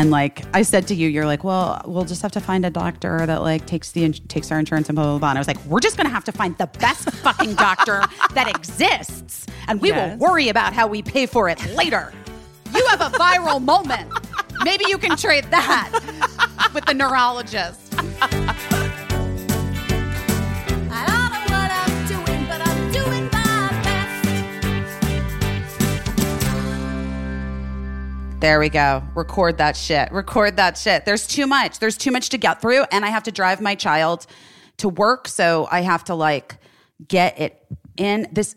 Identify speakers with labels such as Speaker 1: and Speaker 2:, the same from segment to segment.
Speaker 1: And like I said to you, you're like, well, we'll just have to find a doctor that like takes the takes our insurance and blah blah blah. And I was like, we're just gonna have to find the best fucking doctor that exists, and we
Speaker 2: Yes.
Speaker 1: will worry about how we pay for it later. You have a viral moment. Maybe you can trade that with the neurologist. There we go. Record that shit. Record that shit. There's too much. There's too much to get through. And I have to drive my child to work. So I have to like get it in. This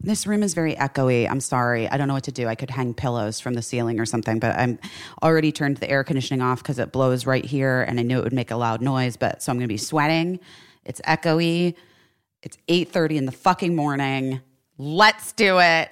Speaker 1: this room is very echoey. I'm sorry. I don't know what to do. I could hang pillows from the ceiling or something, but I'm already turned the air conditioning off because it blows right here and I knew it would make a loud noise, but so I'm gonna be sweating. It's echoey. It's 8:30 in the fucking morning. Let's do it.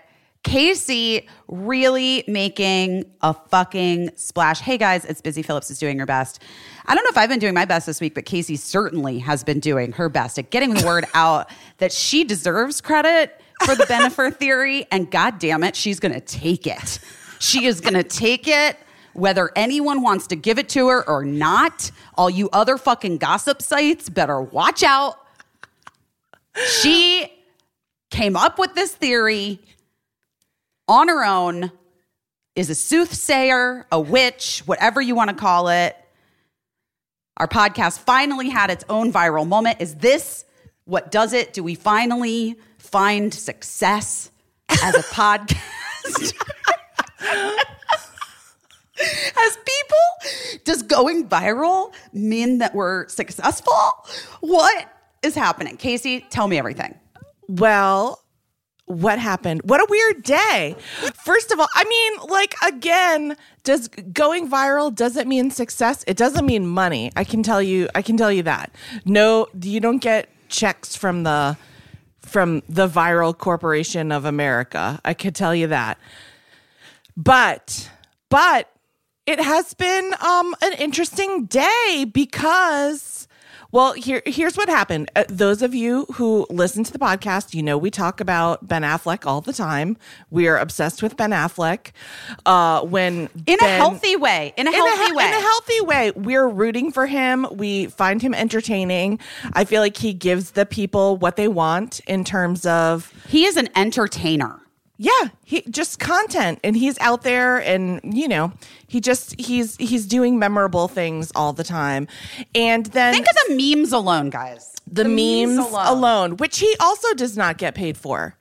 Speaker 1: Casey really making a fucking splash. Hey guys, it's Busy Philipps is doing her best. I don't know if I've been doing my best this week, but Casey certainly has been doing her best at getting the word out that she deserves credit for the Bennifer theory. And god damn it, she's gonna take it. She is gonna take it whether anyone wants to give it to her or not. All you other fucking gossip sites better watch out. She came up with this theory on her own, is a soothsayer, a witch, whatever you want to call it. Our podcast finally had its own viral moment. Is this what does it? Do we finally find success as a podcast? As people, does going viral mean that we're successful? What is happening? Casey, tell me everything.
Speaker 2: Well, what happened? What a weird day. First of all, I mean, like again, does going viral doesn't mean success? It doesn't mean money. I can tell you, I can tell you that. No, you don't get checks from the from the viral corporation of America. I could tell you that. But but it has been um an interesting day because well here here's what happened uh, those of you who listen to the podcast you know we talk about ben affleck all the time we are obsessed with ben affleck uh when
Speaker 1: In a healthy way. In a
Speaker 2: in a,
Speaker 1: healthy
Speaker 2: he-
Speaker 1: way.
Speaker 2: in a healthy way. We're rooting for him. We find him entertaining. I feel like he gives the people what they want in terms of
Speaker 1: he is an entertainer.
Speaker 2: Yeah, he just content and he's out there and you know, he just he's he's doing memorable things all the time. And then
Speaker 1: Think of the memes alone, guys.
Speaker 2: the, memes, alone. which he also does not get paid for.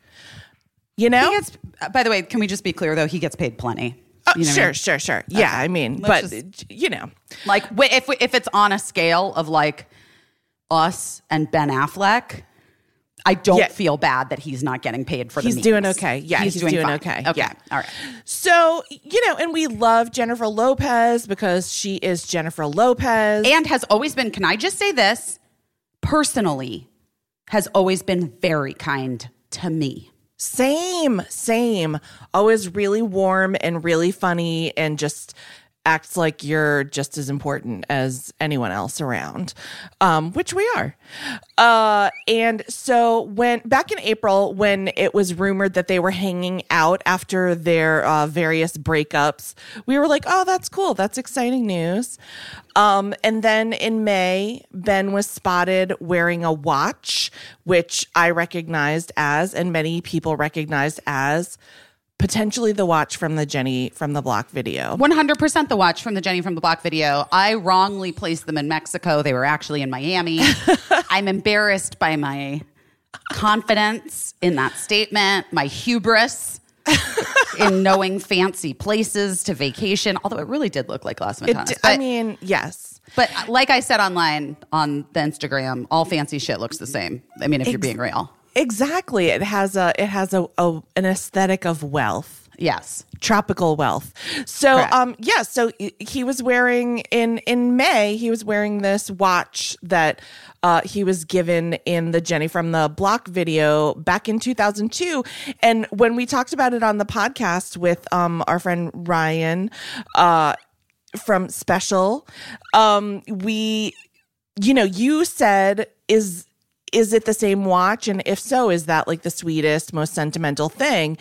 Speaker 2: You know?
Speaker 1: Gets, uh, by the way, can we just be clear though? He gets paid plenty.
Speaker 2: Oh,
Speaker 1: You know what I
Speaker 2: sure,
Speaker 1: mean?
Speaker 2: sure, sure. Yeah, I mean,
Speaker 1: Let's
Speaker 2: but you know.
Speaker 1: Like if if it's on a scale of like us and Ben Affleck, I don't
Speaker 2: Yeah.
Speaker 1: feel bad that he's not getting paid for the
Speaker 2: He's doing okay. Yeah, he's doing
Speaker 1: fine.
Speaker 2: okay.
Speaker 1: Okay,
Speaker 2: Yeah.
Speaker 1: all right.
Speaker 2: So, you know, and we love Jennifer Lopez because she is Jennifer Lopez.
Speaker 1: And has always been. Can I just say this? Personally, has always been very kind to me.
Speaker 2: Same, same. Always really warm and really funny and just acts like you're just as important as anyone else around, um, which we are. Uh, and so when back in April, when it was rumored that they were hanging out after their uh, various breakups, we were like, "Oh, that's cool. That's exciting news." Um, and then in May, Ben was spotted wearing a watch, which I recognized as, and many people recognized as, potentially the watch from the Jenny from the Block video.
Speaker 1: 100% the watch from the Jenny from the Block video. I wrongly placed them in Mexico. They were actually in Miami. I'm embarrassed by my confidence in that statement, my hubris in knowing fancy places to vacation, although it really did look like Las
Speaker 2: It
Speaker 1: Ventanas.
Speaker 2: d-
Speaker 1: but,
Speaker 2: I mean, yes.
Speaker 1: but uh, like I said online on the Instagram, all fancy shit looks the same. I mean, if you're being real.
Speaker 2: Exactly. It has a it has a, a an aesthetic of wealth.
Speaker 1: Yes.
Speaker 2: tropical wealth. So
Speaker 1: Correct.
Speaker 2: um yeah, so he- he was wearing in in May, he was wearing this watch that uh he was given in the Jenny from the Block video back in 2002 and when we talked about it on the podcast with um our friend Ryan uh from Special um we you know, you said is is it the same watch and if so is that like the sweetest most sentimental thing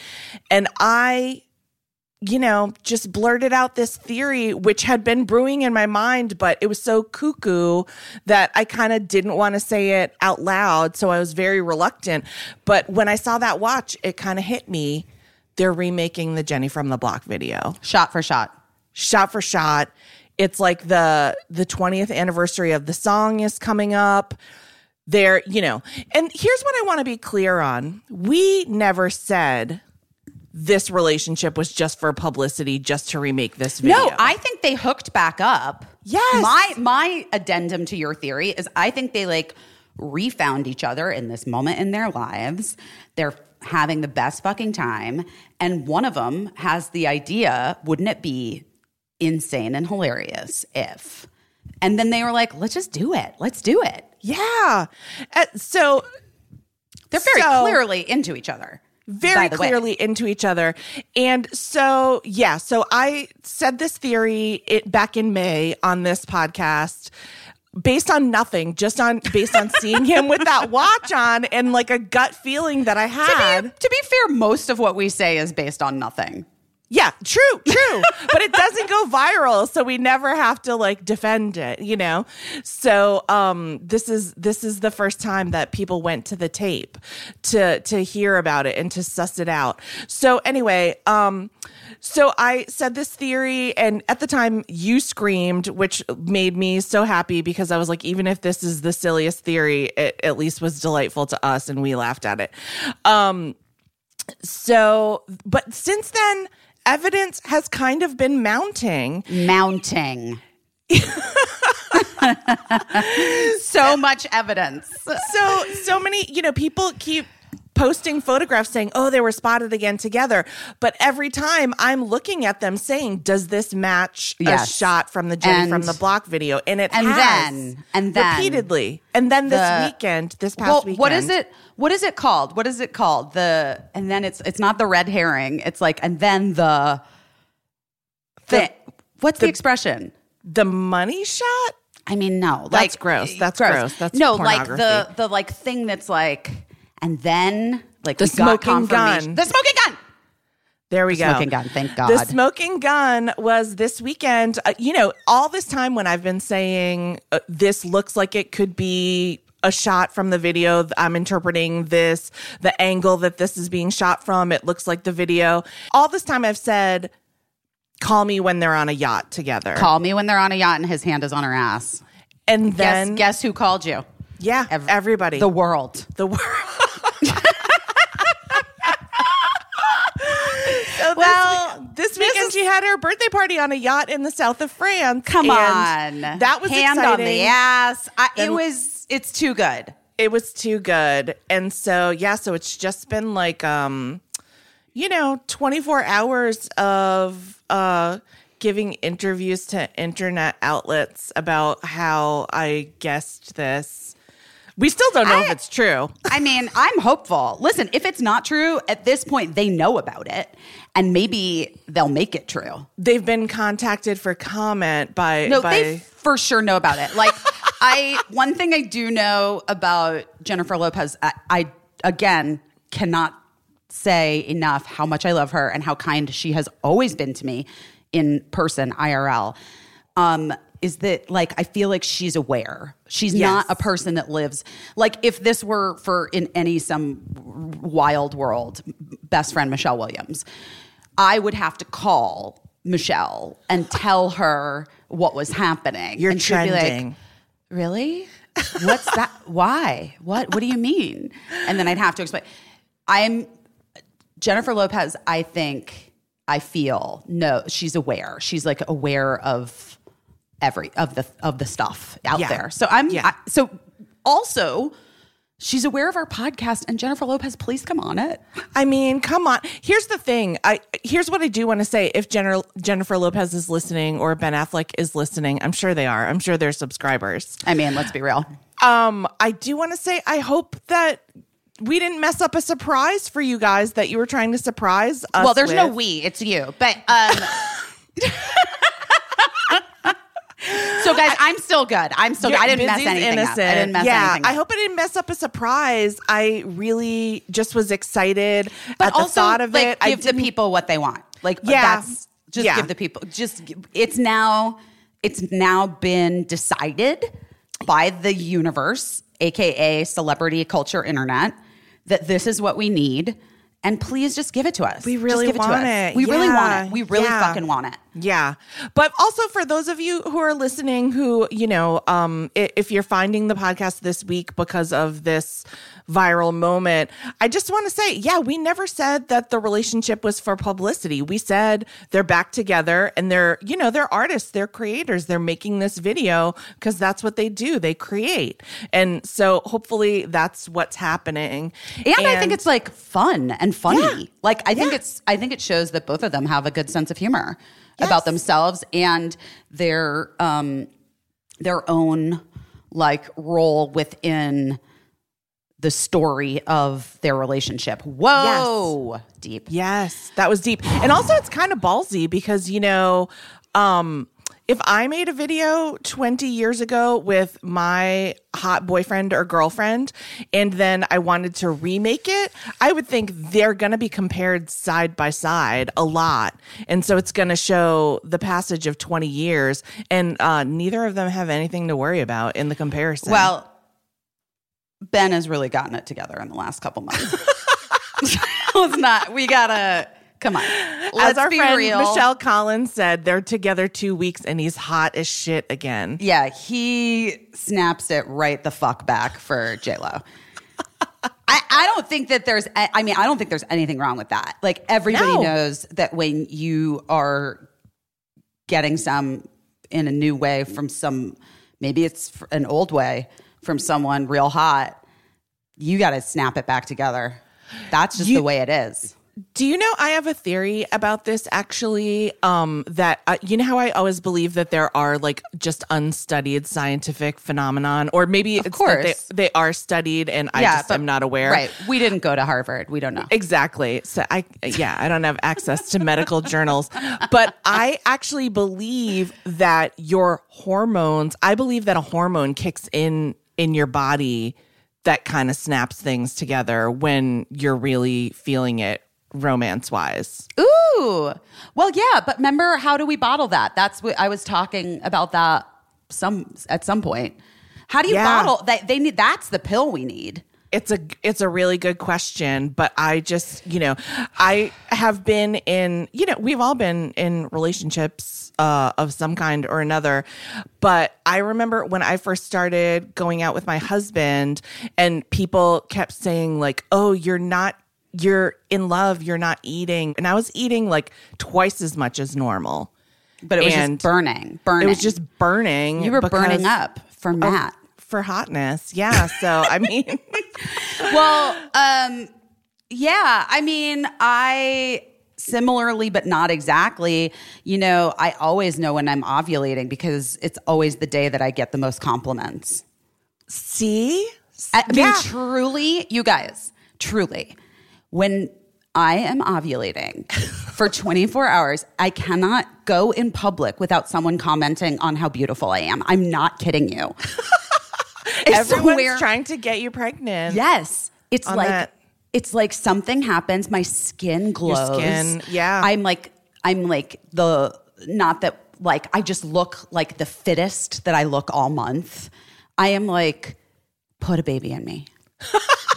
Speaker 2: and i you know, just blurted out this theory, which had been brewing in my mind, but it was so cuckoo that I kind of didn't want to say it out loud. So I was very reluctant. But when I saw that watch, it kind of hit me. They're remaking the Jenny from the Block video
Speaker 1: Shot for shot.
Speaker 2: shot for shot. It's like the the 20th anniversary of the song is coming up. There, you know. And here's what I want to be clear on. We never said this relationship was just for publicity just to remake this video.
Speaker 1: No, I think they hooked back up.
Speaker 2: Yes.
Speaker 1: My my addendum to your theory is I think they like refound each other in this moment in their lives. They're having the best fucking time and one of them has the idea, wouldn't it be insane and hilarious if and then they were like, let's just do it. Let's do it.
Speaker 2: Yeah. Uh, so
Speaker 1: They're very
Speaker 2: So-
Speaker 1: clearly into each other.
Speaker 2: very
Speaker 1: the way.
Speaker 2: clearly into each other. And so, yeah, so I said this theory it, back in May on this podcast based on nothing, just on based on seeing him with that watch on and like a gut feeling that I had.
Speaker 1: To be, to be fair, most of what we say is based on nothing.
Speaker 2: Yeah, true, true. but it doesn't go viral, so we never have to like defend it, you know. So um this is this is the first time that people went to the tape to to hear about it and to suss it out. So anyway, um so I said this theory and at the time you screamed, which made me so happy because I was like even if this is the silliest theory, it at least was delightful to us and we laughed at it. Um so but since then evidence has kind of been mounting
Speaker 1: Mounting. so much evidence.
Speaker 2: so so many you know people keep posting photographs saying oh they were spotted again together but every time i'm looking at them saying does this match a shot from the jenny
Speaker 1: And-
Speaker 2: from the block video and it
Speaker 1: and
Speaker 2: has
Speaker 1: then- and then
Speaker 2: repeatedly and then this
Speaker 1: the-
Speaker 2: weekend this past
Speaker 1: Well,
Speaker 2: weekend
Speaker 1: what is it? What is it called? What is it called? The and then it's it's not the red herring. It's like and then the the, what's the, expression?
Speaker 2: the money shot
Speaker 1: I mean, no,
Speaker 2: That's
Speaker 1: like
Speaker 2: gross. That's gross. That's
Speaker 1: no, like the the like thing that's like and then like
Speaker 2: The smoking gun.
Speaker 1: The smoking gun.
Speaker 2: There we go.
Speaker 1: Smoking gun. Thank God.
Speaker 2: The smoking gun was this weekend. Uh, you know, all this time when I've been saying uh, this looks like it could be a shot from the video, I'm interpreting this, the angle that this is being shot from, it looks like the video. All this time I've said, call me when they're on a yacht together.
Speaker 1: Call me when they're on a yacht and his hand is on her ass.
Speaker 2: and then,
Speaker 1: guess who called you?
Speaker 2: yeah,
Speaker 1: Ev-
Speaker 2: everybody.
Speaker 1: The world.
Speaker 2: the world. so well, this, weekend she had her birthday party on a yacht in the south of France.
Speaker 1: Come on.
Speaker 2: that was
Speaker 1: hand
Speaker 2: exciting.
Speaker 1: on the ass. I, it was. It's too good.
Speaker 2: It was too good, and so yeah, so it's just been like um, you know, twenty four hours of uh giving interviews to internet outlets about how I guessed this. We still don't know if it's true.
Speaker 1: I mean, I'm hopeful. Listen, if it's not true, at this point, they know about it, and maybe they'll make it true.
Speaker 2: They've been contacted for comment by
Speaker 1: No,
Speaker 2: by
Speaker 1: they for sure know about it. Like, I one thing I do know about Jennifer Lopez, I, I again cannot say enough how much I love her and how kind she has always been to me in person, IRL. Um, is that like I feel like she's aware. She's not a person that lives like if this were for in any some wild world, best friend Michelle Williams, I would have to call Michelle and tell her what was happening.
Speaker 2: You're
Speaker 1: and she'd be
Speaker 2: trending.
Speaker 1: like, really? What's that? Why? What? What do you mean? And then I'd have to explain. I'm Jennifer Lopez. I think I feel no. She's aware. She's like aware of every of the of the stuff out
Speaker 2: Yeah.
Speaker 1: there. So I'm.
Speaker 2: Yeah.
Speaker 1: I, so also. She's aware of our podcast, and Jennifer Lopez, please come on it.
Speaker 2: I mean, come on. Here's the thing. I here's what I do want to say. If Jenner, Jennifer Lopez is listening or Ben Affleck is listening, I'm sure they are. I'm sure they're subscribers.
Speaker 1: I mean, let's be real.
Speaker 2: Um, I do want to say I hope that we didn't mess up a surprise for you guys that you were trying to surprise us.
Speaker 1: Well, there's no we, it's you. But um So guys, I'm still good. I'm still good. I didn't mess anything up. I didn't mess
Speaker 2: yeah,
Speaker 1: anything up.
Speaker 2: I hope I didn't mess up a surprise. I really just was excited
Speaker 1: but
Speaker 2: at the
Speaker 1: also
Speaker 2: thought of
Speaker 1: like,
Speaker 2: it. I
Speaker 1: give the people what they want. Like
Speaker 2: Yeah.
Speaker 1: that's just
Speaker 2: Yeah.
Speaker 1: give the people just it's now it's now been decided by the universe, aka celebrity culture internet, that this is what we need. And please just give it to us.
Speaker 2: We really
Speaker 1: give
Speaker 2: want
Speaker 1: to us.
Speaker 2: it.
Speaker 1: We really want it. We really
Speaker 2: Yeah.
Speaker 1: fucking want it.
Speaker 2: Yeah. But also for those of you who are listening who, you know, um if you're finding the podcast this week because of this viral moment, I just want to say, yeah, we never said that the relationship was for publicity. We said they're back together and they're, you know, they're artists, they're creators, they're making this video because that's what they do. They create. And so hopefully that's what's happening.
Speaker 1: And, I think it's like fun and funny.
Speaker 2: Yeah.
Speaker 1: Like I think
Speaker 2: Yeah.
Speaker 1: it's I think it shows that both of them have a good sense of humor about themselves and their um their own like role within the story of their relationship. Whoa, deep.
Speaker 2: Yes, that was deep. And also it's kind of ballsy because, you know, um if I made a video 20 years ago with my hot boyfriend or girlfriend and then I wanted to remake it, I would think they're going to be compared side by side a lot. And so it's going to show the passage of 20 years and uh, neither of them have anything to worry about in the comparison.
Speaker 1: Well, Ben has really gotten it together in the last couple months. it's not. We gotta come on. Let's
Speaker 2: as our friend
Speaker 1: real.
Speaker 2: Michelle Collins said, they're together two weeks and he's hot as shit again.
Speaker 1: Yeah, he snaps it right the fuck back for J Lo. I, I don't think that there's. I I mean, I don't think there's anything wrong with that. Like everybody
Speaker 2: No.
Speaker 1: knows that when you are getting some in a new way from some, maybe it's an old way from someone real hot, you got to snap it back together. That's just
Speaker 2: You-
Speaker 1: the way it is.
Speaker 2: Do you know I have a theory about this actually? Um, that uh, you know how I always believe that there are like just unstudied scientific phenomenon, or maybe that
Speaker 1: course.
Speaker 2: they, they are studied and I just am not aware.
Speaker 1: Right. We didn't go to Harvard. We don't know.
Speaker 2: Exactly. So I yeah, I don't have access to medical journals, but I actually believe that your hormones, I believe that a hormone kicks in in your body that kind of snaps things together when you're really feeling it romance wise.
Speaker 1: Ooh. Well, yeah, but remember how do we bottle that? That's what I was talking about that some at some point. How do you
Speaker 2: Yeah.
Speaker 1: bottle that they need that's the pill we need.
Speaker 2: It's a it's a really good question, but I just, you know, I have been in, you know, we've all been in relationships uh, of some kind or another, but I remember when I first started going out with my husband and people kept saying like, "Oh, you're not you're in love, you're not eating." And I was eating like twice as much as normal.
Speaker 1: But it was
Speaker 2: And
Speaker 1: just burning. Burning.
Speaker 2: It was just burning.
Speaker 1: you were burning up for Matt.
Speaker 2: for hotness. Yeah, so I mean
Speaker 1: well, um, yeah. I mean, I similarly, but not exactly. You know, I always know when I'm ovulating because it's always the day that I get the most compliments.
Speaker 2: See?
Speaker 1: I mean,
Speaker 2: Yeah.
Speaker 1: truly, you guys, truly, when I am ovulating for 24 hours, I cannot go in public without someone commenting on how beautiful I am. I'm not kidding you.
Speaker 2: Everyone's trying to get you pregnant.
Speaker 1: Yes. It's like
Speaker 2: that-
Speaker 1: it's like something happens, my skin glows.
Speaker 2: skin, yeah.
Speaker 1: I'm like I'm like the not that like I just look like the fittest that I look all month. I am like put a baby in me.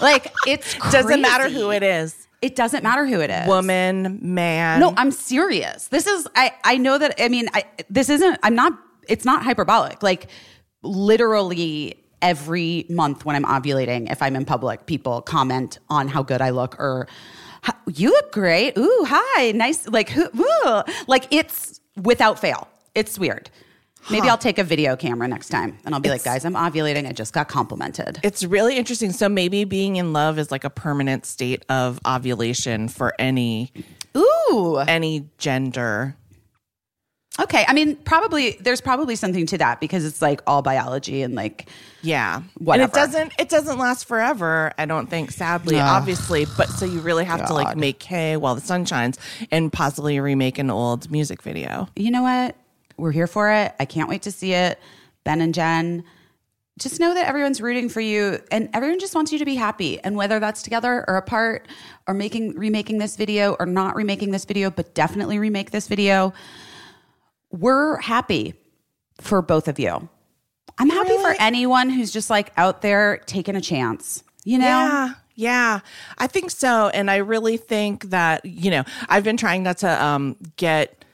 Speaker 1: Like it's
Speaker 2: Doesn't matter who it is.
Speaker 1: It doesn't matter who it is.
Speaker 2: Woman, man.
Speaker 1: No, I'm serious. This is I I know that I mean I this isn't I'm not it's not hyperbolic. Like literally every month when I'm ovulating, if I'm in public, people comment on how good I look or you look great. Ooh, hi. Nice like who ooh. like it's without fail. It's weird. Maybe I'll take a video camera next time and I'll be like, guys, I'm ovulating. I just got complimented.
Speaker 2: It's really interesting. So maybe being in love is like a permanent state of ovulation for any
Speaker 1: Ooh.
Speaker 2: any gender.
Speaker 1: Okay. I mean, probably there's probably something to that because it's like all biology and like
Speaker 2: Yeah.
Speaker 1: Whatever.
Speaker 2: And it doesn't it doesn't last forever, I don't think, sadly, obviously. But so you really have to like make hay while the sun shines and possibly remake an old music video.
Speaker 1: you know what? We're here for it. I can't wait to see it. Ben and Jen, just know that everyone's rooting for you and everyone just wants you to be happy. And whether that's together or apart or making remaking this video or not remaking this video, but definitely remake this video, we're happy for both of you. I'm happy for anyone who's just like out there taking a chance. You know?
Speaker 2: Yeah. Yeah, I think so. And I really think that, you know, I've been trying not to um, get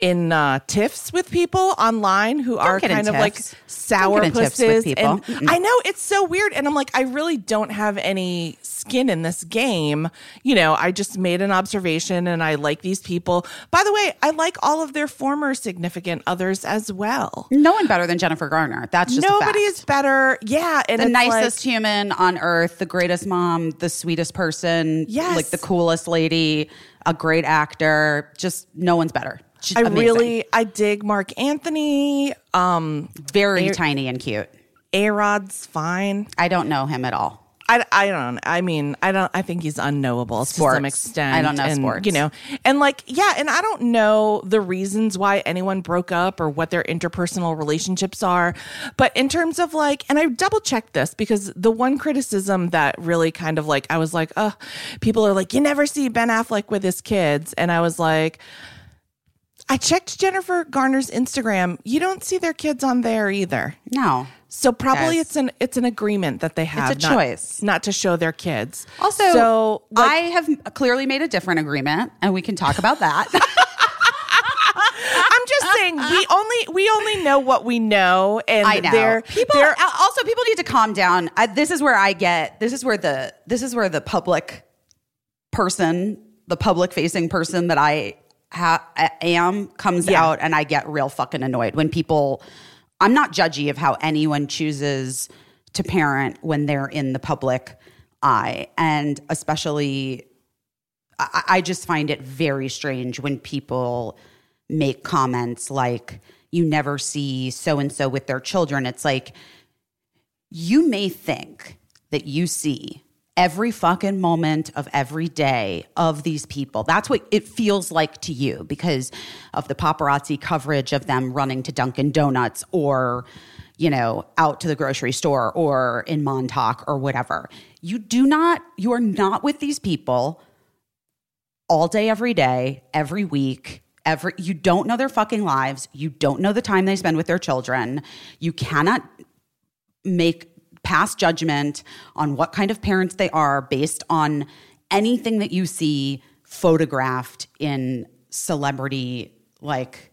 Speaker 2: in uh, tiffs with people online who are
Speaker 1: get in
Speaker 2: kind of like sour
Speaker 1: Don't get in tiffs with
Speaker 2: pusses. And
Speaker 1: Mm-mm.
Speaker 2: I know it's so weird. And I'm like, I really don't have any skin in this game. You know, I just made an observation and I like these people. By the way, I like all of their former significant others as well.
Speaker 1: No one better than Jennifer Garner. That's just
Speaker 2: Nobody is better. Yeah. And
Speaker 1: the
Speaker 2: it's like-
Speaker 1: nicest human on earth, the greatest mom, the sweetest person,
Speaker 2: Yes.
Speaker 1: like the coolest lady, a great actor. Just no one's better. Just
Speaker 2: I
Speaker 1: amazing.
Speaker 2: really I dig Marc Anthony. Um
Speaker 1: very
Speaker 2: A-
Speaker 1: tiny and cute.
Speaker 2: A Rod's fine.
Speaker 1: I don't know him at all.
Speaker 2: I, I don't I mean I don't I think he's unknowable to some extent.
Speaker 1: I don't know
Speaker 2: and,
Speaker 1: sports.
Speaker 2: You know, and like yeah, and I don't know the reasons why anyone broke up or what their interpersonal relationships are. But in terms of like, and I double checked this because the one criticism that really kind of like I was like, oh, people are like, you never see Ben Affleck with his kids, and I was like. I checked Jennifer Garner's Instagram. You don't see their kids on there either.
Speaker 1: No.
Speaker 2: So probably
Speaker 1: Guys.
Speaker 2: it's an it's an agreement that they have.
Speaker 1: It's a
Speaker 2: not-
Speaker 1: choice.
Speaker 2: not to show their kids.
Speaker 1: Also,
Speaker 2: so like,
Speaker 1: I have clearly made a different agreement, and we can talk about that.
Speaker 2: I'm just saying we only we only know what we know, and
Speaker 1: I know.
Speaker 2: they're
Speaker 1: people
Speaker 2: they're
Speaker 1: also people need to calm down. I, this is where I get. This is where the this is where the public person, the public facing person that I ha- am, comes
Speaker 2: Yeah.
Speaker 1: out, and I get real fucking annoyed when people. I'm not judgy of how anyone chooses to parent when they're in the public eye, and especially I, I just find it very strange when people make comments like you never see so and so with their children it's like you may think that you see every fucking moment of every day of these people that's what it feels like to you because of the paparazzi coverage of them running to Dunkin donuts or you know out to the grocery store or in Montauk or whatever you do not you are not with these people all day, every day, every week. Every you don't know their fucking lives. You don't know the time they spend with their children. You cannot make pass judgment on what kind of parents they are based on anything that you see photographed in celebrity like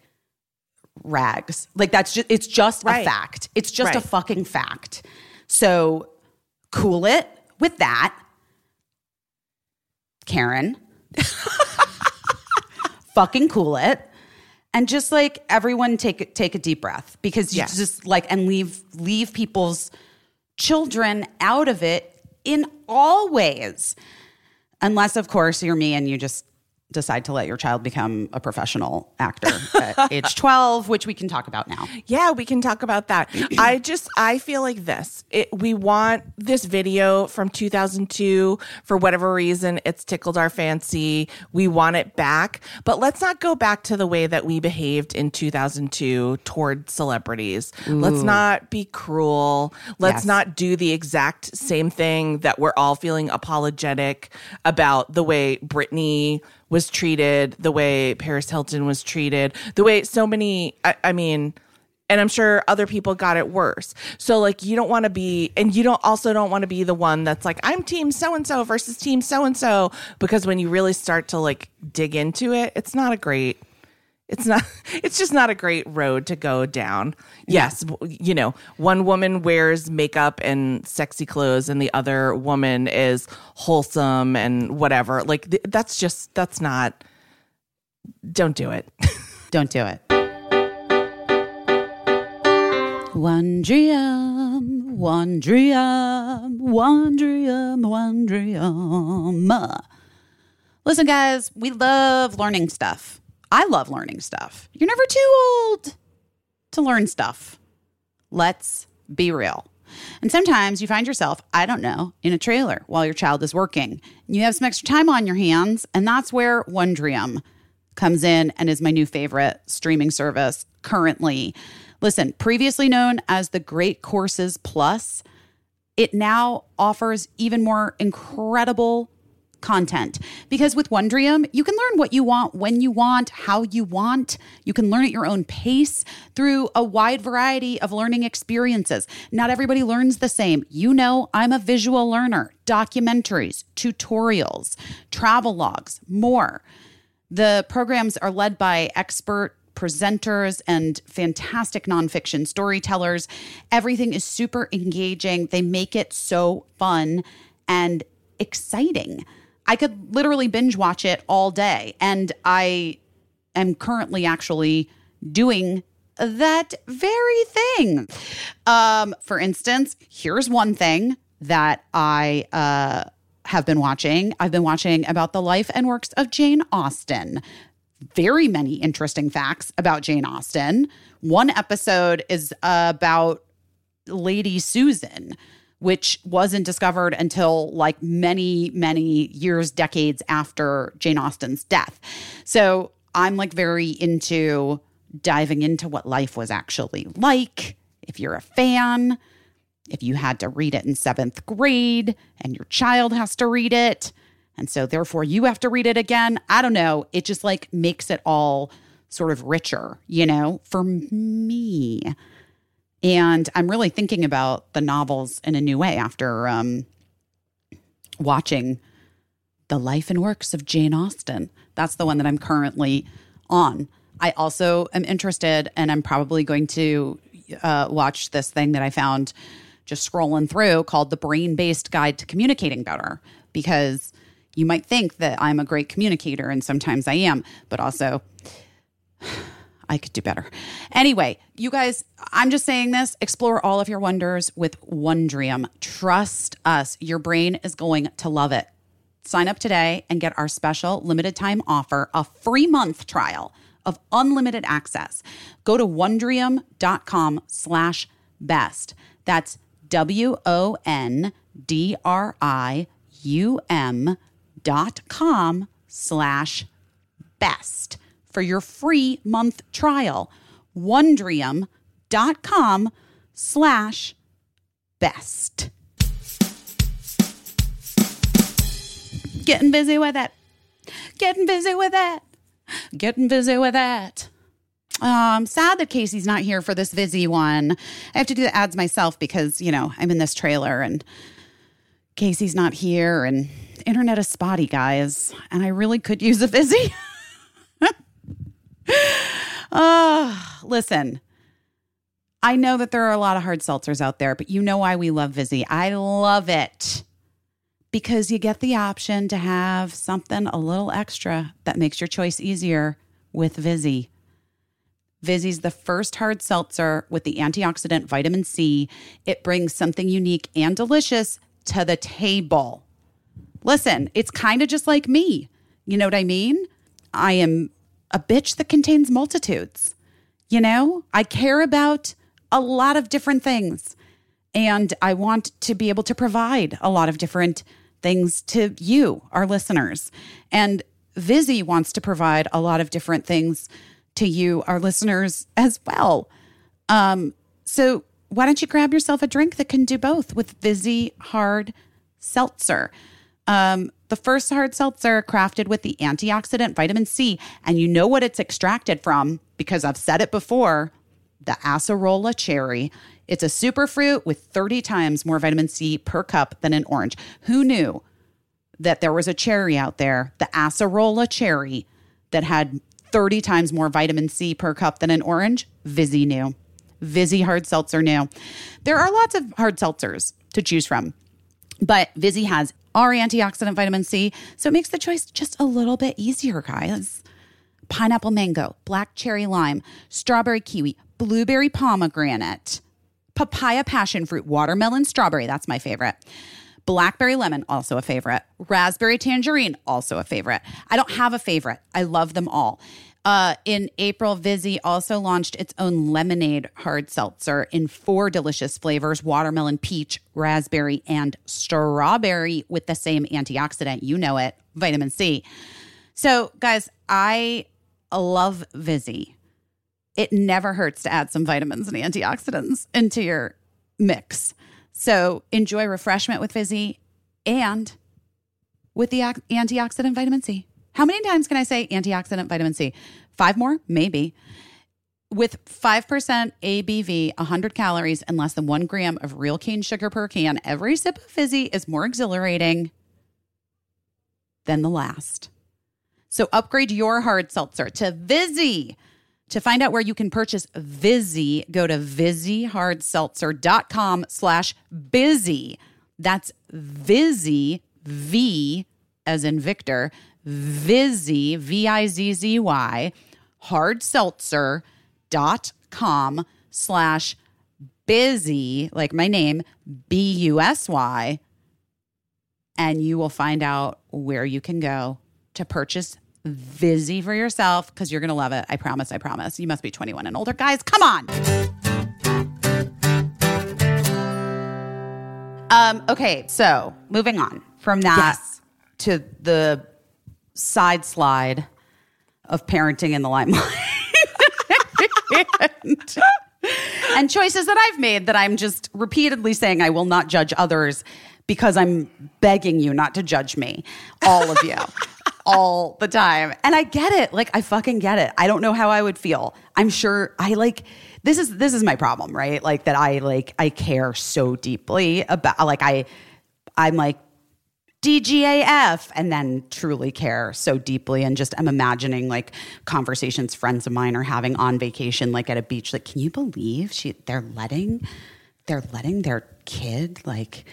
Speaker 1: rags. Like that's just it's just
Speaker 2: Right.
Speaker 1: a fact. It's just a fucking fact. So cool it with that. Karen. fucking cool it. And just like everyone take take a deep breath because you just like and leave leave people's children out of it in all ways. Unless of course you're me and you just decide to let your child become a professional actor at age 12, which we can talk about now.
Speaker 2: Yeah, we can talk about that. I just I feel like this. It, we want this video from 2002 for whatever reason it's tickled our fancy. We want it back, but let's not go back to the way that we behaved in 2002 toward celebrities. Let's not be cruel. Let's
Speaker 1: Yes.
Speaker 2: not do the exact same thing that we're all feeling apologetic about the way Britney was treated, the way Paris Hilton was treated, the way so many, I, I mean, and I'm sure other people got it worse. So like you don't want to be and you don't also don't want to be the one that's like I'm team so and so versus team so and so because when you really start to like dig into it, it's not a great it's not it's just not a great road to go down. Yes, you know, one woman wears makeup and sexy clothes and the other woman is wholesome and whatever. Like th- that's just that's not don't do it.
Speaker 1: Don't do it. Wondrium, Wondrium, Wondrium, Wondrium. Listen, guys, we love learning stuff. I love learning stuff. You're never too old to learn stuff. Let's be real. And sometimes you find yourself, I don't know, in a trailer while your child is working. You have some extra time on your hands, and that's where Wondrium comes in and is my new favorite streaming service currently. Listen, previously known as the Great Courses Plus, it now offers even more incredible content because with Wondrium, you can learn what you want, when you want, how you want. You can learn at your own pace through a wide variety of learning experiences. Not everybody learns the same. You know, I'm a visual learner, documentaries, tutorials, travel logs, more. The programs are led by expert presenters and fantastic nonfiction storytellers. Everything is super engaging. They make it so fun and exciting. I could literally binge watch it all day. And I am currently actually doing that very thing. Um, for instance, here's one thing that I uh, have been watching. I've been watching about the life and works of Jane Austen. Very many interesting facts about Jane Austen. One episode is about Lady Susan, which wasn't discovered until like many, many years, decades after Jane Austen's death. So I'm like very into diving into what life was actually like. If you're a fan, if you had to read it in seventh grade and your child has to read it, and so therefore you have to read it again, I don't know. It just like makes it all sort of richer, you know, for me. And I'm really thinking about the novels in a new way after um, watching the life and works of Jane Austen. That's the one that I'm currently on. I also am interested, and I'm probably going to uh, watch this thing that I found just scrolling through called The Brain Based Guide to Communicating Better, because you might think that I'm a great communicator, and sometimes I am, but also I could do better. Anyway, you guys, I'm just saying this. Explore all of your wonders with Wondrium. Trust us, your brain is going to love it. Sign up today and get our special limited time offer a free month trial of unlimited access. Go to wondrium.com slash best. That's W O N D R I U M dot com slash best for your free month trial. Wondrium.com slash best. Getting busy with it. Getting busy with it. Getting busy with it. Oh, I'm sad that Casey's not here for this Vizzy one. I have to do the ads myself because, you know, I'm in this trailer and Casey's not here and internet is spotty, guys. And I really could use a Vizzy. Ah, listen. I know that there are a lot of hard seltzers out there, but you know why we love Vizzy. I love it because you get the option to have something a little extra that makes your choice easier with Vizzy. Vizzy's the first hard seltzer with the antioxidant vitamin C. It brings something unique and delicious to the table. Listen, it's kind of just like me. You know what I mean? I am a bitch that contains multitudes. You know, I care about a lot of different things and I want to be able to provide a lot of different things to you, our listeners. And Vizzy wants to provide a lot of different things to you, our listeners, as well. Um, so why don't you grab yourself a drink that can do both with Vizzy Hard Seltzer? Um, the first hard seltzer crafted with the antioxidant vitamin C, and you know what it's extracted from because I've said it before the acerola cherry. It's a superfruit with 30 times more vitamin C per cup than an orange. Who knew that there was a cherry out there, the acerola cherry, that had 30 times more vitamin C per cup than an orange? Vizzy knew. Vizzy hard seltzer knew. There are lots of hard seltzers to choose from, but Vizzy has our antioxidant vitamin C, so it makes the choice just a little bit easier, guys pineapple mango, black cherry lime, strawberry kiwi, blueberry pomegranate, papaya passion fruit, watermelon strawberry, that's my favorite. Blackberry lemon, also a favorite. Raspberry tangerine, also a favorite. I don't have a favorite. I love them all. Uh, in April, Vizzy also launched its own lemonade hard seltzer in four delicious flavors watermelon, peach, raspberry, and strawberry with the same antioxidant. You know it, vitamin C. So, guys, I love Vizzy. it never hurts to add some vitamins and antioxidants into your mix. So enjoy refreshment with Vizzy and with the antioxidant vitamin C. How many times can I say antioxidant vitamin C? Five more? Maybe. With 5% ABV, 100 calories, and less than one gram of real cane sugar per can, every sip of Vizzy is more exhilarating than the last. So upgrade your hard seltzer to Vizzy. To find out where you can purchase Vizzy, go to VizzyHardSeltzer.com slash busy. That's Vizzy, V as in Victor, Vizzy, V-I-Z-Z-Y, hardseltzer.com slash busy, like my name, B-U-S-Y, and you will find out where you can go to purchase Vizzy for yourself because you're going to love it. I promise. I promise. You must be 21 and older. Guys, come on. Um, okay, so moving on from that
Speaker 2: Yes.
Speaker 1: to the side slide of parenting in the limelight. and, and choices that I've made that I'm just repeatedly saying I will not judge others because I'm begging you not to judge me, all of you, all the time. And I get it. Like I fucking get it. I don't know how I would feel. I'm sure I like this is this is my problem, right? Like that I like I care so deeply about like I I'm like DGAF and then truly care so deeply and just I'm imagining like conversations friends of mine are having on vacation like at a beach like can you believe she they're letting they're letting their kid like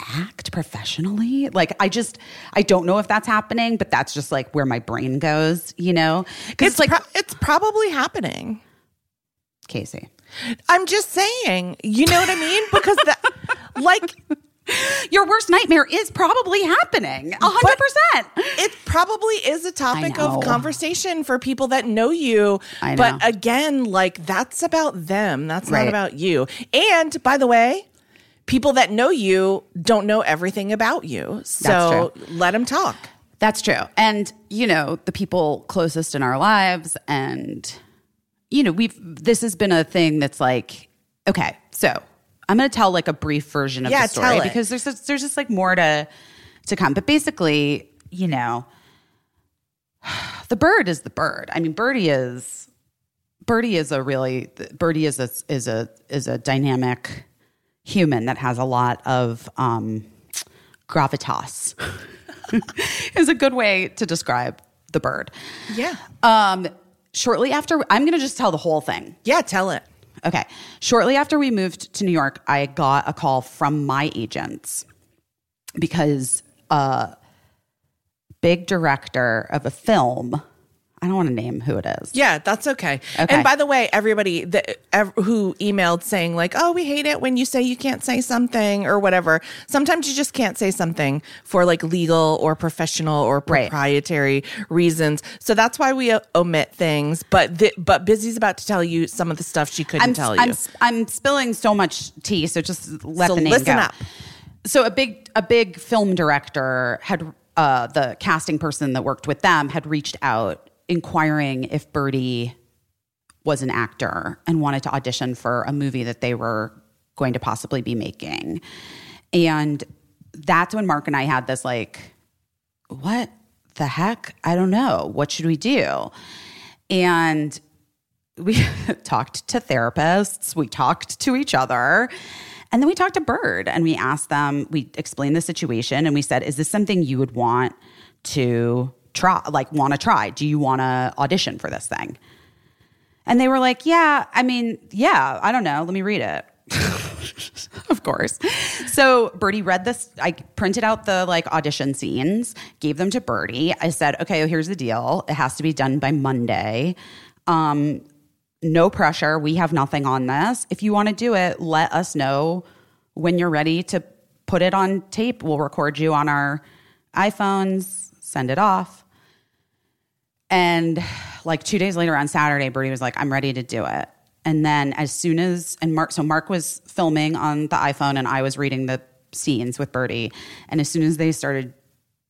Speaker 1: act professionally like I just I don't know if that's happening but that's just like where my brain goes you know
Speaker 2: It's
Speaker 1: it's like
Speaker 2: pro- it's probably happening.
Speaker 1: Casey
Speaker 2: I'm just saying, you know what I mean? Because that, like,
Speaker 1: your worst nightmare is probably happening 100%
Speaker 2: it probably is a topic of conversation for people that know you.
Speaker 1: I know.
Speaker 2: But again, like, that's about them. That's
Speaker 1: Right.
Speaker 2: not about you. And by the way, people that know you don't know everything about you. So let them talk.
Speaker 1: That's true. And, you know, the people closest in our lives and you know, we've this has been a thing that's like okay, so I'm going to tell like a brief version of
Speaker 2: Yeah,
Speaker 1: the story
Speaker 2: tell it.
Speaker 1: because there's just, there's just like more to to come. But basically, you know, the bird is the bird. I mean, Birdie is Birdie is a really Birdie is a is a is a dynamic human that has a lot of um gravitas. is a good way to describe the bird.
Speaker 2: Yeah.
Speaker 1: Um, shortly after, I'm going to just tell the whole thing.
Speaker 2: Yeah, tell it.
Speaker 1: Okay. Shortly after we moved to New York, I got a call from my agents because a big director of a film, I don't want to name who it is.
Speaker 2: Yeah, that's okay.
Speaker 1: Okay.
Speaker 2: And by the way, everybody that ev- who emailed saying like, "Oh, we hate it when you say you can't say something or whatever." Sometimes you just can't say something for like legal or professional or
Speaker 1: Right.
Speaker 2: proprietary reasons. So that's why we uh, omit things. But the, but Busy's about to tell you some of the stuff she couldn't
Speaker 1: I'm,
Speaker 2: tell you.
Speaker 1: I'm, I'm spilling so much tea, so just let
Speaker 2: So
Speaker 1: the name
Speaker 2: listen
Speaker 1: go.
Speaker 2: up.
Speaker 1: So a big a big film director had uh, the casting person that worked with them had reached out inquiring if Birdie was an actor and wanted to audition for a movie that they were going to possibly be making. And that's when Mark and I had this like, what the heck? I don't know. What should we do? And we talked to therapists, we talked to each other, and then we talked to Bird and we asked them, we explained the situation and we said, Is this something you would want to try? Like, want to try? Do you want to audition for this thing? And they were like, Yeah, I mean, yeah, I don't know. Let me read it. of course. So Birdie read this. I printed out the like audition scenes, gave them to Birdie. I said, okay, here's the deal. It has to be done by Monday. Um, no pressure. We have nothing on this. If you want to do it, let us know when you're ready to put it on tape. We'll record you on our iPhones, send it off. And like two days later on Saturday, Birdie was like, I'm ready to do it. And then as soon as, and Mark, so Mark was filming on the iPhone and I was reading the scenes with Birdie. And as soon as they started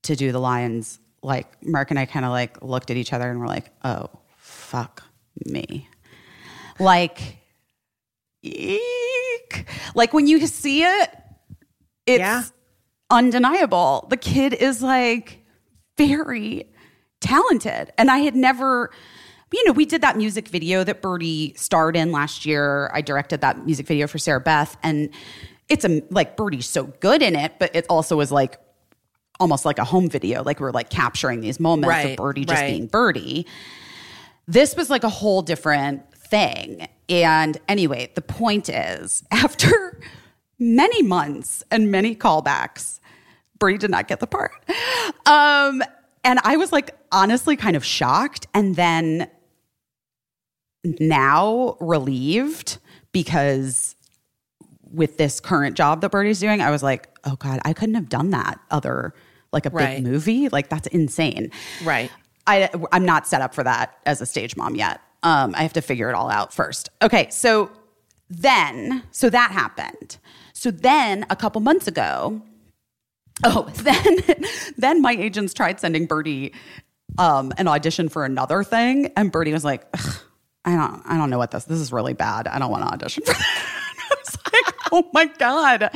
Speaker 1: to do the lines, like Mark and I kind of like looked at each other and were like, oh, fuck me. Like, eek. Like when you see it, it's
Speaker 2: Yeah.
Speaker 1: undeniable. The kid is like very talented. And I had never, you know, we did that music video that Birdie starred in last year. I directed that music video for Sarah Beth. And it's a, like Birdie's so good in it, but it also was like almost like a home video. Like we're like capturing these moments
Speaker 2: Right,
Speaker 1: of Birdie just
Speaker 2: right.
Speaker 1: being Birdie. This was like a whole different thing. And anyway, the point is, after many months and many callbacks, Brie did not get the part. Um, and I was like, honestly, kind of shocked. And then now relieved because with this current job that Birdie's doing, I was like, oh God, I couldn't have done that other, like a
Speaker 2: Right.
Speaker 1: big movie. Like, that's insane.
Speaker 2: Right.
Speaker 1: I, I'm not set up for that as a stage mom yet. Um, I have to figure it all out first. Okay, so then, so that happened. So then, a couple months ago, oh, then, then my agents tried sending Birdie um, an audition for another thing, and Birdie was like, "Ugh, "I don't, I don't know what this. This is really bad. I don't want to audition for that." I was like, "Oh my god."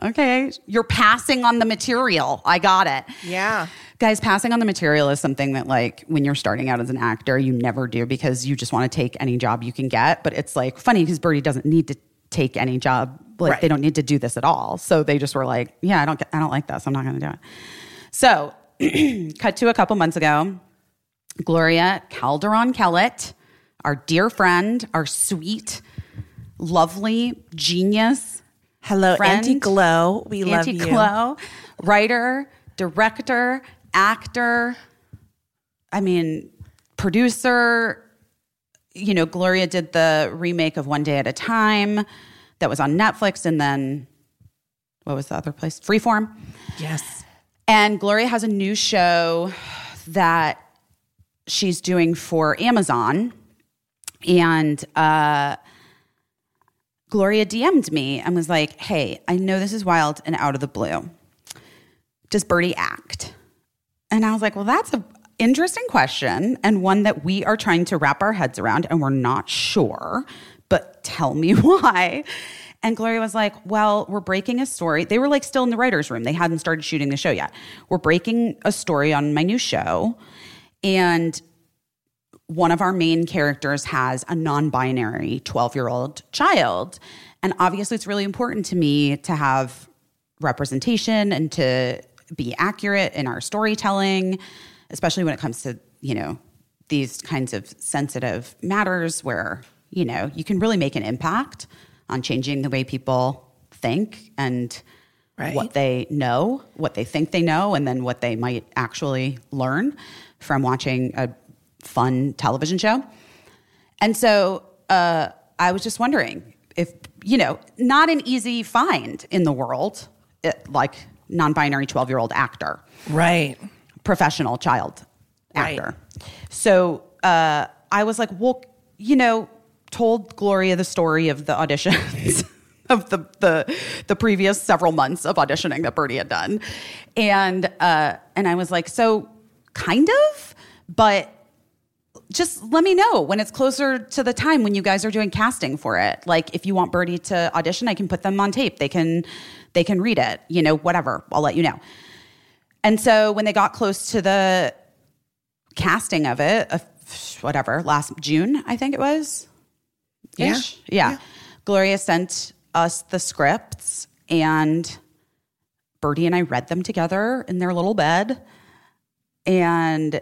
Speaker 1: Okay, you're passing on the material. I got it.
Speaker 2: Yeah.
Speaker 1: Guys, passing on the material is something that, like, when you're starting out as an actor, you never do because you just want to take any job you can get. But it's like funny because Birdie doesn't need to take any job. Like,
Speaker 2: Right.
Speaker 1: they don't need to do this at all. So they just were like, "Yeah, I don't, get, I don't like this. I'm not going to do it." So, cut to a couple months ago, Gloria Calderon Kellett, our dear friend, our sweet, lovely, genius,
Speaker 2: Hello,
Speaker 1: Friend.
Speaker 2: Auntie Glow. We love
Speaker 1: Auntie
Speaker 2: you.
Speaker 1: Chloe, writer, director, actor. I mean, producer. You know, Gloria did the remake of One Day at a Time that was on Netflix, and then what was the other place? Freeform.
Speaker 2: Yes.
Speaker 1: And Gloria has a new show that she's doing for Amazon. And uh, Gloria DM'd me and was like, Hey, I know this is wild and out of the blue. Does Birdie act? And I was like, Well, that's an interesting question and one that we are trying to wrap our heads around and we're not sure, but tell me why. And Gloria was like, Well, we're breaking a story. They were like still in the writer's room. They hadn't started shooting the show yet. We're breaking a story on my new show. And one of our main characters has a non binary 12 year old child. And obviously, it's really important to me to have representation and to be accurate in our storytelling, especially when it comes to, you know, these kinds of sensitive matters where, you know, you can really make an impact on changing the way people think and
Speaker 2: Right.
Speaker 1: what they know, what they think they know, and then what they might actually learn from watching a fun television show. And so uh, I was just wondering if, you know, not an easy find in the world, it, like non binary 12 year old actor,
Speaker 2: Right.
Speaker 1: Professional child
Speaker 2: Right.
Speaker 1: actor. So uh, I was like, well, you know, told Gloria the story of the auditions. Of the, the the previous several months of auditioning that Birdie had done, and uh, and I was like, so kind of, but just let me know when it's closer to the time when you guys are doing casting for it. Like if you want Birdie to audition, I can put them on tape. They can they can read it, you know, whatever. I'll let you know. And so when they got close to the casting of it, uh, whatever, last June, I think it was.
Speaker 2: Yeah.
Speaker 1: Ish. Yeah. Gloria sent us the scripts and Birdie and I read them together in their little bed. And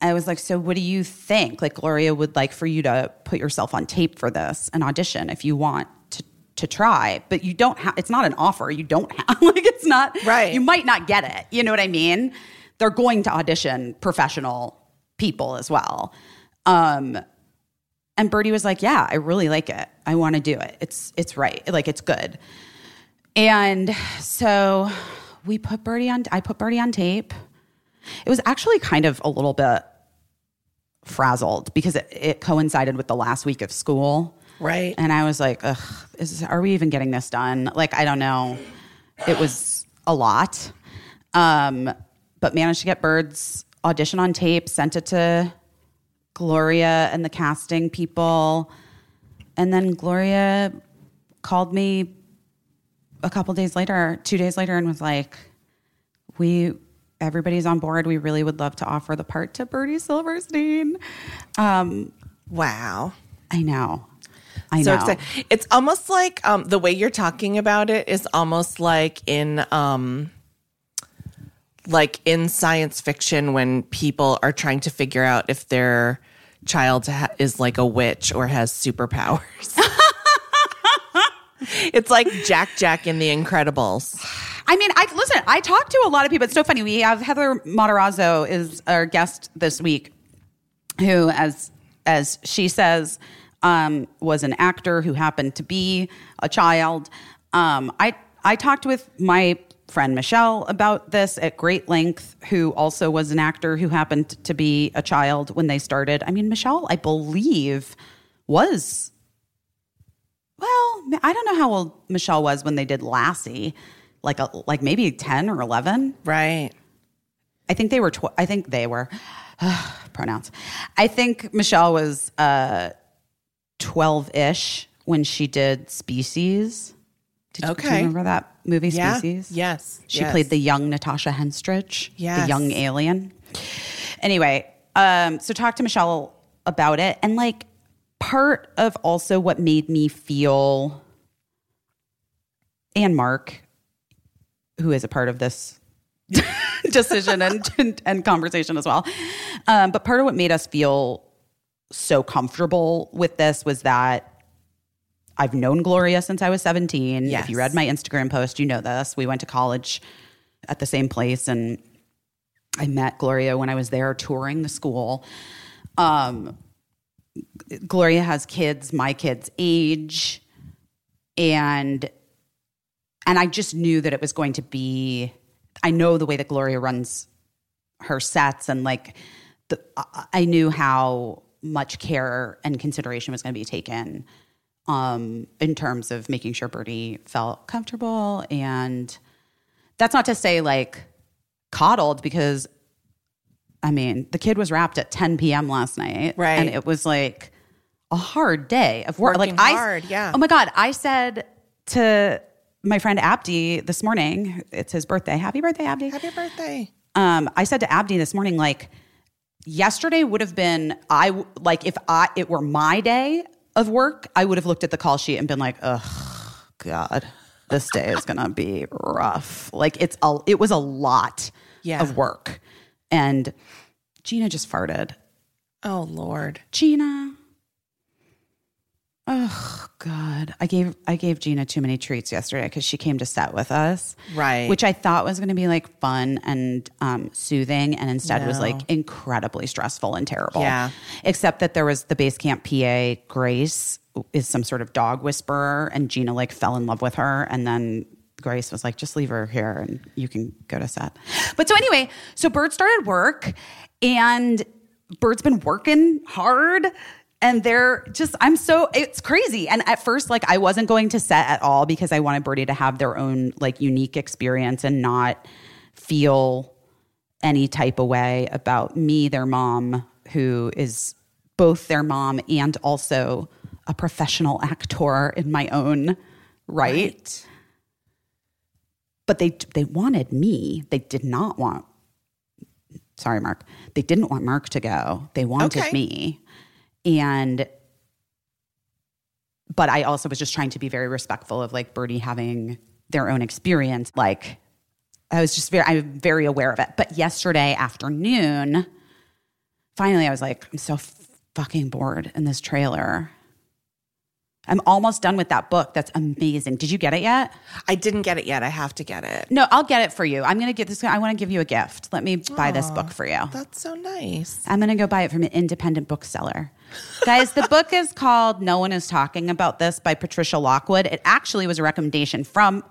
Speaker 1: I was like, so what do you think? Like Gloria would like for you to put yourself on tape for this and audition if you want to try, but you don't have it's not an offer. You don't have like it's not
Speaker 2: Right.
Speaker 1: You might not get it. You know what I mean? They're going to audition professional people as well. Um and Birdie was like, "Yeah, I really like it. I want to do it. It's it's right. Like it's good." And so we put Birdie on. I put Birdie on tape. It was actually kind of a little bit frazzled because it, it coincided with the last week of school.
Speaker 2: Right.
Speaker 1: And I was like, Ugh, is, are we even getting this done? Like, I don't know. It was a lot. Um, but managed to get Bird's audition on tape, sent it to Gloria and the casting people. and then Gloria called me a couple days later, two days later, and was like, "We, everybody's on board. We really would love to offer the part to Birdie Silverstein." Um,
Speaker 2: Wow.
Speaker 1: I know, I
Speaker 2: so
Speaker 1: know.
Speaker 2: excited. It's almost like um, the way you're talking about it is almost like in um, like in science fiction when people are trying to figure out if their child ha- is like a witch or has superpowers. it's like Jack Jack in The Incredibles.
Speaker 1: I mean, I listen. I talked to a lot of people. It's so funny. We have Heather Matarazzo is our guest this week, who, as as she says, um, was an actor who happened to be a child. Um, I I talked with my friend Michelle about this at great length, who also was an actor who happened to be a child when they started. I mean, Michelle, I believe, was well, I don't know how old Michelle was when they did Lassie, like a, like maybe ten or eleven.
Speaker 2: Right.
Speaker 1: I think they were. Tw- I think they were pronouns. I think Michelle was twelve ish when she did Species. Did, you- do you
Speaker 2: Okay.
Speaker 1: remember that movie
Speaker 2: Yeah.
Speaker 1: Species?
Speaker 2: Yes.
Speaker 1: She
Speaker 2: Yes.
Speaker 1: played the young Natasha Henstridge, the young alien. Anyway, um, so talk to Michelle about it. And like part of also what made me feel and Mark, who is a part of this decision and, and, and conversation as well. Um, but part of what made us feel so comfortable with this was that I've known Gloria since I was 17.
Speaker 2: Yes.
Speaker 1: If you read my Instagram post, you know this. We went to college at the same place and I met Gloria when I was there touring the school. Um, Gloria has kids my kids' age and and I just knew that it was going to be I know the way that Gloria runs her sets and like the I- I knew how much care and consideration was going to be taken um in terms of making sure Birdie felt comfortable and that's not to say like coddled because I mean, the kid was wrapped at 10 p.m. last night.
Speaker 2: Right.
Speaker 1: And it was like a hard day of work.
Speaker 2: Working
Speaker 1: like I
Speaker 2: hard, yeah.
Speaker 1: Oh my God. I said to my friend Abdi this morning, it's his birthday. Happy birthday, Abdi.
Speaker 2: Happy birthday.
Speaker 1: Um, I said to Abdi this morning, like, yesterday would have been I like if I it were my day of work, I would have looked at the call sheet and been like, oh God, this day is gonna be rough. Like it's a it was a lot
Speaker 2: Yeah.
Speaker 1: of work. And Gina just farted.
Speaker 2: Oh Lord.
Speaker 1: Gina. Oh God. I gave I gave Gina too many treats yesterday because she came to set with us.
Speaker 2: Right.
Speaker 1: Which I thought was gonna be like fun and um, soothing and instead was like incredibly stressful and terrible.
Speaker 2: Yeah.
Speaker 1: Except that there was the base camp PA, Grace, is some sort of dog whisperer, and Gina like fell in love with her and then Grace was like, just leave her here and you can go to set. But so anyway, so Bird started work and Bird's been working hard and they're just, I'm so, it's crazy. And at first, like, I wasn't going to set at all because I wanted Birdie to have their own like unique experience and not feel any type of way about me, their mom, who is both their mom and also a professional actor in my own right but they they wanted me. They did not want. Sorry, Mark. They didn't want Mark to go. They wanted
Speaker 2: Okay.
Speaker 1: me, and but I also was just trying to be very respectful of like Birdie having their own experience. Like I was just very I'm very aware of it. But yesterday afternoon, finally, I was like, I'm so fucking bored in this trailer. I'm almost done with that book. That's amazing. Did you get it yet?
Speaker 2: I didn't get it yet. I have to get it.
Speaker 1: No, I'll get it for you. I'm going to get this. I want to give you a gift. Let me buy this book for you.
Speaker 2: That's so nice.
Speaker 1: I'm going to go buy it from an independent bookseller. Guys, the book is called No One Is Talking About This by Patricia Lockwood. It actually was a recommendation from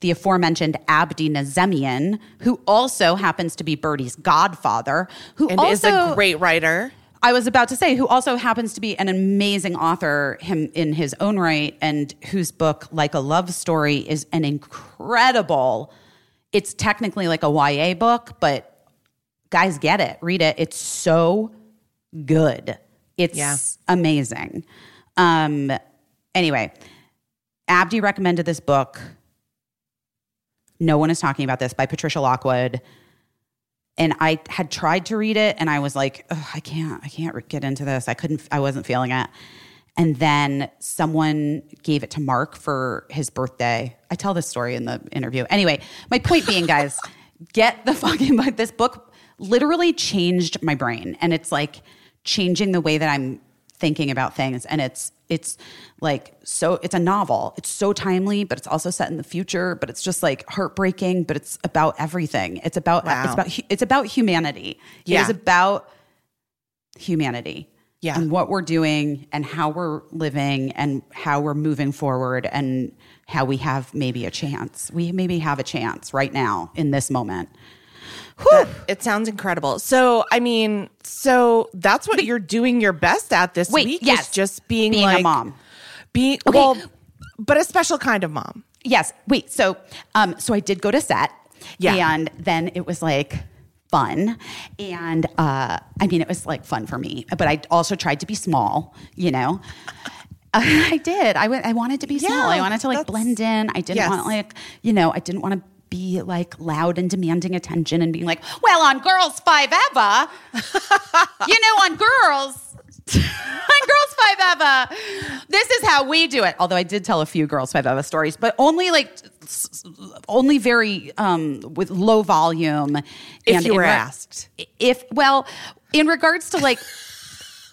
Speaker 1: the aforementioned Abdi Nazemian, who also happens to be Birdie's godfather, who
Speaker 2: And
Speaker 1: also
Speaker 2: is a great writer.
Speaker 1: I was about to say, who also happens to be an amazing author him in his own right, and whose book, like a love story, is an incredible. It's technically like a YA book, but guys, get it, read it. It's so good. It's
Speaker 2: Yeah.
Speaker 1: amazing. Um, Anyway, Abdi recommended this book. No one is talking about this by Patricia Lockwood. And I had tried to read it and I was like, I can't, I can't get into this. I couldn't, I wasn't feeling it. And then someone gave it to Mark for his birthday. I tell this story in the interview. Anyway, my point being, guys, get the fucking book. This book literally changed my brain. And it's like changing the way that I'm thinking about things. And it's, it's like so it's a novel. It's so timely, but it's also set in the future, but it's just like heartbreaking, but it's about everything. It's about it's about it's about humanity. It
Speaker 2: Yeah.
Speaker 1: is about humanity.
Speaker 2: Yeah.
Speaker 1: And what we're doing and how we're living and how we're moving forward and how we have maybe a chance. We maybe have a chance right now in this moment.
Speaker 2: That- it sounds incredible. So, I mean, so that's what you're doing your best at this
Speaker 1: Wait,
Speaker 2: week
Speaker 1: yes.
Speaker 2: is just being,
Speaker 1: Being a
Speaker 2: like
Speaker 1: mom.
Speaker 2: Being well, but a special kind of mom.
Speaker 1: Yes. Wait. So, um, so I did go to set.
Speaker 2: Yeah.
Speaker 1: And then it was like fun, and uh, I mean, it was like fun for me. But I also tried to be small. You know. I did. I. I wanted to be small.
Speaker 2: Yeah,
Speaker 1: I wanted to like blend in. I didn't
Speaker 2: Yes.
Speaker 1: want like you know. I didn't want to be like loud and demanding attention and being like, well, on Girls Five Eva, you know, on Girls, on Girls Five Eva, this is how we do it. Although I did tell a few Girls Five Eva stories, but only like, only very um, with low volume.
Speaker 2: If
Speaker 1: and
Speaker 2: you were
Speaker 1: re-
Speaker 2: asked.
Speaker 1: If well, in regards to like.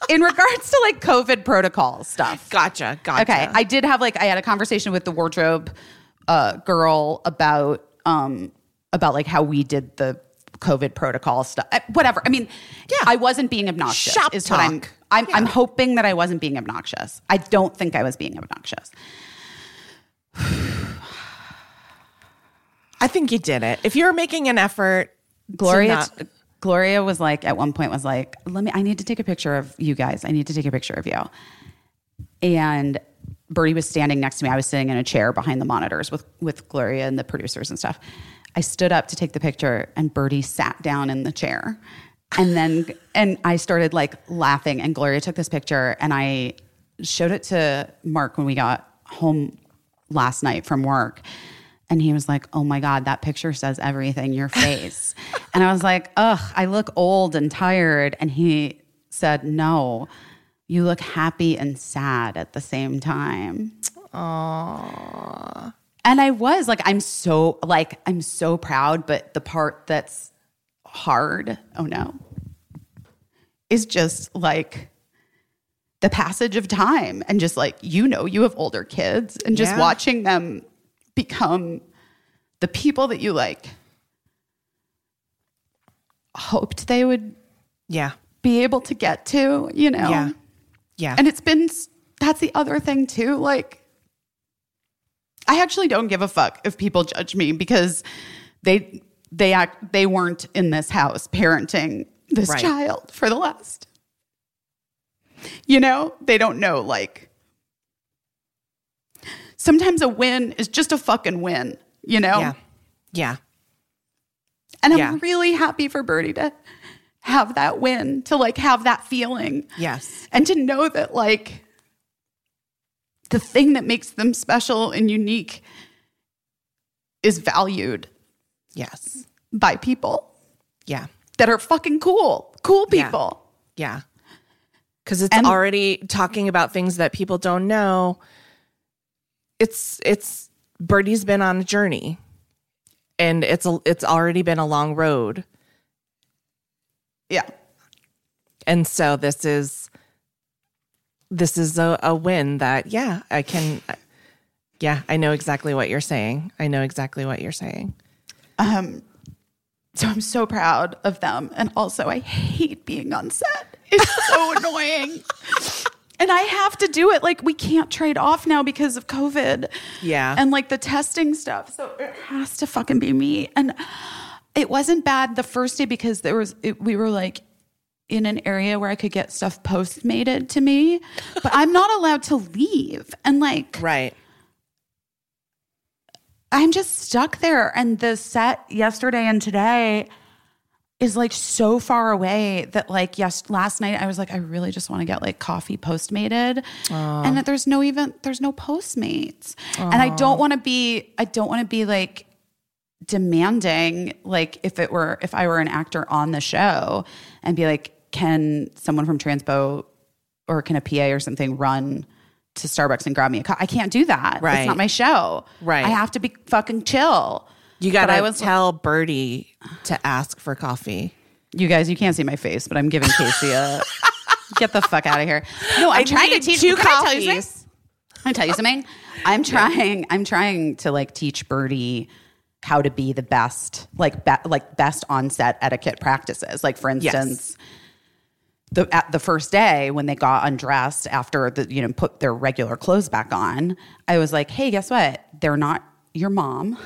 Speaker 1: In regards to like COVID protocol stuff,
Speaker 2: Gotcha. Gotcha.
Speaker 1: Okay, I did have like I had a conversation with the wardrobe uh, girl about um about like how we did the COVID protocol stuff. Uh, Whatever. I mean,
Speaker 2: Yeah.
Speaker 1: I wasn't being obnoxious.
Speaker 2: Shop
Speaker 1: is what I'm.
Speaker 2: talk.
Speaker 1: I'm, I'm hoping that I wasn't being obnoxious. I don't think I was being obnoxious.
Speaker 2: I think you did it. If you're making an effort,
Speaker 1: Gloria,
Speaker 2: not-
Speaker 1: Gloria was like at one point was like, "Let me. I need to take a picture of you guys. I need to take a picture of you." And Birdie was standing next to me. I was sitting in a chair behind the monitors with with Gloria and the producers and stuff. I stood up to take the picture, and Birdie sat down in the chair. And then, and I started like laughing. And Gloria took this picture, and I showed it to Mark when we got home last night from work. And he was like, Oh my God, that picture says everything, your face. and I was like, Ugh, I look old and tired. And he said, No, you look happy and sad at the same time. Aww. And I was like, I'm so like, I'm so proud, but the part that's hard, oh no, is just like the passage of time and just like you know you have older kids and just
Speaker 2: Yeah.
Speaker 1: watching them become the people that you like hoped they would
Speaker 2: yeah,
Speaker 1: be able to get to you know
Speaker 2: yeah, yeah.
Speaker 1: and it's been that's the other thing too like i actually don't give a fuck if people judge me because they they act they weren't in this house parenting this
Speaker 2: Right.
Speaker 1: child for the last you know they don't know like sometimes a win is just a fucking win you know
Speaker 2: yeah, yeah,
Speaker 1: and i'm
Speaker 2: Yeah.
Speaker 1: really happy for birdie to have that win to like have that feeling
Speaker 2: yes,
Speaker 1: and to know that like the thing that makes them special and unique is valued
Speaker 2: yes,
Speaker 1: by people
Speaker 2: yeah,
Speaker 1: that are fucking cool cool
Speaker 2: Yeah.
Speaker 1: people
Speaker 2: yeah. Because it's
Speaker 1: And-
Speaker 2: already talking about things that people don't know. It's it's Birdie's been on a journey, and it's a it's already been a long road.
Speaker 1: Yeah.
Speaker 2: And so this is this is a, a win that yeah i can yeah i know exactly what you're saying. I know exactly what you're saying.
Speaker 1: Um so i'm so proud of them. And also i hate being on set. It's so annoying. And i have to do it. Like we can't trade off now because of covid
Speaker 2: Yeah.
Speaker 1: and like the testing stuff. So it has to fucking be me. And it wasn't bad the first day because there was it, we were like in an area where i could get stuff postmated to me but i'm not allowed to leave. And like
Speaker 2: right.
Speaker 1: I'm just stuck there. And the set yesterday and today, is like so far away that like yes last night I was like I really just want to get like coffee postmated. And that there's no even there's no postmates. And I don't want to be I don't want to be like demanding like if it were if I were an actor on the show and be like can someone from Transpo or can a PA or something run to Starbucks and grab me a cup I can't do that
Speaker 2: Right.
Speaker 1: it's not my show
Speaker 2: Right.
Speaker 1: I have to be fucking chill
Speaker 2: You got
Speaker 1: But I
Speaker 2: to
Speaker 1: was-
Speaker 2: tell Birdie to ask for coffee.
Speaker 1: You guys, you can't see my face, but I'm giving Casey a get the fuck out of here. No, I'm
Speaker 2: I
Speaker 1: trying to teach
Speaker 2: two
Speaker 1: Can I tell you something? Can I tell you something? I'm trying. I'm trying to like teach Birdie how to be the best, like be, like best on set etiquette practices. Like for instance, the at the first day when they got undressed after the you know put their regular clothes back on, I was like, hey, guess what? They're not your mom.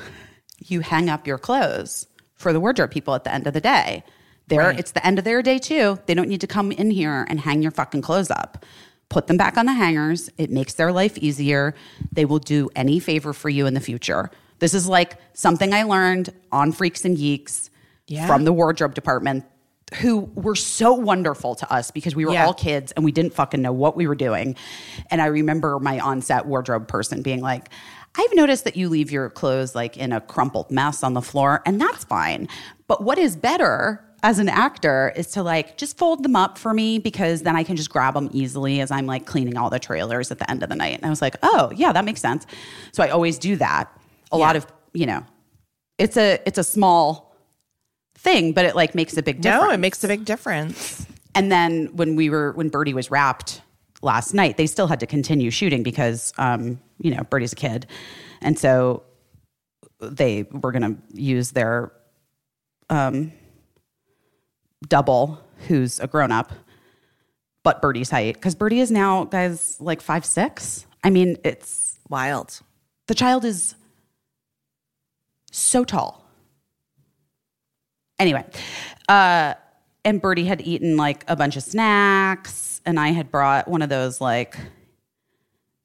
Speaker 1: You hang up your clothes for the wardrobe people at the end of the day. They're
Speaker 2: Right.
Speaker 1: it's the end of their day too. They don't need to come in here and hang your fucking clothes up. Put them back on the hangers. It makes their life easier. They will do any favor for you in the future. This is like something I learned on Freaks and Geeks
Speaker 2: Yeah.
Speaker 1: from the wardrobe department who were so wonderful to us because we were
Speaker 2: Yeah.
Speaker 1: all kids and we didn't fucking know what we were doing. And I remember my on-set wardrobe person being like, I've noticed that you leave your clothes like in a crumpled mess on the floor, and that's fine. But what is better as an actor is to like just fold them up for me because then I can just grab them easily as I'm like cleaning all the trailers at the end of the night. And I was like, oh, yeah, that makes sense. So I always do that. A lot of, you know, it's a it's a small thing, but it like makes a big difference.
Speaker 2: No, it makes a big difference.
Speaker 1: And then when we were when Birdie was wrapped last night, they still had to continue shooting because um, you know, Birdie's a kid. And so they were gonna use their um double who's a grown up, but Birdie's height. Because Birdie is now, guys, like five six. I mean, it's
Speaker 2: Wild.
Speaker 1: the child is so tall. Anyway, uh, and Birdie had eaten like a bunch of snacks, and I had brought one of those like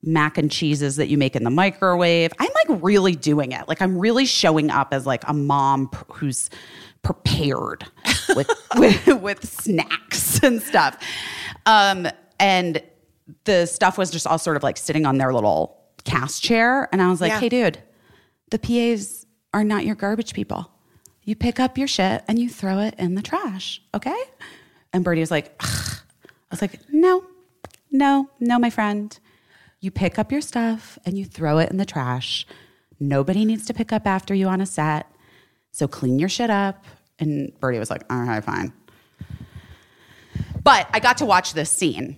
Speaker 1: mac and cheeses that you make in the microwave. I'm like really doing it. Like I'm really showing up as like a mom p- who's prepared with with, with snacks and stuff. Um, and the stuff was just all sort of like sitting on their little cast chair, and I was like,
Speaker 2: Yeah.
Speaker 1: "Hey, dude, the PAs are not your garbage people. You pick up your shit and you throw it in the trash, okay?" And Birdie was like, "Ugh." "I was like, no, no, no, my friend. You pick up your stuff and you throw it in the trash. Nobody needs to pick up after you on a set. So clean your shit up." And Birdie was like, "All right, fine." But I got to watch this scene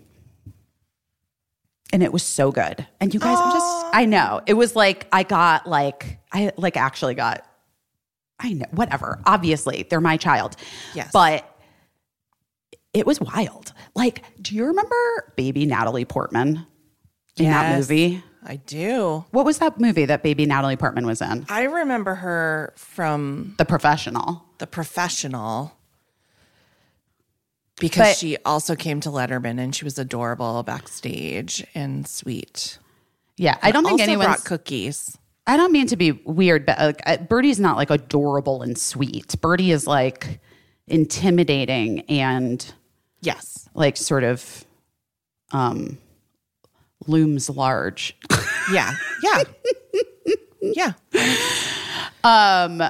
Speaker 1: and it was so good. And you guys, I'm just, I know it was like I got like I like actually got, I know whatever. Obviously, they're my child.
Speaker 2: Yes.
Speaker 1: but it was wild. Like, do you remember Baby Natalie Portman in that movie?
Speaker 2: I do.
Speaker 1: What was that movie that Baby Natalie Portman was in?
Speaker 2: I remember her from
Speaker 1: The Professional.
Speaker 2: The Professional because
Speaker 1: But-
Speaker 2: she also came to Letterman and she was adorable backstage and sweet.
Speaker 1: Yeah, I don't think
Speaker 2: also
Speaker 1: anyone's.
Speaker 2: brought cookies.
Speaker 1: I don't mean to be weird, but like, uh, Birdie's not like adorable and sweet. Birdie is like intimidating and
Speaker 2: Yes.
Speaker 1: like sort of um looms large.
Speaker 2: Yeah. Yeah. yeah.
Speaker 1: Um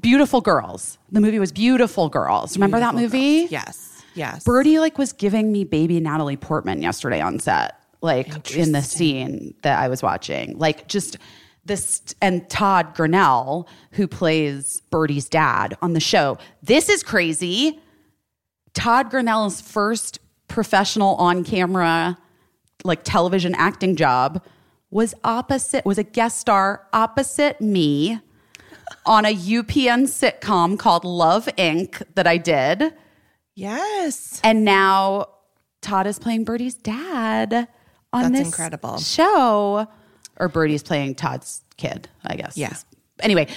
Speaker 1: Beautiful Girls. The movie was Beautiful Girls. Remember that movie?
Speaker 2: Yes. Yes.
Speaker 1: Birdie like was giving me baby Natalie Portman yesterday on set, like in the scene that I was watching. Like just this and Todd Grinnell, who plays Birdie's dad on the show. This is crazy. Todd Grinnell's first professional on camera like television acting job was opposite was a guest star opposite me on a UPN sitcom called Love Inc that I did.
Speaker 2: Yes.
Speaker 1: And now Todd is playing Birdie's dad on
Speaker 2: That's
Speaker 1: this
Speaker 2: incredible.
Speaker 1: show. Or Birdie's playing Todd's kid, I guess.
Speaker 2: Yeah.
Speaker 1: Anyway,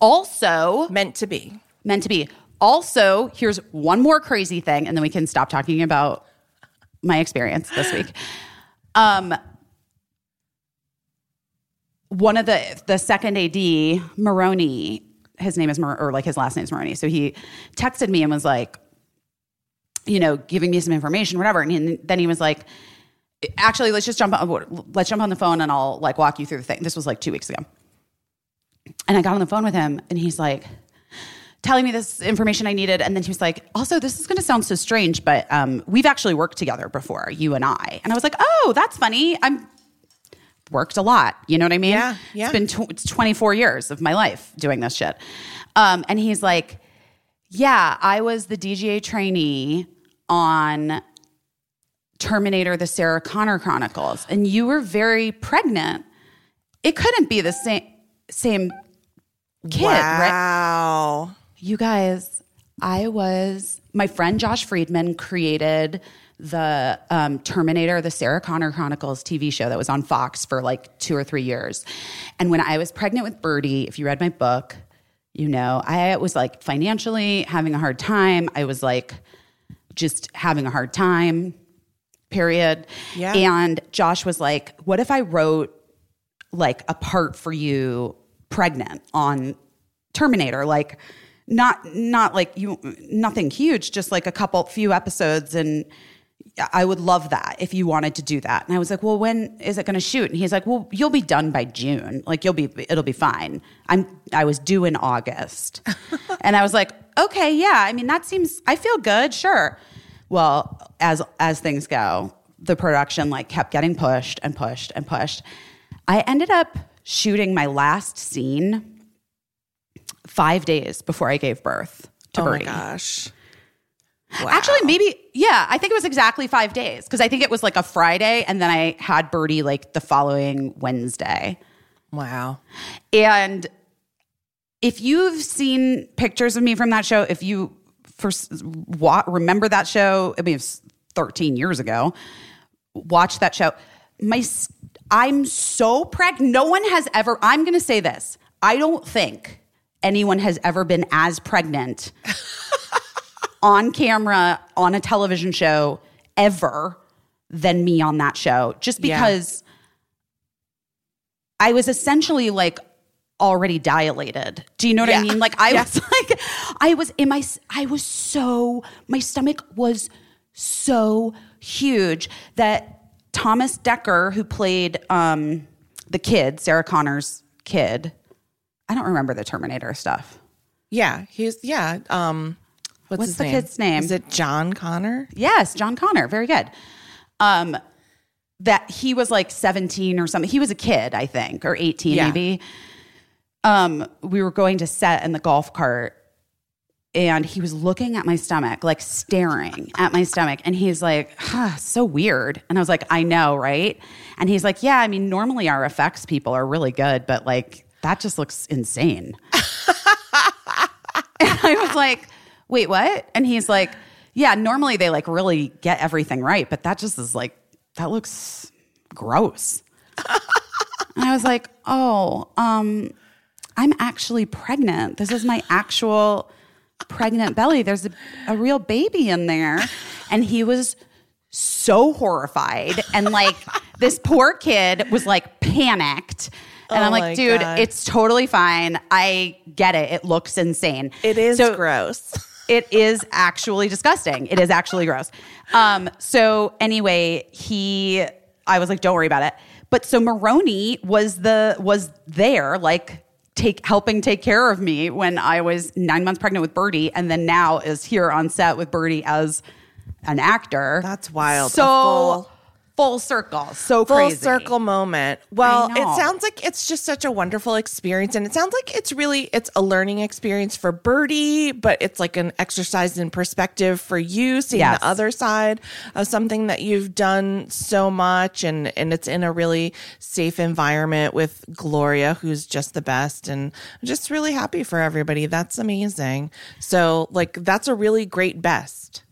Speaker 1: also
Speaker 2: Meant to be.
Speaker 1: meant to be. Also, here's one more crazy thing, and then we can stop talking about my experience this week. Um, one of the the second AD, Maroney, his name is Mar- or like his last name is Maroney. So he texted me and was like, you know, giving me some information, whatever. And he- then he was like, actually, let's just jump on, let's jump on the phone and I'll like walk you through the thing. This was like two weeks ago. And I got on the phone with him and he's like, telling me this information I needed. And then he was like, also, this is going to sound so strange, but um, we've actually worked together before, you and I. And I was like, oh, that's funny. I'm worked a lot. You know what I mean?
Speaker 2: Yeah, yeah.
Speaker 1: It's been tw- it's 24 years of my life doing this shit. Um, and he's like, yeah, I was the DGA trainee on Terminator, the Sarah Connor Chronicles, and you were very pregnant. It couldn't be the same same kid, right?
Speaker 2: wow.
Speaker 1: You guys, I was my friend Josh Friedman created the um, Terminator, the Sarah Connor Chronicles TV show that was on Fox for like two or three years. And when I was pregnant with Birdie, if you read my book, you know, I was like financially having a hard time. I was like just having a hard time, period.
Speaker 2: Yeah.
Speaker 1: And Josh was like, What if I wrote like a part for you pregnant on Terminator? Like, not not like you nothing huge just like a couple few episodes and I would love that if you wanted to do that. And I was like, "Well, when is it going to shoot?" And he's like, "Well, you'll be done by June. Like you'll be it'll be fine." I'm I was due in August. and I was like, "Okay, yeah. I mean, that seems I feel good, sure." Well, as as things go, the production like kept getting pushed and pushed and pushed. I ended up shooting my last scene 5 days before I gave birth to
Speaker 2: Oh my
Speaker 1: Birdie.
Speaker 2: Gosh.
Speaker 1: Actually, maybe, yeah, I think it was exactly five days because I think it was like a Friday and then I had Birdie like the following Wednesday.
Speaker 2: Wow.
Speaker 1: And if you've seen pictures of me from that show, if you first wa- remember that show, I mean, it's 13 years ago, watch that show. My, I'm so pregnant. No one has ever, I'm going to say this. I don't think anyone has ever been as pregnant on camera on a television show ever than me on that show just
Speaker 2: Yeah.
Speaker 1: because I was essentially like already dilated. Do you know what I mean? Like I
Speaker 2: Yeah.
Speaker 1: was like I was in my I was so my stomach was so huge that Thomas Dekker who played um the kid, Sarah Connor's kid. I don't remember the Terminator stuff.
Speaker 2: Yeah. He's, yeah. Um, what's,
Speaker 1: What's the
Speaker 2: name?
Speaker 1: kid's name?
Speaker 2: Is it John Connor?
Speaker 1: Yes, John Connor, very good. Um, that he was like 17 or something. He was a kid, I think, or 18
Speaker 2: Yeah.
Speaker 1: maybe. Um, we were going to set in the golf cart and he was looking at my stomach, like staring at my stomach. And he's like, huh, so weird. And I was like, I know, right? And he's like, yeah, I mean, normally our effects people are really good, but like that just looks insane. And I was like, wait, what? And he's like, yeah, normally they like really get everything right, but that just is like, that looks gross. and I was like, oh, um, I'm actually pregnant. This is my actual pregnant belly. There's a, a real baby in there. And he was so horrified. And like, this poor kid was like panicked. And
Speaker 2: Oh
Speaker 1: I'm like, dude,
Speaker 2: God.
Speaker 1: it's totally fine. I get it. It looks insane.
Speaker 2: It is
Speaker 1: So-
Speaker 2: gross.
Speaker 1: It is actually disgusting. It is actually gross. Um, so anyway, he I was like, don't worry about it. But so Maroney was the was there, like take helping take care of me when I was nine months pregnant with Birdie, and then now is here on set with Birdie as an actor.
Speaker 2: That's wild.
Speaker 1: So
Speaker 2: full-
Speaker 1: circle. So
Speaker 2: Full
Speaker 1: crazy.
Speaker 2: circle moment. Well, it sounds like it's just such a wonderful experience, and it sounds like it's really it's a learning experience for Birdie, but it's like an exercise in perspective for you, seeing
Speaker 1: Yes.
Speaker 2: the other side of something that you've done so much, and and it's in a really safe environment with Gloria, who's just the best, and I'm just really happy for everybody. That's amazing. So, like, that's a really great best.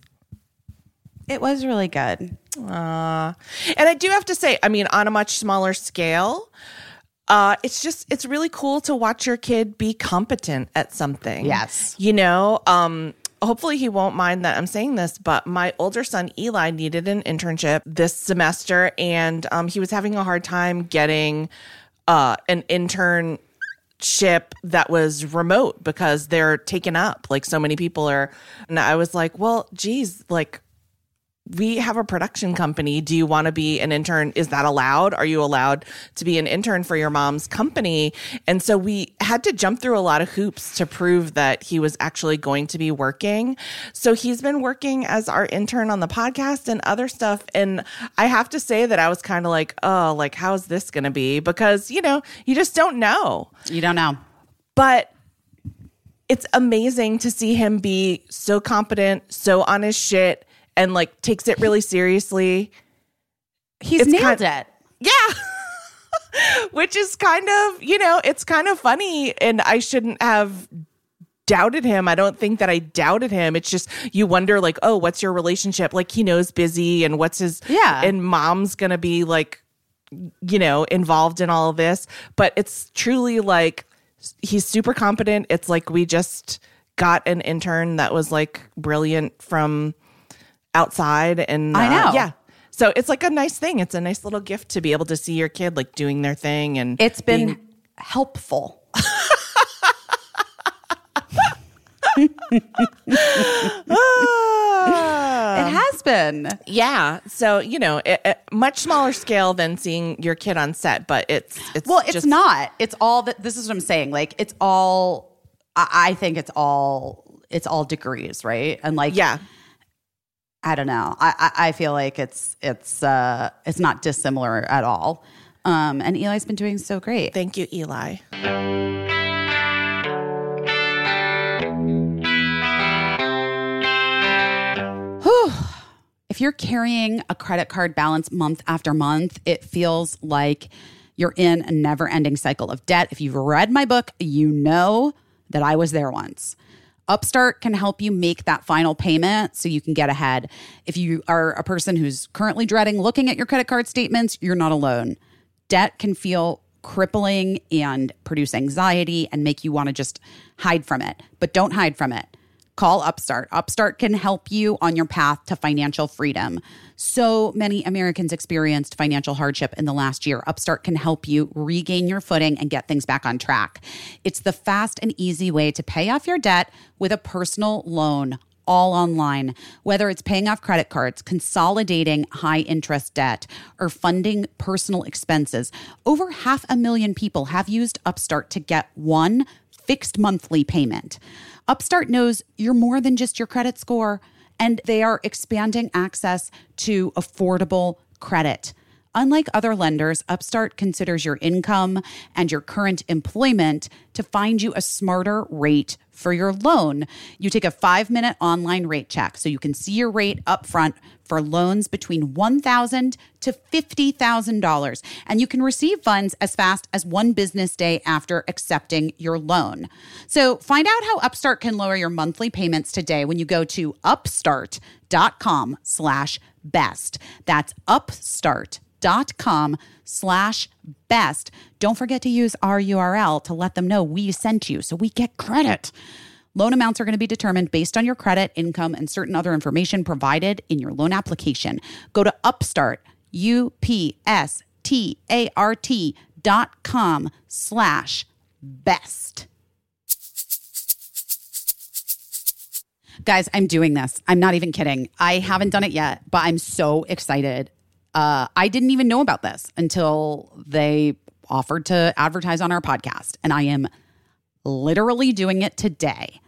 Speaker 1: It was really good.
Speaker 2: Uh, and I do have to say, I mean, on a much smaller scale, uh, it's just it's really cool to watch your kid be competent at something.
Speaker 1: Yes.
Speaker 2: you know. Um, hopefully, he won't mind that I'm saying this, but my older son Eli needed an internship this semester, and um, he was having a hard time getting uh, an intern ship that was remote because they're taken up like so many people are and i was like well geez like we have a production company. Do you want to be an intern? Is that allowed? Are you allowed to be an intern for your mom's company? And so we had to jump through a lot of hoops to prove that he was actually going to be working. So he's been working as our intern on the podcast and other stuff. And I have to say that I was kind of like, oh, like, how's this going to be? Because, you know, you just don't know
Speaker 1: You don't know.
Speaker 2: but it's amazing to see him be so competent, so on his shit, and like takes it really seriously.
Speaker 1: He's
Speaker 2: It's
Speaker 1: nailed
Speaker 2: kind-
Speaker 1: it.
Speaker 2: Yeah. Which is kind of, you know, it's kind of funny. And I shouldn't have doubted him. I don't think that I doubted him. It's just you wonder, like, oh, what's your relationship? Like, he knows busy and what's his,
Speaker 1: Yeah.
Speaker 2: And mom's going to be like, you know, involved in all of this. But it's truly like he's super competent. It's like we just got an intern that was like brilliant from outside. And
Speaker 1: I
Speaker 2: uh,
Speaker 1: know.
Speaker 2: yeah. So it's like a nice thing. It's a nice little gift to be able to see your kid like doing their thing and
Speaker 1: It's been
Speaker 2: being-
Speaker 1: helpful. It has been.
Speaker 2: yeah. So you know, it, it- much smaller scale than seeing your kid on set, but it's it's
Speaker 1: Well, it's
Speaker 2: just-
Speaker 1: not. It's all that. This is what I'm saying. Like, it's all. I, I think it's all. It's all degrees, right? And like,
Speaker 2: Yeah.
Speaker 1: I don't know. I, I I feel like it's it's uh it's not dissimilar at all. Um, and Eli's been doing so great.
Speaker 2: Thank you, Eli.
Speaker 1: if you're carrying a credit card balance month after month, it feels like you're in a never ending cycle of debt. If you've read my book, you know that I was there once. Upstart can help you make that final payment so you can get ahead. If you are a person who's currently dreading looking at your credit card statements, you're not alone. Debt can feel crippling and produce anxiety and make you want to just hide from it, but don't hide from it. Call Upstart. Upstart can help you on your path to financial freedom. So many Americans experienced financial hardship in the last year. Upstart can help you regain your footing and get things back on track. It's the fast and easy way to pay off your debt with a personal loan all online, whether it's paying off credit cards, consolidating high interest debt, or funding personal expenses. Over half a million people have used Upstart to get one fixed monthly payment. Upstart knows you're more than just your credit score, and they are expanding access to affordable credit. Unlike other lenders, Upstart considers your income and your current employment to find you a smarter rate for your loan. You take a five minute online rate check so you can see your rate upfront for loans between $1,000 to $50,000. And you can receive funds as fast as one business day after accepting your loan. So find out how Upstart can lower your monthly payments today when you go to upstart.com slash best. That's upstart.com slash best. Don't forget to use our URL to let them know we sent you so we get credit. Loan amounts are going to be determined based on your credit, income, and certain other information provided in your loan application. Go to Upstart, U P S T A R T dot com slash best. Guys, I'm doing this. I'm not even kidding. I haven't done it yet, but I'm so excited. Uh, I didn't even know about this until they offered to advertise on our podcast, and I am literally doing it today.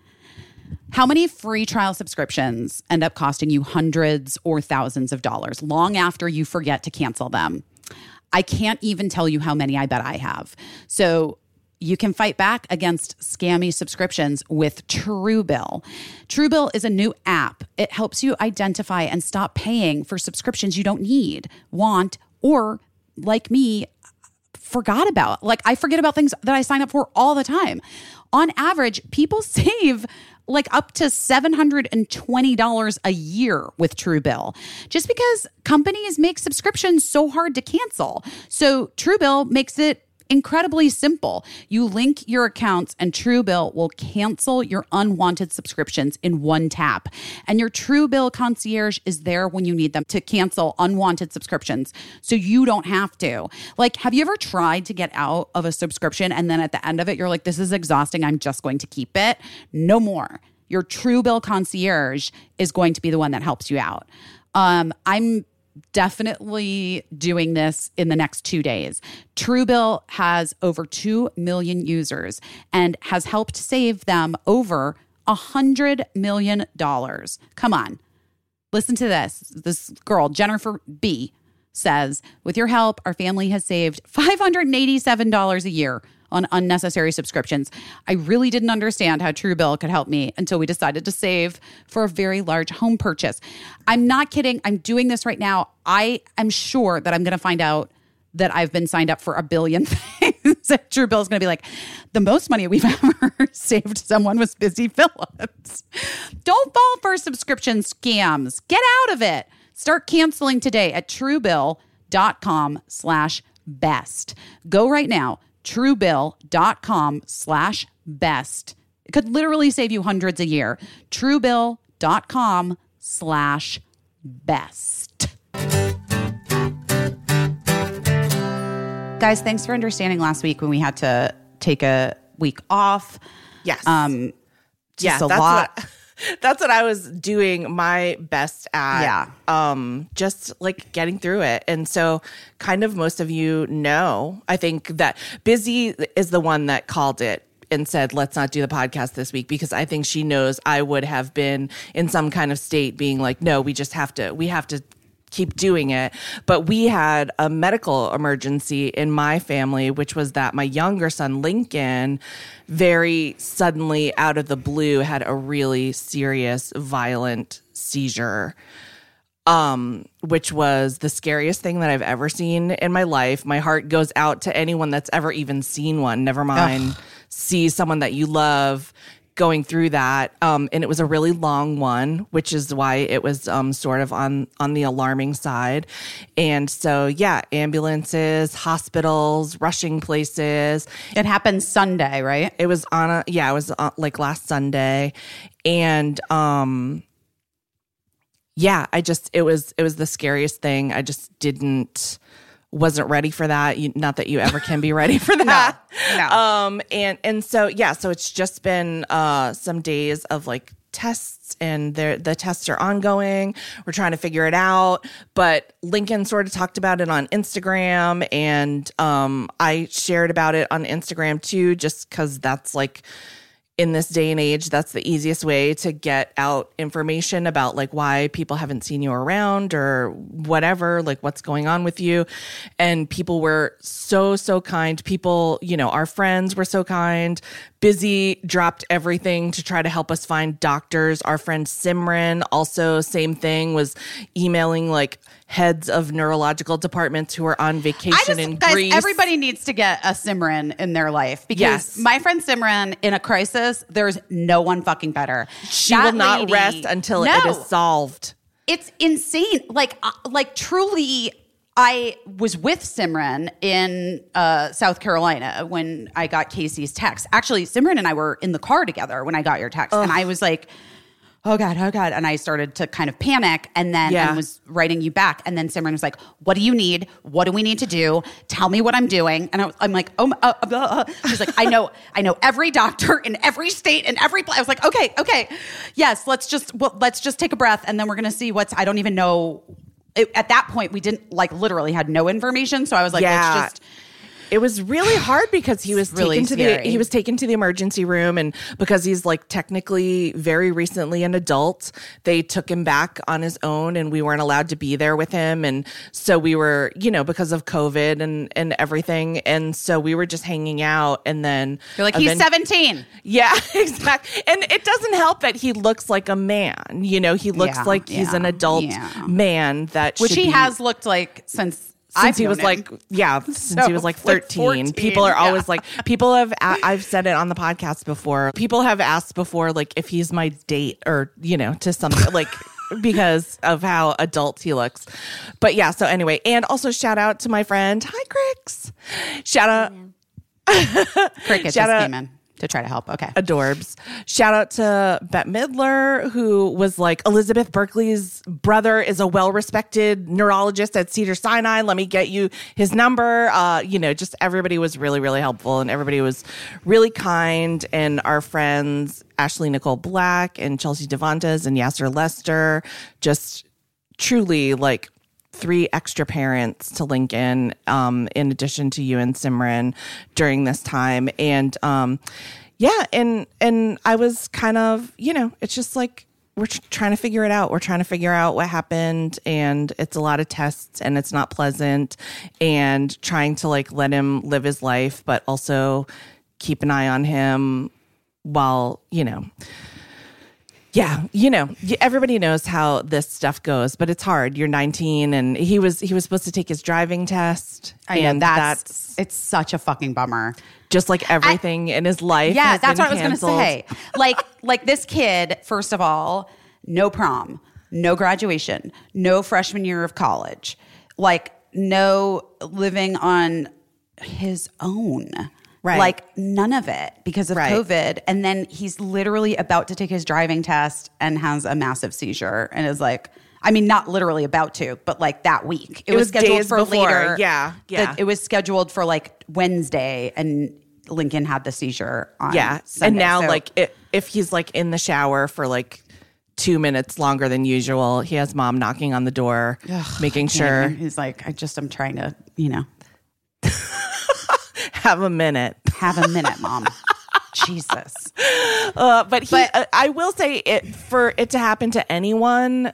Speaker 1: How many free trial subscriptions end up costing you hundreds or thousands of dollars long after you forget to cancel them? I can't even tell you how many I bet I have. So you can fight back against scammy subscriptions with Truebill. Truebill is a new app. It helps you identify and stop paying for subscriptions you don't need, want, or like me, forgot about. Like I forget about things that I sign up for all the time. On average, people save like up to $720 a year with Truebill just because companies make subscriptions so hard to cancel. So Truebill makes it incredibly simple. You link your accounts, and Truebill will cancel your unwanted subscriptions in one tap. And your Truebill concierge is there when you need them to cancel unwanted subscriptions so you don't have to. Like, have you ever tried to get out of a subscription and then at the end of it, you're like, this is exhausting. I'm just going to keep it? No more. Your Truebill concierge is going to be the one that helps you out. Um, I'm definitely doing this in the next two days. Truebill has over 2 million users and has helped save them over a $100 million. Come on. Listen to this. This girl, Jennifer B, says, With your help, our family has saved $587 a year on unnecessary subscriptions. I really didn't understand how Truebill could help me until we decided to save for a very large home purchase. I'm not kidding. I'm doing this right now. I am sure that I'm going to find out that I've been signed up for a billion things. Truebill's going to be like, the most money we've ever saved someone was Busy Philipps. Don't fall for subscription scams. Get out of it. Start canceling today at truebill.com slash best. Go right now, truebill.com slash best. It could literally save you hundreds a year. Truebill.com slash best. Guys, thanks for understanding last week when we had to take a week off.
Speaker 2: Yes.
Speaker 1: Um,
Speaker 2: yeah,
Speaker 1: just a
Speaker 2: that's
Speaker 1: lot.
Speaker 2: What, that's what I was doing my best at.
Speaker 1: Yeah.
Speaker 2: Um, just like getting through it. And so kind of most of you know, I think that Busy is the one that called it and said, let's not do the podcast this week because I think she knows I would have been in some kind of state being like, no, we just have to, we have to keep doing it. But we had a medical emergency in my family, which was that my younger son, Lincoln, very suddenly out of the blue had a really serious, violent seizure. Um, which was the scariest thing that I've ever seen in my life. My heart goes out to anyone that's ever even seen one, never mind see someone that you love going through that um, and it was a really long one which is why it was um, sort of on on the alarming side. And so yeah ambulances hospitals rushing places.
Speaker 1: It happened Sunday, right?
Speaker 2: it was on a yeah it was uh, like last sunday. And um yeah i just it was it was the scariest thing. I just didn't wasn't ready for that. You, not that you ever can be ready for that.
Speaker 1: no.
Speaker 2: um and and so yeah so it's just been uh some days of like tests and the the tests are ongoing. We're trying to figure it out. But lincoln sort of talked about it on instagram and um i shared about it on instagram too just because that's like in this day and age that's the easiest way to get out information about like why people haven't seen you around or whatever like what's going on with you. And people were so so kind. People you know our friends were so kind busy dropped everything to try to help us find doctors our friend simran also same thing was emailing like heads of neurological departments who are on vacation
Speaker 1: I just,
Speaker 2: in
Speaker 1: guys,
Speaker 2: Greece
Speaker 1: everybody needs to get a Simran in their life because
Speaker 2: Yes.
Speaker 1: my friend Simran in a crisis, there's no one fucking better.
Speaker 2: she
Speaker 1: That
Speaker 2: will not
Speaker 1: lady-
Speaker 2: rest until
Speaker 1: No.
Speaker 2: it is solved
Speaker 1: It's insane. Like, uh, like truly, I was with Simran in uh, South Carolina when I got Casey's text. Actually, Simran and I were in the car together when I got your text, and I was like. Oh God, oh God. And I started to kind of panic and then
Speaker 2: Yeah.
Speaker 1: and was writing you back. And then Simran was like, What do you need? What do we need to do? Tell me what I'm doing. And I was, I'm like, Oh, my- uh, uh, uh. she's like, I know, I know every doctor in every state and every place. I was like, Okay, okay. Yes, let's just, well, let's just take a breath and then we're going to see what's, I don't even know. It, at that point, we didn't like literally had no information. So I was like,
Speaker 2: Yeah.
Speaker 1: let's just,
Speaker 2: it was really hard because he was
Speaker 1: really
Speaker 2: taken to
Speaker 1: scary.
Speaker 2: the he was taken to the emergency room and because he's like technically very recently an adult they took him back on his own and we weren't allowed to be there with him and so we were you know because of covid and and everything and so we were just hanging out and then
Speaker 1: you're like, he's 17.
Speaker 2: yeah, exactly. And it doesn't help that he looks like a man. You know, he looks
Speaker 1: Yeah,
Speaker 2: like he's an adult
Speaker 1: yeah.
Speaker 2: man that
Speaker 1: Which he
Speaker 2: be-
Speaker 1: has looked like since,
Speaker 2: since
Speaker 1: I've
Speaker 2: he was
Speaker 1: known
Speaker 2: like yeah since
Speaker 1: So,
Speaker 2: he was like
Speaker 1: like
Speaker 2: 13
Speaker 1: 14,
Speaker 2: people are
Speaker 1: yeah.
Speaker 2: always like people have a- i've said it on the podcast before. People have asked before like if he's my date or you know to some like because of how adult he looks. But yeah so anyway and also shout out to my friend hi cricks shout out.
Speaker 1: Cricket just
Speaker 2: Shout out-
Speaker 1: came in to try to help. Okay.
Speaker 2: adorbs. Shout out to Bette Midler, who was like Elizabeth Berkley's brother is a well-respected neurologist at Cedar Sinai. Let me get you his number. Uh, you know, just everybody was really, really helpful and everybody was really kind. And our friends Ashley Nicole Black and Chelsea Devantez and Yassir Lester, just truly like three extra parents to Lincoln, um, in addition to you and Simran during this time. And um, yeah, and and I was kind of, you know, it's just like we're tr- trying to figure it out. We're trying to figure out what happened, and it's a lot of tests, and it's not pleasant. And trying to like let him live his life, but also keep an eye on him while you know yeah, you know, everybody knows how this stuff goes, but it's hard. You're 19, and he was he was supposed to take his driving test,
Speaker 1: I know
Speaker 2: and
Speaker 1: that's,
Speaker 2: that's
Speaker 1: it's such a fucking bummer.
Speaker 2: just like everything in his life.
Speaker 1: Yeah, that's what I was going to say. Like, like this kid. First of all, no prom, no graduation, no freshman year of college, like no living on his own.
Speaker 2: Right.
Speaker 1: Like none of it because of
Speaker 2: Right.
Speaker 1: COVID. And then he's literally about to take his driving test and has a massive seizure and is like, I mean, not literally about to, but like that week. It,
Speaker 2: It was
Speaker 1: scheduled
Speaker 2: days
Speaker 1: for
Speaker 2: before.
Speaker 1: later.
Speaker 2: Yeah, yeah.
Speaker 1: The- it was scheduled for like Wednesday and Lincoln had the seizure on
Speaker 2: Yeah,
Speaker 1: Sunday.
Speaker 2: and now
Speaker 1: So-
Speaker 2: like it, if he's like in the shower for like two minutes longer than usual, he has mom knocking on the door, making sure
Speaker 1: he's like, I just I'm trying to, you know,
Speaker 2: have a minute.
Speaker 1: have a minute, mom. Jesus.
Speaker 2: Uh, but he,
Speaker 1: But-
Speaker 2: uh, I will say it for it to happen to anyone.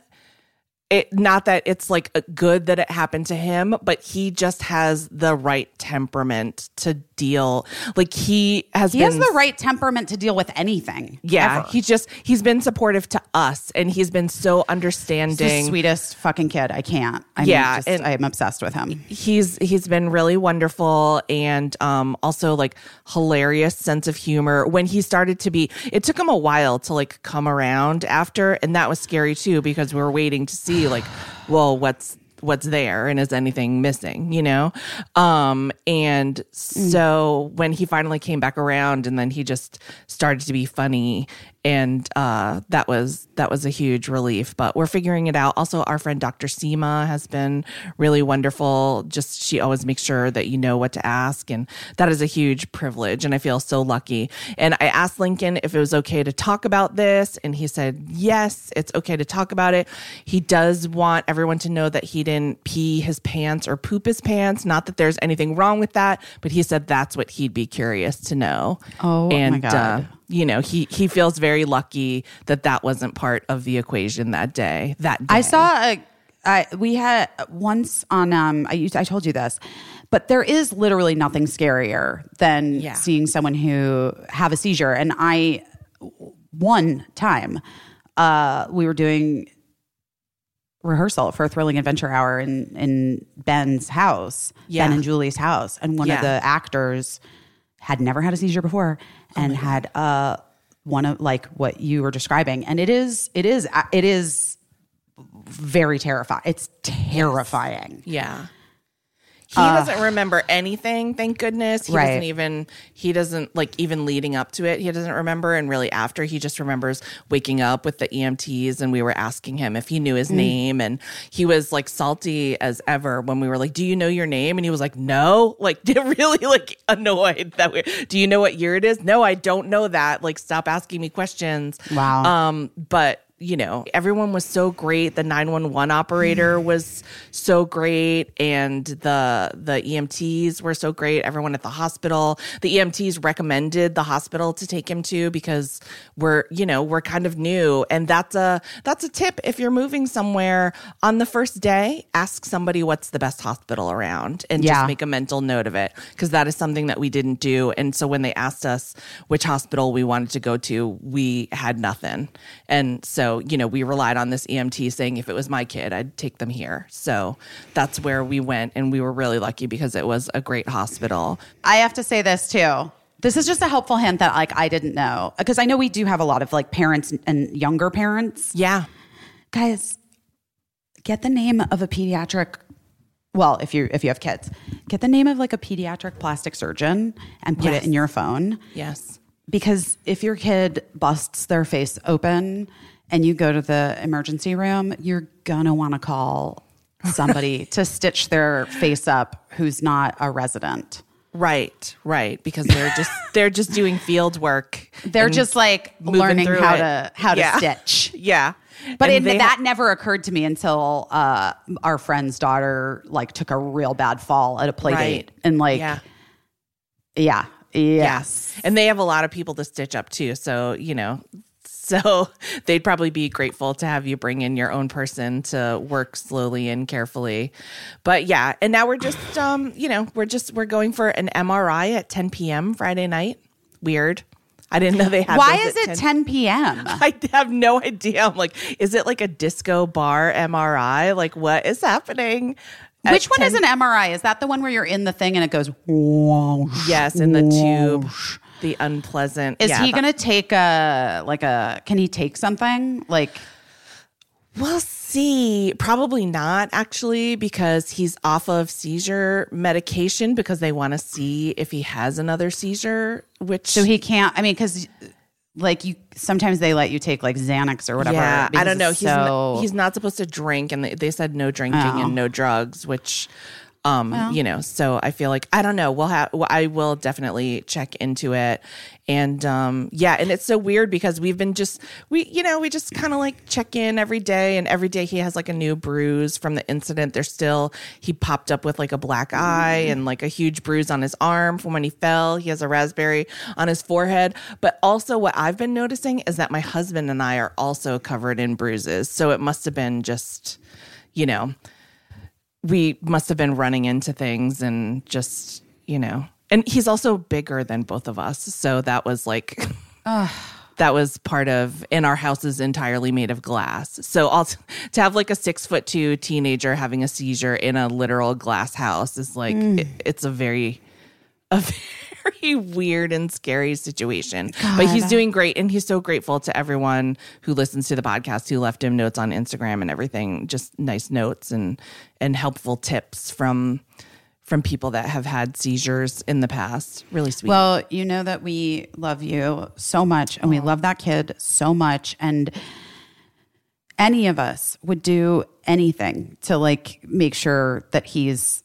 Speaker 2: It not that it's like a good that it happened to him, but he just has the right temperament to deal. Like he has
Speaker 1: He
Speaker 2: been
Speaker 1: has the right temperament to deal with anything.
Speaker 2: Yeah,
Speaker 1: ever.
Speaker 2: he's just he's been supportive to us, and he's been so understanding.
Speaker 1: sweetest fucking kid. I can't. I'm
Speaker 2: Yeah,
Speaker 1: just,
Speaker 2: and-
Speaker 1: I'm obsessed with him.
Speaker 2: he's he's been really wonderful and um also like hilarious sense of humor when he started to be it took him a while to like come around after and that was scary too because we were waiting to see like well what's what's there and is anything missing you know? Um and so when he finally came back around and then he just started to be funny and uh that was that was a huge relief but we're figuring it out. Also our friend dr seema has been really wonderful. Just she always makes sure that you know what to ask and that is a huge privilege and i feel so lucky. And i asked lincoln if it was okay to talk about this and he said yes it's okay to talk about it. He does want everyone to know that he didn't pee his pants or poop his pants. Not that there's anything wrong with that but he said that's what he'd be curious to know.
Speaker 1: Oh, my
Speaker 2: and
Speaker 1: God.
Speaker 2: uh, you know he he feels very lucky that that wasn't part of the equation that day that day.
Speaker 1: I saw a. I, we had once on. Um, I used. I told you this, but there is literally nothing scarier than
Speaker 2: Yeah.
Speaker 1: seeing someone who have a seizure. And I, one time, uh, we were doing rehearsal for a thrilling adventure hour in in Ben's house,
Speaker 2: Yeah.
Speaker 1: Ben and Julie's house, and one
Speaker 2: Yeah.
Speaker 1: of the actors had never had a seizure before and had uh one of like what you were describing, and it is it is it is very terrifying. It's terrifying.
Speaker 2: Yeah. He doesn't remember anything, thank goodness. He
Speaker 1: Right.
Speaker 2: doesn't even he doesn't like even leading up to it, he doesn't remember and really after he just remembers waking up with the EMTs and we were asking him if he knew his name and he was like salty as ever when we were like, "Do you know your name?" and he was like, "No." Like really like annoyed that we Do you know what year it is? No, I don't know that. Like stop asking me questions.
Speaker 1: Wow.
Speaker 2: Um but you know, everyone was so great. The 911 operator mm. was so great and the the EMTs were so great. Everyone at the hospital, the EMTs recommended the hospital to take him to because we're, you know, we're kind of new and that's a that's a tip if you're moving somewhere on the first day, ask somebody what's the best hospital around and
Speaker 1: Yeah.
Speaker 2: just make a mental note of it because that is something that we didn't do and so when they asked us which hospital we wanted to go to, we had nothing. And so, you know, we relied on this EMT saying if it was my kid, I'd take them here. So that's where we went. And we were really lucky because it was a great hospital.
Speaker 1: I have to say this too. This is just a helpful hint that like I didn't know because I know we do have a lot of like parents and younger parents.
Speaker 2: Yeah.
Speaker 1: Guys, get the name of a pediatric well, if you if you have kids, get the name of like a pediatric plastic surgeon and put
Speaker 2: Yes.
Speaker 1: it in your phone
Speaker 2: Yes.
Speaker 1: because if your kid busts their face open and you go to the emergency room, you're gonna want to call somebody to stitch their face up who's not a resident.
Speaker 2: Right, right, because they're just they're just doing field work.
Speaker 1: They're just like learning how
Speaker 2: it.
Speaker 1: to how to
Speaker 2: Yeah.
Speaker 1: stitch.
Speaker 2: Yeah,
Speaker 1: But it, that
Speaker 2: ha-
Speaker 1: never occurred to me until uh, our friend's daughter like took a real bad fall at a play
Speaker 2: Right.
Speaker 1: date and like
Speaker 2: yeah,
Speaker 1: yeah yes
Speaker 2: and they have a lot of people to stitch up too. So you know, so they'd probably be grateful to have you bring in your own person to work slowly and carefully. But yeah, and now we're just um, you know, we're just we're going for an MRI at 10 p.m. Friday night. Weird. I didn't know they had.
Speaker 1: Why is it 10 p.m.?
Speaker 2: I have no idea. I'm like, is it like a disco bar MRI? Like, what is happening?
Speaker 1: Which one
Speaker 2: 10
Speaker 1: is an MRI? Is that the one where you're in the thing and it goes?
Speaker 2: Yes, in the tube? The unpleasant.
Speaker 1: Is
Speaker 2: yeah,
Speaker 1: he
Speaker 2: the-
Speaker 1: gonna take a like a? Can he take something like?
Speaker 2: We'll see. Probably not actually, because he's off of seizure medication because they want to see if he has another seizure. Which
Speaker 1: So he can't. I mean, because like you sometimes they let you take like Xanax or whatever.
Speaker 2: yeah, I don't know. He's
Speaker 1: so,
Speaker 2: not, he's not supposed to drink, and they, they said no drinking
Speaker 1: Oh.
Speaker 2: and no drugs, which. Um, you know, so I feel like I don't know. We'll have. Well, I will definitely check into it, and um, yeah, and it's so weird because we've been just we, you know, we just kind of like check in every day, and every day he has like a new bruise from the incident. There's still he popped up with like a black eye and like a huge bruise on his arm from when he fell. He has a raspberry on his forehead, but also what I've been noticing is that my husband and I are also covered in bruises. So it must have been just, you know, we must have been running into things and just, you know, and he's also bigger than both of us. So that was like, that was part of, and our house is entirely made of glass. So all to have like a six foot two teenager having a seizure in a literal glass house is like, mm. it, it's a very, a very weird and scary situation. But he's doing great and he's so grateful to everyone who listens to the podcast who left him notes on Instagram and everything, just nice notes and and helpful tips from from people that have had seizures in the past. Really sweet.
Speaker 1: Well, you know that we love you so much and we love that kid so much. And any of us would do anything to like make sure that he's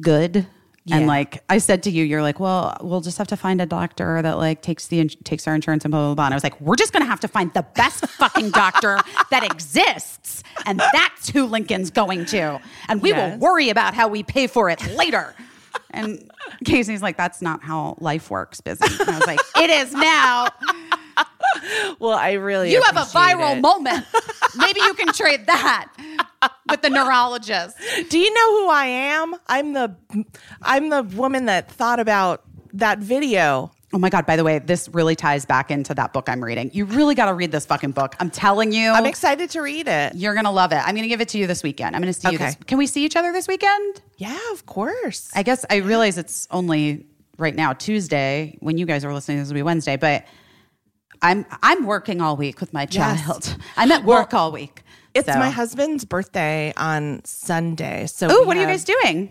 Speaker 1: good.
Speaker 2: Yeah.
Speaker 1: And like I said to you, you're like, well, we'll just have to find a doctor that like takes the takes our insurance and blah blah blah. And I was like, we're just gonna have to find the best fucking doctor that exists, and that's who Lincoln's going to, and we
Speaker 2: Yes.
Speaker 1: will worry about how we pay for it later. And Casey's like, that's not how life works, busy. And I was like, it is now.
Speaker 2: Well, I really
Speaker 1: You have a viral
Speaker 2: it.
Speaker 1: moment. Maybe you can trade that with the neurologist.
Speaker 2: Do you know who I am? I'm the I'm the woman that thought about that video.
Speaker 1: Oh my God, by the way, this really ties back into that book I'm reading. You really got to read this fucking book. I'm telling you.
Speaker 2: I'm excited to read it.
Speaker 1: You're going to love it. I'm going to give it to you this weekend. I'm going to see you
Speaker 2: Okay.
Speaker 1: this. Can we see each other this weekend?
Speaker 2: Yeah, of course.
Speaker 1: I guess I realize it's only right now Tuesday when you guys are listening. This will be Wednesday, but I'm I'm working all week with my
Speaker 2: Yes.
Speaker 1: child. I'm at work all week.
Speaker 2: It's
Speaker 1: So-
Speaker 2: my husband's birthday on Sunday. So
Speaker 1: Oh,
Speaker 2: we
Speaker 1: what are you guys doing?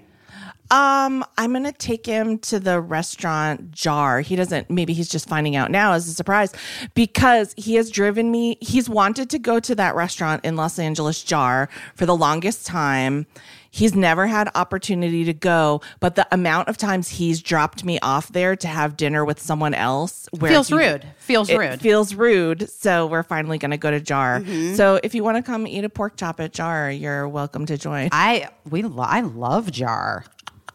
Speaker 2: Um, I'm gonna take him to the restaurant Jar. He doesn't. Maybe he's just finding out now as a surprise because he has driven me. He's wanted to go to that restaurant in Los Angeles Jar for the longest time. He's never had opportunity to go, but the amount of times he's dropped me off there to have dinner with someone else where
Speaker 1: Feels
Speaker 2: he-
Speaker 1: rude. Feels
Speaker 2: it
Speaker 1: rude.
Speaker 2: Feels rude. So we're finally going to go to Jar.
Speaker 1: Mm-hmm.
Speaker 2: So if you want to come eat a pork chop at Jar, you're welcome to join.
Speaker 1: I we lo- I love jar.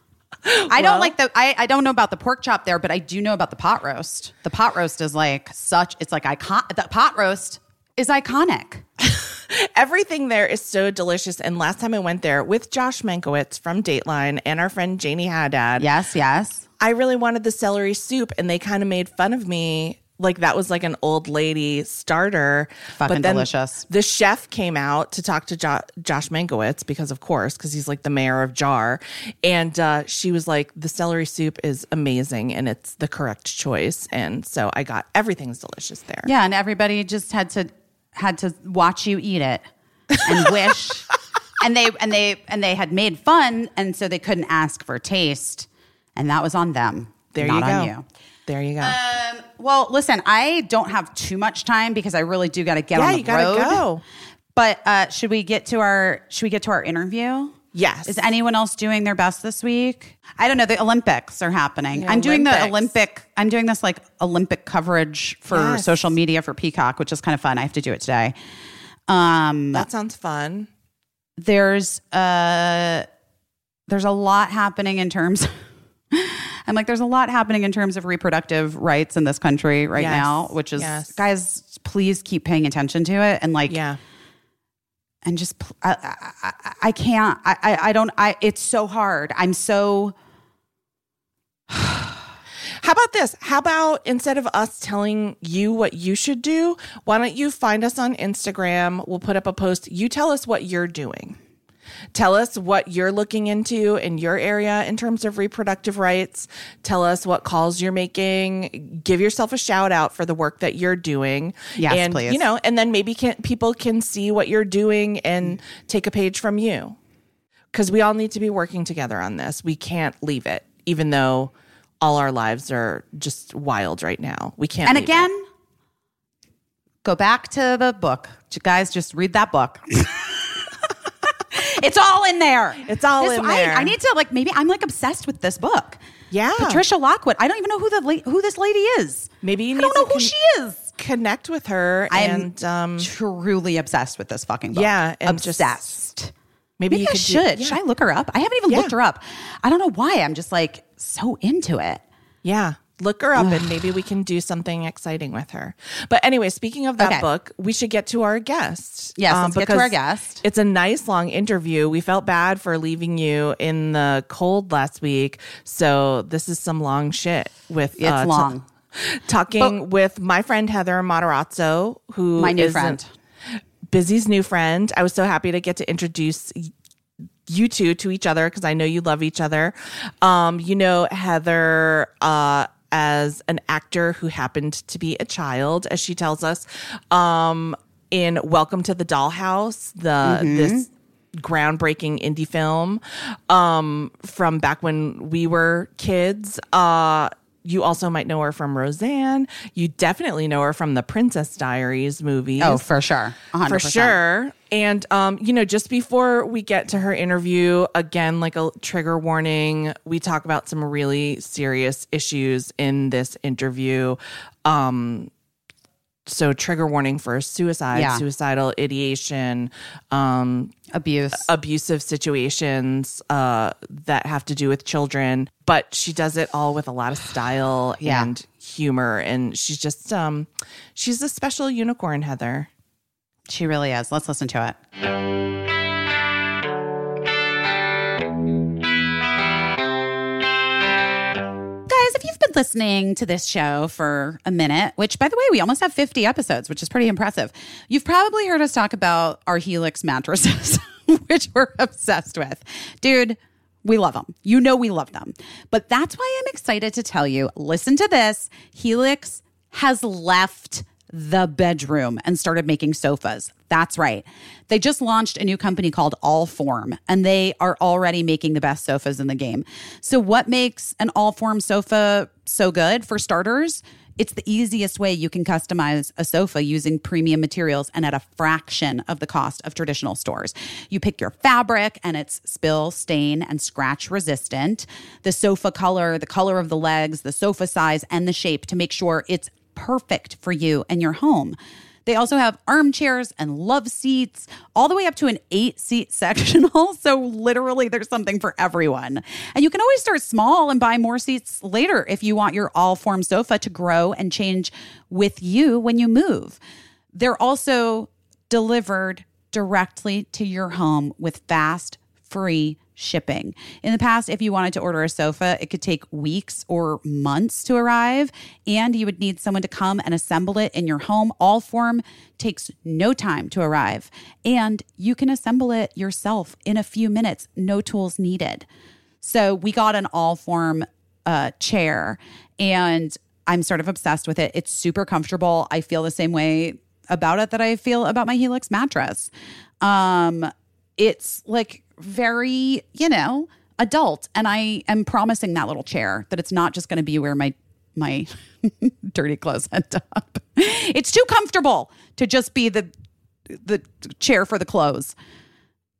Speaker 1: I don't like the I, I don't know about the pork chop there, but I do know about the pot roast. The pot roast is like such it's like icon the pot roast is iconic.
Speaker 2: Everything there is so delicious. And last time I went there with Josh Mankiewicz from Dateline and our friend Janie Haddad,
Speaker 1: Yes, yes.
Speaker 2: I really wanted the celery soup, and they kind of made fun of me. Like that was like an old lady starter.
Speaker 1: Fucking delicious.
Speaker 2: The chef came out to talk to jo- Josh Mankiewicz because, of course, because he's like the mayor of Jar. And uh, she was like, the celery soup is amazing and it's the correct choice. And so I got everything's delicious there.
Speaker 1: Yeah, and everybody just had to had to watch you eat it and wish and they and they and they had made fun, and so they couldn't ask for taste, and that was on them.
Speaker 2: There
Speaker 1: not
Speaker 2: you go.
Speaker 1: on you.
Speaker 2: There you go.
Speaker 1: Um, well, listen, I don't have too much time because I really do got to get
Speaker 2: Yeah,
Speaker 1: on the
Speaker 2: you gotta
Speaker 1: road.
Speaker 2: go.
Speaker 1: But uh, should we get to our should we get to our interview?
Speaker 2: Yes.
Speaker 1: Is anyone else doing their best this week? I don't know. The Olympics are happening.
Speaker 2: The
Speaker 1: I'm doing the Olympic. I'm doing this like Olympic coverage for
Speaker 2: Yes.
Speaker 1: social media for Peacock, which is kind of fun. I have to do it today. Um,
Speaker 2: that sounds fun.
Speaker 1: there's uh there's a lot happening in terms I'm like there's a lot happening in terms of reproductive rights in this country right
Speaker 2: Yes.
Speaker 1: now, which is
Speaker 2: Yes.
Speaker 1: guys please keep paying attention to it and like
Speaker 2: Yeah.
Speaker 1: And just I, I, I- can't I I don't I it's so hard. I'm so
Speaker 2: How about this? How about instead of us telling you what you should do, why don't you find us on Instagram? We'll put up a post. You tell us what you're doing. Tell us what you're looking into in your area in terms of reproductive rights. Tell us what calls you're making. Give yourself a shout out for the work that you're doing.
Speaker 1: Yes,
Speaker 2: and,
Speaker 1: please.
Speaker 2: You know, and then maybe can, people can see what you're doing and take a page from you. Because we all need to be working together on this. We can't leave it, even though all our lives are just wild right now. We can't.
Speaker 1: and
Speaker 2: leave it.
Speaker 1: again go back to the book. J- Guys, just read that book. it's all in there.
Speaker 2: It's all
Speaker 1: This-
Speaker 2: in there.
Speaker 1: I, need to like maybe I'm like obsessed with this book.
Speaker 2: Yeah.
Speaker 1: Patricia Lockwood. I don't even know who the who this lady is.
Speaker 2: Maybe you
Speaker 1: I
Speaker 2: need
Speaker 1: don't know
Speaker 2: to
Speaker 1: who
Speaker 2: con-
Speaker 1: she is.
Speaker 2: connect with her
Speaker 1: I'm
Speaker 2: and um,
Speaker 1: truly obsessed with this fucking book.
Speaker 2: Yeah, and just-
Speaker 1: obsessed.
Speaker 2: maybe,
Speaker 1: Maybe
Speaker 2: you
Speaker 1: I
Speaker 2: could do-
Speaker 1: should.
Speaker 2: yeah.
Speaker 1: Should I look her up? I haven't even
Speaker 2: Yeah.
Speaker 1: looked her up. I don't know why. I'm just like so into it.
Speaker 2: Yeah. Look her up and maybe we can do something exciting with her. But anyway, speaking of that
Speaker 1: Okay.
Speaker 2: book, we should get to our guest.
Speaker 1: Yes, let's get to our guest.
Speaker 2: It's a nice long interview. We felt bad for leaving you in the cold last week. So this is some long shit with
Speaker 1: It's
Speaker 2: uh, t-
Speaker 1: long.
Speaker 2: talking with my friend Heather Matarazzo, who
Speaker 1: My new
Speaker 2: is
Speaker 1: friend.
Speaker 2: Busy's new friend. I was so happy to get to introduce you two to each other because I know you love each other. Um, you know Heather uh, as an actor who happened to be a child, as she tells us, um, in Welcome to the Dollhouse, the this groundbreaking indie film um, from back when we were kids. Uh, you also might know her from Roseanne. You definitely know her from the Princess Diaries movies
Speaker 1: Oh, for sure. 100%.
Speaker 2: for sure. And um, you know, just before we get to her interview, again, like a trigger warning, we talk about some really serious issues in this interview. Um, so trigger warning for suicide,
Speaker 1: Yeah.
Speaker 2: suicidal ideation, um,
Speaker 1: Abuse.
Speaker 2: abusive situations uh, that have to do with children. But she does it all with a lot of style
Speaker 1: Yeah.
Speaker 2: and humor, and she's just um, she's a special unicorn, Heather.
Speaker 1: She really is. Let's listen to it. Been listening to this show for a minute, which by the way, we almost have 50 episodes, which is pretty impressive, you've probably heard us talk about our Helix mattresses, which we're obsessed with. Dude, we love them. You know we love them. But that's why I'm excited to tell you listen to this. Helix has left the bedroom and started making sofas. That's right. They just launched a new company called Allform, and they are already making the best sofas in the game. So, what makes an Allform sofa so good? For starters, it's the easiest way you can customize a sofa using premium materials and at a fraction of the cost of traditional stores. You pick your fabric and it's spill, stain, and scratch resistant. The sofa color, the color of the legs, the sofa size, and the shape to make sure it's perfect for you and your home. They also have armchairs and love seats, all the way up to an eight seat sectional. So, literally, there's something for everyone. And you can always start small and buy more seats later if you want your Allform sofa to grow and change with you when you move. They're also delivered directly to your home with fast, free shipping. In the past, if you wanted to order a sofa, it could take weeks or months to arrive, and you would need someone to come and assemble it in your home. Allform takes no time to arrive, and you can assemble it yourself in a few minutes, no tools needed. So we got an Allform uh, chair, and I'm sort of obsessed with it. It's super comfortable. I feel the same way about it that I feel about my Helix mattress. Um, it's like very, you know, adult. And I am promising that little chair that it's not just going to be where my my dirty clothes end up. It's too comfortable to just be the the chair for the clothes.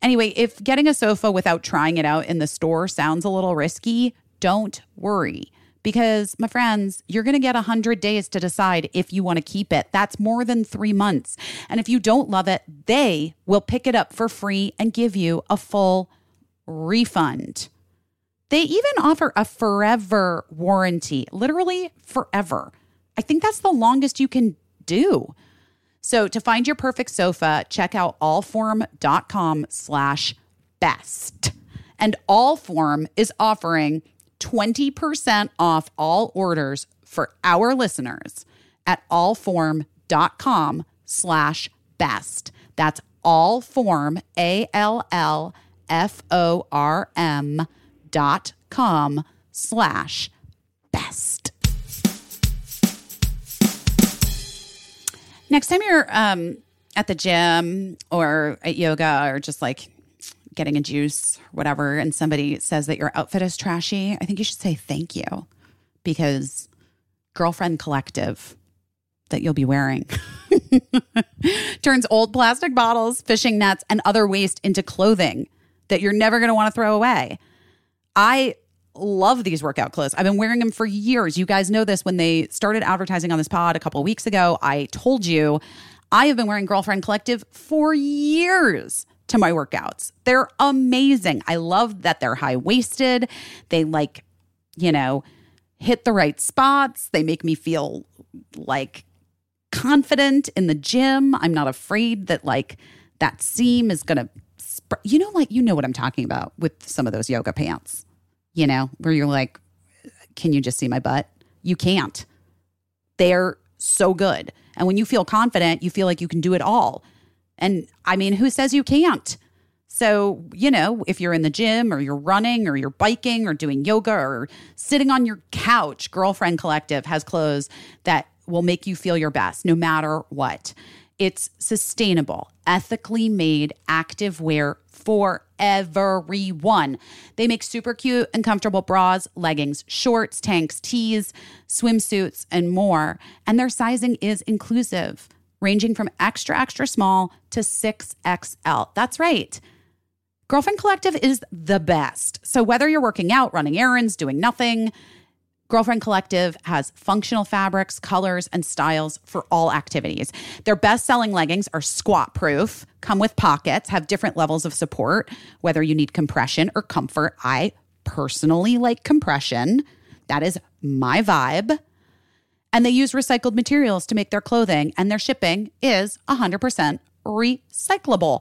Speaker 1: Anyway, if getting a sofa without trying it out in the store sounds a little risky, don't worry. Because, my friends, you're going to get 100 days to decide if you want to keep it. That's more than three months. And if you don't love it, they will pick it up for free and give you a full refund. They even offer a forever warranty, literally forever. I think that's the longest you can do. So to find your perfect sofa, check out allform.com slash best. And Allform is offering 20% off all orders for our listeners at allform.com slash best. That's allform, A-L-L-F-O-R-M dot com slash best. Next time you're um, at the gym or at yoga or just like getting a juice, whatever, and somebody says that your outfit is trashy, I think you should say thank you because girlfriend collective that you'll be wearing turns old plastic bottles, fishing nets, and other waste into clothing that you're never going to want to throw away. I love these workout clothes. I've been wearing them for years. You guys know this when they started advertising on this pod a couple weeks ago. I told you I have been wearing Girlfriend Collective for years to my workouts. They're amazing. I love that they're high waisted. They like, you know, hit the right spots. They make me feel like confident in the gym. I'm not afraid that like that seam is going to sp- you know like you know what I'm talking about with some of those yoga pants you know, where you're like, can you just see my butt? You can't. They're so good. And when you feel confident, you feel like you can do it all. And I mean, who says you can't? So, you know, if you're in the gym or you're running or you're biking or doing yoga or sitting on your couch, Girlfriend Collective has clothes that will make you feel your best no matter what. It's sustainable, ethically made active wear for everyone. They make super cute and comfortable bras, leggings, shorts, tanks, tees, swimsuits, and more. And their sizing is inclusive, ranging from extra, extra small to 6XL. That's right. Girlfriend Collective is the best. So whether you're working out, running errands, doing nothing, Girlfriend Collective has functional fabrics, colors, and styles for all activities. Their best selling leggings are squat proof, come with pockets, have different levels of support, whether you need compression or comfort. I personally like compression. That is my vibe. And they use recycled materials to make their clothing, and their shipping is 100% recyclable.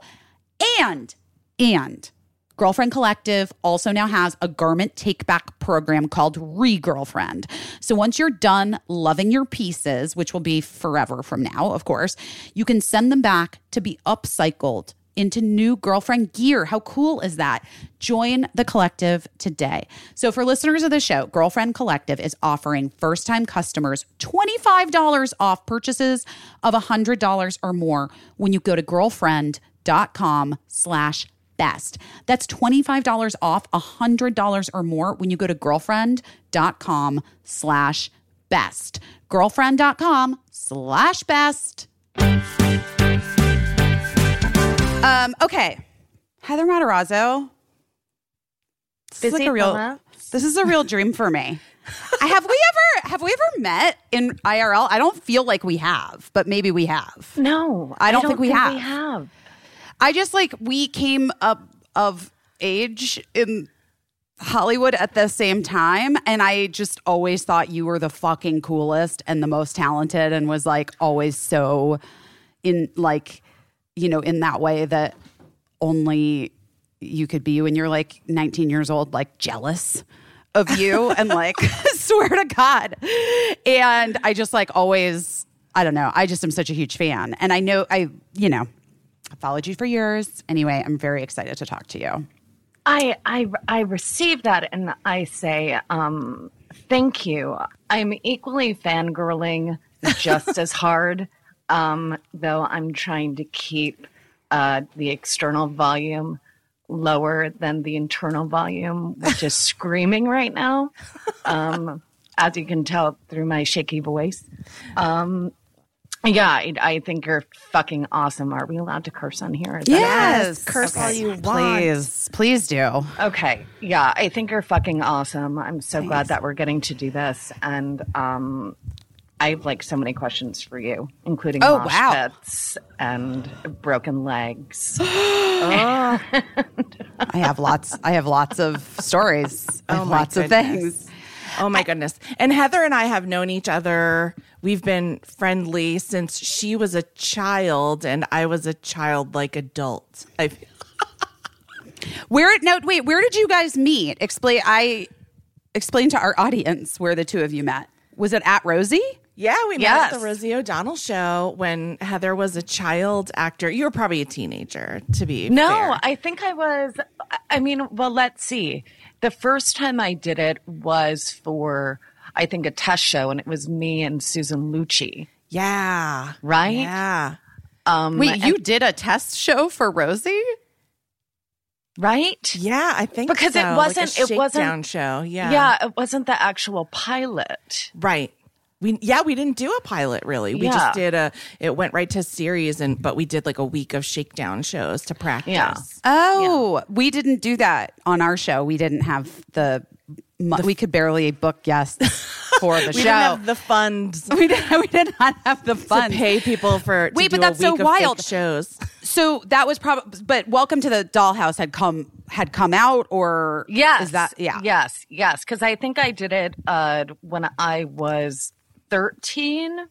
Speaker 1: And, and, Girlfriend Collective also now has a garment take back program called Re Girlfriend. So once you're done loving your pieces, which will be forever from now, of course, you can send them back to be upcycled into new girlfriend gear. How cool is that? Join the collective today. So, for listeners of the show, Girlfriend Collective is offering first time customers $25 off purchases of $100 or more when you go to girlfriend.com slash best. That's $25 off $100 or more when you go to girlfriend.com slash best. Girlfriend.com slash best. Um, okay. Heather Matarazzo. This is like a real
Speaker 3: fella.
Speaker 1: this is a real dream for me. I, have we ever have we ever met in IRL? I don't feel like we have, but maybe we have.
Speaker 3: No,
Speaker 1: I don't think we have.
Speaker 3: We have.
Speaker 1: I just like we came up of age in Hollywood at the same time. And I just always thought you were the fucking coolest and the most talented and was like always so in like, you know, in that way that only you could be when you're like 19 years old, like jealous of you and like swear to God. And I just like always, I don't know, I just am such a huge fan. And I know I, you know, I followed you for years. Anyway, I'm very excited to talk to you.
Speaker 3: I I I received that, and I say, um, thank you. I'm equally fangirling just as hard, um, though I'm trying to keep uh, the external volume lower than the internal volume, which is screaming right now. Um, as you can tell through my shaky voice. Um, yeah, I, I think you're fucking awesome. Are we allowed to curse on here? Is that-
Speaker 1: Yes.
Speaker 2: curse all you want.
Speaker 1: Please, please do.
Speaker 3: Okay. Yeah, I think you're fucking awesome. I'm so glad that we're getting to do this. And um, I have like so many questions for you, including
Speaker 1: Oh,
Speaker 3: mosh
Speaker 1: wow.
Speaker 3: pits and broken legs. Oh.
Speaker 1: I have lots. I have lots of stories. I
Speaker 2: Oh
Speaker 1: have
Speaker 2: my
Speaker 1: lots of things.
Speaker 2: Oh my goodness. And Heather and I have known each other. We've been friendly since she was a child and I was a childlike adult. I feel.
Speaker 1: Where? No, wait. Where did you guys meet? Explain. I explain to our audience where the two of you met. Was it at Rosie?
Speaker 2: Yeah, we met
Speaker 3: Yes.
Speaker 2: at the Rosie O'Donnell show when Heather was a child actor. You were probably a teenager, to be
Speaker 3: No,
Speaker 2: fair.
Speaker 3: I think I was. I mean, well, let's see. The first time I did it was for, I think, a test show, and it was me and Susan Lucci,
Speaker 2: Yeah.
Speaker 3: right?
Speaker 2: Yeah.
Speaker 3: Um,
Speaker 1: Wait,
Speaker 3: and-
Speaker 1: you did a test show for Rosie?
Speaker 3: right?
Speaker 2: Yeah, I think
Speaker 3: Because it wasn't-
Speaker 2: like a
Speaker 3: it wasn't-
Speaker 2: show. Yeah.
Speaker 3: Yeah, it wasn't the actual pilot.
Speaker 2: Right. We yeah, we didn't do a pilot really. We
Speaker 3: Yeah.
Speaker 2: just did a it went right to series and but we did like a week of shakedown shows to practice.
Speaker 3: Yeah.
Speaker 1: Oh, we didn't do that on our show. We didn't have the. mo- we could barely book guests for the
Speaker 2: We
Speaker 1: show.
Speaker 2: We didn't have the funds
Speaker 1: we, did, we did not have the
Speaker 2: funds
Speaker 1: to
Speaker 2: pay people for to
Speaker 1: Wait, but
Speaker 2: do a
Speaker 1: that's so
Speaker 2: week of
Speaker 1: wild.
Speaker 2: shows.
Speaker 1: So that was probably, but Welcome to the Dollhouse had come had come out, or
Speaker 3: Yes.
Speaker 1: is that yeah?
Speaker 3: Yes, yes. Because I think I did it uh, when I was 13,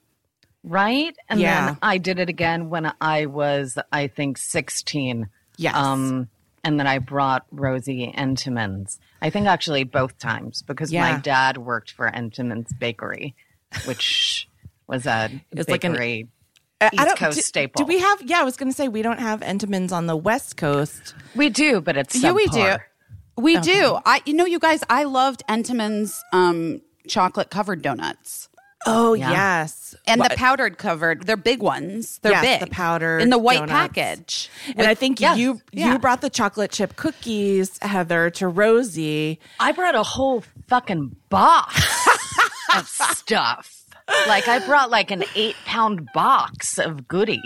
Speaker 3: right? And
Speaker 2: Yeah.
Speaker 3: then I did it again when I was, I think, 16.
Speaker 2: Yes.
Speaker 3: Um, and then I brought Rosie Entenmann's. I think actually both times because
Speaker 2: Yeah.
Speaker 3: my dad worked for Entenmann's Bakery, which was a
Speaker 2: It's like an-
Speaker 3: bakery
Speaker 2: Uh,
Speaker 3: East Coast
Speaker 2: do,
Speaker 3: staple.
Speaker 2: Do we have yeah, I was gonna say we don't have Entenmann's on the West Coast.
Speaker 3: We do, but it's
Speaker 1: Yeah, we do. We do. I, you know, you guys, I loved Entenmann's um, chocolate covered donuts
Speaker 2: Oh
Speaker 3: Yeah.
Speaker 2: yes.
Speaker 1: and
Speaker 2: But-
Speaker 1: the powdered covered. They're big ones. They're
Speaker 2: Yes,
Speaker 1: big.
Speaker 2: the powder
Speaker 1: in the white
Speaker 2: donuts.
Speaker 1: package.
Speaker 2: and I think
Speaker 3: yes,
Speaker 2: you
Speaker 1: yeah.
Speaker 2: you brought the chocolate chip cookies, Heather, to Rosie.
Speaker 3: I brought a whole fucking box of stuff. Like I brought like an eight pound box of goodies.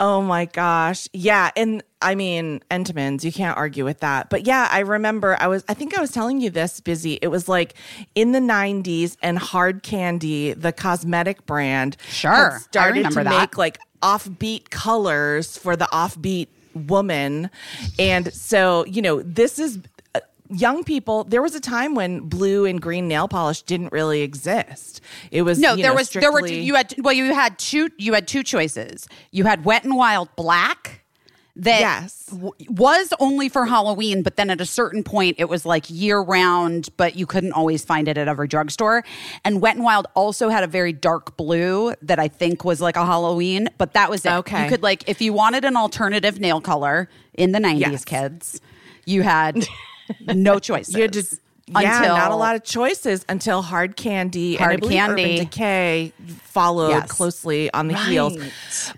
Speaker 2: Oh my gosh. Yeah. And I mean, Entenmann's, you can't argue with that. But yeah, I remember I was, I think I was telling you this, Busy. It was like in the 90s and Hard Candy, the cosmetic brand,
Speaker 1: Sure.
Speaker 2: started to
Speaker 1: that.
Speaker 2: make like offbeat colors for the offbeat woman. And so, you know, this is. Young people, there was a time when blue and green nail polish didn't really exist. It was
Speaker 1: No, there
Speaker 2: know,
Speaker 1: was there were you had well you had two you had two choices. You had Wet and Wild Black that
Speaker 2: Yes.
Speaker 1: w- was only for Halloween, but then at a certain point it was like year round, but you couldn't always find it at every drugstore. And Wet and Wild also had a very dark blue that I think was like a Halloween, but that was it.
Speaker 2: Okay.
Speaker 1: You could like if you wanted an alternative nail color in the 90s
Speaker 2: Yes.
Speaker 1: kids, you had no choices.
Speaker 2: You had yeah, not a lot of choices until Hard Candy and
Speaker 1: Hard
Speaker 2: believe
Speaker 1: Candy.
Speaker 2: Urban Decay followed
Speaker 1: Yes.
Speaker 2: closely on the heels.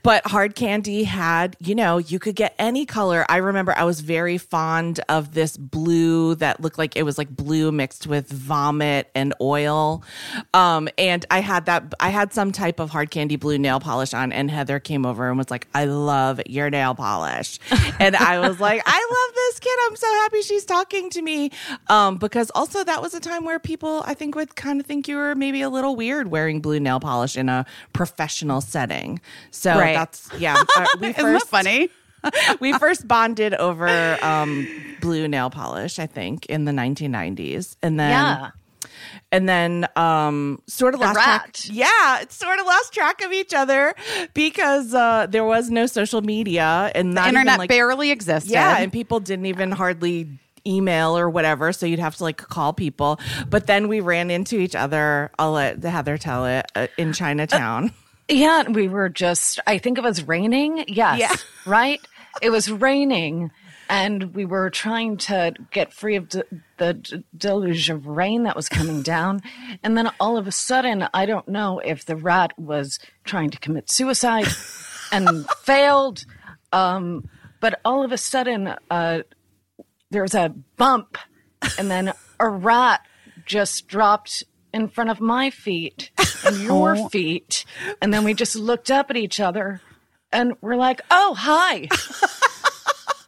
Speaker 2: But Hard Candy had, you know, you could get any color. I remember I was very fond of this blue that looked like it was like blue mixed with vomit and oil. Um, and I had that, I had some type of Hard Candy blue nail polish on, and Heather came over and was like, I love your nail polish. and I was like, I love this kid. I'm so happy she's talking to me. Um, because also that was a time where people, I think, would kind of think you were maybe a little weird wearing blue nail polish in a professional setting. So
Speaker 1: Right.
Speaker 2: that's, yeah. uh, we
Speaker 1: Isn't that
Speaker 2: first,
Speaker 1: funny?
Speaker 2: we first bonded over um, blue nail polish, I think, in the 1990s. And then,
Speaker 3: Yeah.
Speaker 2: and then um sort of
Speaker 3: The
Speaker 2: lost track yeah it sort of lost track of each other because uh there was no social media and
Speaker 1: The
Speaker 2: even,
Speaker 1: internet
Speaker 2: like,
Speaker 1: barely existed.
Speaker 2: yeah and people didn't even hardly email or whatever so you'd have to like call people but then we ran into each other i'll let heather tell it uh, in chinatown
Speaker 3: Yeah, we were just, I think it was raining. Yes.
Speaker 2: Yeah.
Speaker 3: Right? It was raining. And we were trying to get free of d- the d- deluge of rain that was coming down. And then all of a sudden, I don't know if the rat was trying to commit suicide and failed. Um, but all of a sudden, uh, there's a bump, and then a rat just dropped in front of my feet and your
Speaker 1: Oh.
Speaker 3: feet, and then we just looked up at each other, and we're like, "Oh, hi."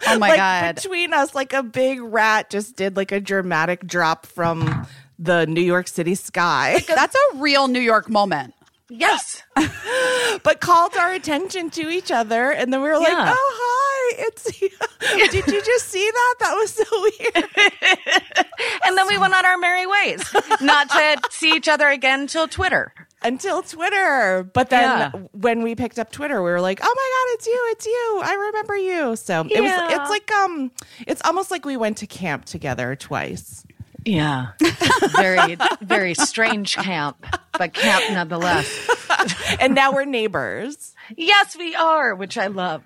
Speaker 1: Oh my
Speaker 2: like
Speaker 1: god.
Speaker 2: between us, like a big rat just did like a dramatic drop from the New York City sky,
Speaker 1: That's a real New York moment.
Speaker 3: yes.
Speaker 2: but called our attention to each other, and then we were like,
Speaker 3: Yeah.
Speaker 2: "Oh, hi! It's did you just see that? That was so weird."
Speaker 3: And then we went on our merry ways, not to see each other again till Twitter.
Speaker 2: Until Twitter, but then
Speaker 3: Yeah.
Speaker 2: when we picked up Twitter, we were like, "Oh my god, it's you! It's you! I remember you!" So it was. It's like um, it's almost like we went to camp together twice.
Speaker 3: Yeah. Very, very strange camp, but camp nonetheless.
Speaker 2: and now we're neighbors.
Speaker 3: Yes, we are, which I love.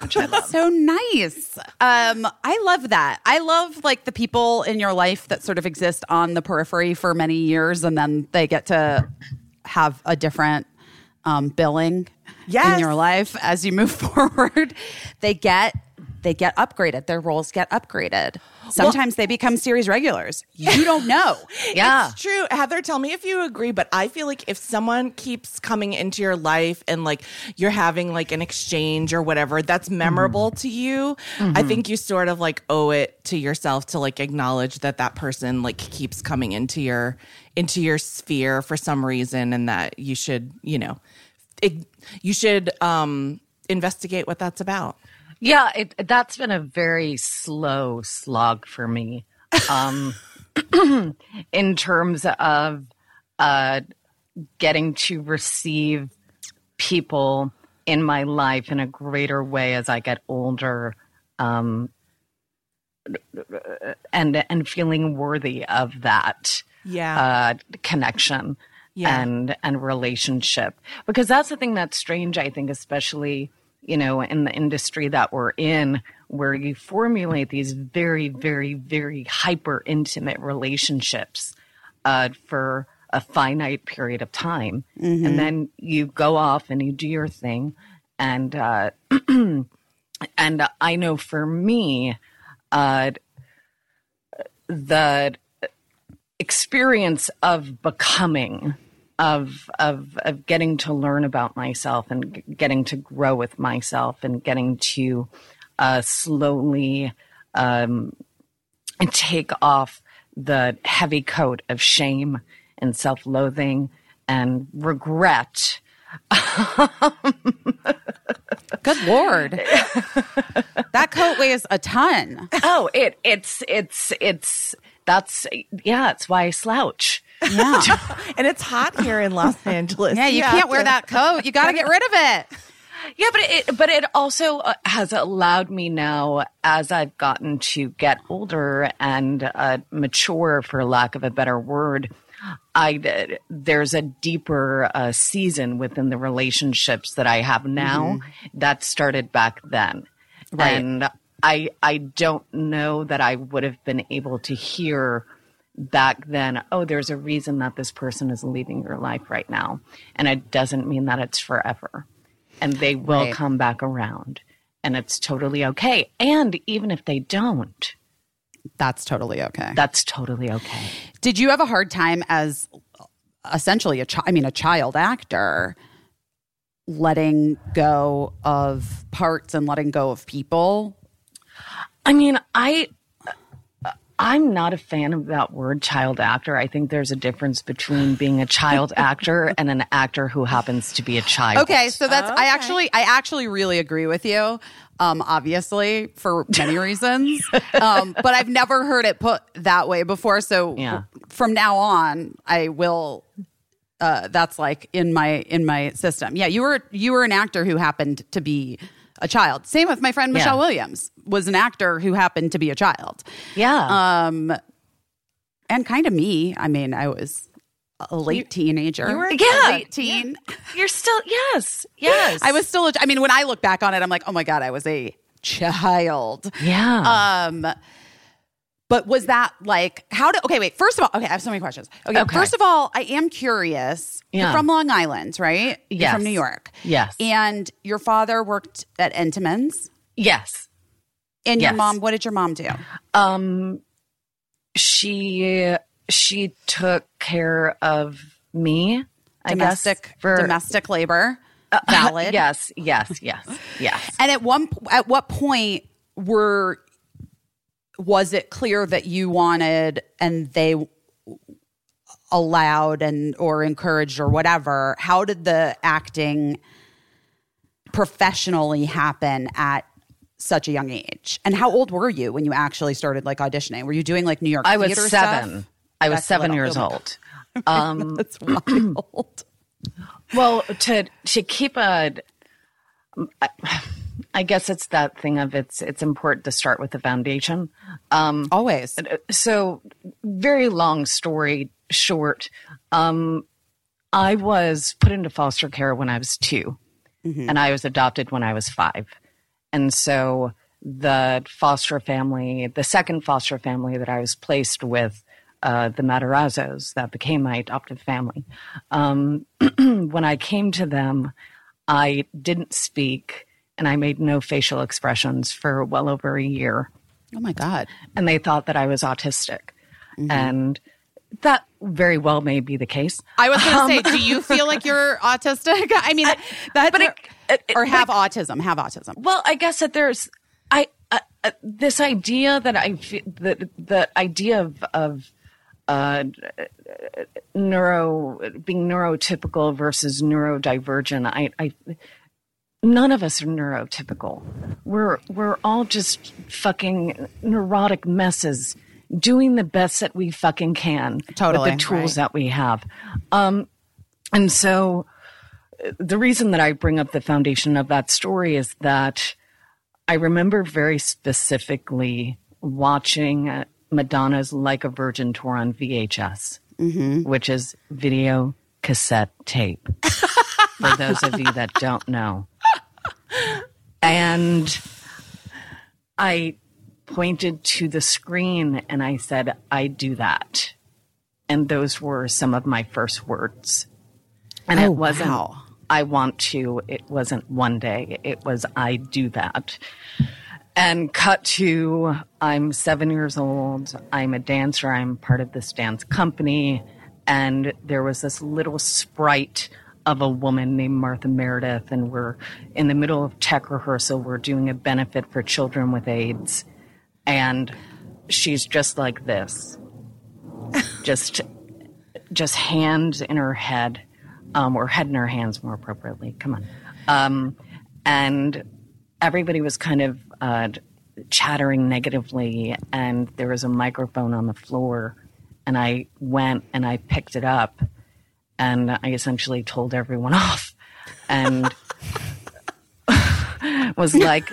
Speaker 3: Which.
Speaker 1: So nice. Um, I love that. I love like the people in your life that sort of exist on the periphery for many years and then they get to have a different um, billing
Speaker 2: Yes.
Speaker 1: in your life as you move forward. They get they get upgraded. Their roles get upgraded. Sometimes they become series regulars. You don't know.
Speaker 3: Yeah.
Speaker 2: It's true. Heather, tell me if you agree, but I feel like if someone keeps coming into your life and like you're having like an exchange or whatever that's memorable to you, I think you sort of like owe it to yourself to like acknowledge that that person like keeps coming into your into your sphere for some reason and that you should, you know, it, you should um investigate what that's about.
Speaker 3: Yeah, it, that's been a very slow slog for me. Um, in terms of uh, getting to receive people in my life in a greater way as I get older, um, and and feeling worthy of that
Speaker 2: Yeah.
Speaker 3: uh, connection
Speaker 2: Yeah.
Speaker 3: and and relationship because that's the thing that's strange i think especially you know in the industry that we're in where you formulate these very very very hyper intimate relationships uh, for a finite period of time. And then you go off and you do your thing. And uh, and i know for me uh, the experience of becoming of of of getting to learn about myself and g- getting to grow with myself and getting to uh, slowly um, take off the heavy coat of shame and self-loathing and regret
Speaker 1: Good lord. that coat weighs a ton.
Speaker 3: oh it it's it's it's that's yeah it's why i slouch
Speaker 1: Yeah.
Speaker 2: and it's hot here in Los Angeles.
Speaker 1: Yeah, you can't wear that coat. You got to get rid of it.
Speaker 3: Yeah, but it but it also uh, has allowed me now as I've gotten to get older and uh, mature, for lack of a better word. I uh, there's a deeper uh, season within the relationships that I have now that started back then,
Speaker 1: Right.
Speaker 3: and I I don't know that I would have been able to hear back then, oh, there's a reason that this person is leaving your life right now. And it doesn't mean that it's forever. And they will
Speaker 1: Right.
Speaker 3: come back around. And it's totally okay. And even if they don't,
Speaker 1: That's totally okay.
Speaker 3: that's totally okay.
Speaker 1: Did you have a hard time as essentially a child, I mean, a child actor, letting go of parts and letting go of people?
Speaker 3: I mean, I. I'm not a fan of that word child actor. I think there's a difference between being a child actor and an actor who happens to be a child.
Speaker 1: Okay, so that's I actually I actually really agree with you. Um, obviously for many reasons, um, but I've never heard it put that way before. So
Speaker 3: Yeah.
Speaker 1: from now on, I will. Uh, that's like in my in my system. Yeah, you were you were an actor who happened to be a child. Same with my friend Michelle
Speaker 3: Yeah.
Speaker 1: Williams was an actor who happened to be a child.
Speaker 3: Yeah.
Speaker 1: Um, and kind of me. I mean, I was a late teenager.
Speaker 2: you were-
Speaker 1: a
Speaker 3: Yeah.
Speaker 1: late teen.
Speaker 3: You're still, yes, yes.
Speaker 1: I was still. A, I mean, when I look back on it, I'm like, oh my god, I was a child.
Speaker 3: yeah.
Speaker 1: Um, but was that like how did? Okay, wait. First of all, okay, I have so many questions. Okay,
Speaker 3: Okay.
Speaker 1: first of all, I am curious. You're
Speaker 3: Yeah.
Speaker 1: from Long Island, right? You're from New York.
Speaker 3: Yes.
Speaker 1: And your father worked at Entenmann's.
Speaker 3: yes.
Speaker 1: And your
Speaker 3: Yes.
Speaker 1: mom, what did your mom do?
Speaker 3: Um, she she took care of me. I
Speaker 1: Domestic
Speaker 3: guess, for
Speaker 1: domestic labor. Valid.
Speaker 3: yes, yes, yes, yes.
Speaker 1: And at one at what point were was it clear that you wanted and they allowed and or encouraged or whatever? How did the acting professionally happen at such a young age? And how old were you when you actually started like auditioning? Were you doing like New York
Speaker 3: I was seven.
Speaker 1: stuff?
Speaker 3: I was
Speaker 1: That's
Speaker 3: seven years old. Um,
Speaker 1: That's wild.
Speaker 3: well, to to keep a, I, guess it's that thing of it's it's important to start with the foundation. Um,
Speaker 1: Always.
Speaker 3: so very long story short um i was put into foster care when i was 2 and i was adopted when i was five and so the foster family the second foster family that i was placed with uh, the Matarazzos that became my adoptive family. Um, when I came to them, I didn't speak and I made no facial expressions for well over a year
Speaker 1: Oh my God.
Speaker 3: and they thought that I was autistic. And that very well may be the case.
Speaker 1: I was going to say, do you feel like you're autistic? I mean, that,
Speaker 3: but it- it-
Speaker 1: or
Speaker 3: but
Speaker 1: have autism, have autism.
Speaker 3: Well, I guess that there's I uh, uh, this idea that I fe- the the idea of of uh, neuro being neurotypical versus neurodivergent. I, I none of us are neurotypical. We're we're all just fucking neurotic messes doing the best that we fucking can
Speaker 1: Totally,
Speaker 3: with the tools
Speaker 1: right.
Speaker 3: that we have. Um, and so uh, the reason that I bring up the foundation of that story is that I remember very specifically watching uh, Madonna's Like a Virgin tour on VHS, which is video cassette tape, for those of you that don't know. And I pointed to the screen and I said, I do that. And those were some of my first words. And
Speaker 1: Oh,
Speaker 3: it wasn't,
Speaker 1: wow.
Speaker 3: I want to, it wasn't one day, it was, I do that. And cut to, I'm seven years old. I'm a dancer. I'm part of this dance company. And there was this little sprite of a woman named Martha Meredith. And we're in the middle of tech rehearsal. We're doing a benefit for children with AIDS. And she's just like this just, just hands in her head, um, or head in her hands more appropriately. Come on. Um, and everybody was kind of uh, chattering negatively, and there was a microphone on the floor. And I went and I picked it up, and I essentially told everyone off, and was like,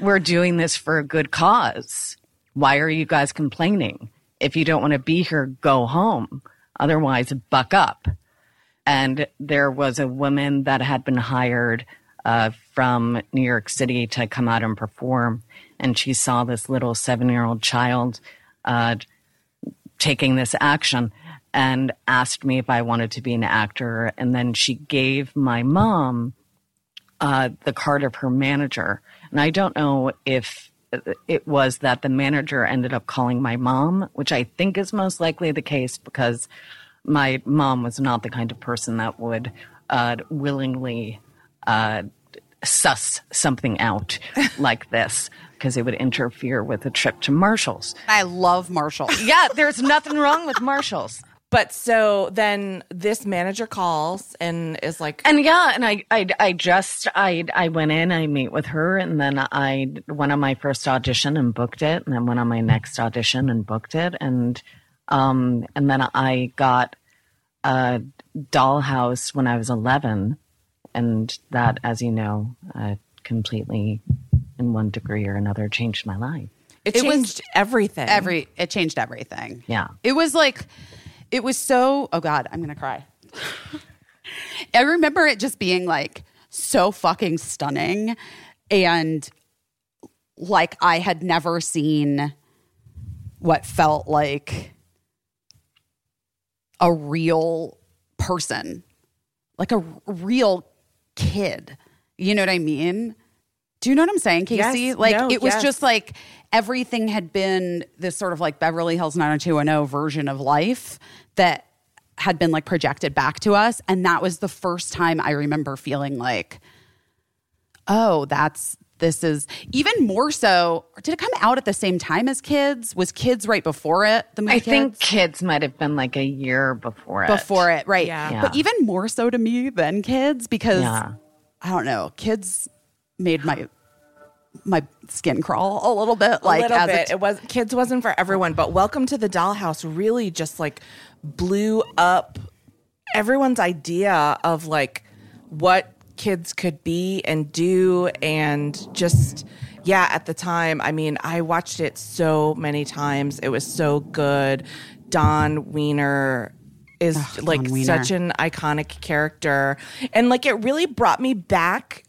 Speaker 3: "We're doing this for a good cause. Why are you guys complaining? If you don't want to be here, go home. Otherwise, buck up." and there was a woman that had been hired uh, from New York City to come out and perform, and she saw this little seven-year-old child uh, taking this action and asked me if I wanted to be an actor, and then she gave my mom uh, the card of her manager, and I don't know if it was that the manager ended up calling my mom, which I think is most likely the case because my mom was not the kind of person that would uh, willingly uh, suss something out like this because it would interfere with a trip to Marshall's.
Speaker 1: I love Marshall's.
Speaker 3: Yeah, there's nothing wrong with Marshall's.
Speaker 2: But so then this manager calls and is like,
Speaker 3: And yeah, and I, I, I just, I, I went in, I meet with her, and then I went on my first audition and booked it, and then went on my next audition and booked it, and, um, and then I got a dollhouse when I was 11, and that, as you know, uh, completely, in one degree or another, changed my life.
Speaker 2: it
Speaker 1: It was
Speaker 2: changed everything.
Speaker 1: Every it changed everything.
Speaker 3: Yeah.
Speaker 1: It was like it was so oh god, I'm going to cry. I remember it just being like so fucking stunning and like I had never seen what felt like a real person, like a real kid. You know what I mean? Do you know what I'm saying, Casey?
Speaker 2: Yes,
Speaker 1: like
Speaker 2: no,
Speaker 1: it was
Speaker 2: yes.
Speaker 1: just like everything had been this sort of like Beverly Hills 90210 version of life that had been like projected back to us. And that was the first time I remember feeling like, oh, that's this is even more so. Did it come out at the same time as kids? Was kids right before it? The movie
Speaker 3: I think
Speaker 1: Kids?
Speaker 3: kids might have been like a year before it.
Speaker 1: before it, right?
Speaker 2: Yeah.
Speaker 1: But even more so to me than kids because
Speaker 3: Yeah.
Speaker 1: I don't know, kids made my my skin crawl a little bit. Like
Speaker 2: a little
Speaker 1: as
Speaker 2: bit. it was kids wasn't for everyone, but Welcome to the Dollhouse really just like blew up everyone's idea of like what kids could be and do and just yeah at the time i mean i watched it so many times it was so good Dawn Wiener is like
Speaker 1: Wiener.
Speaker 2: such an iconic character and like it really brought me back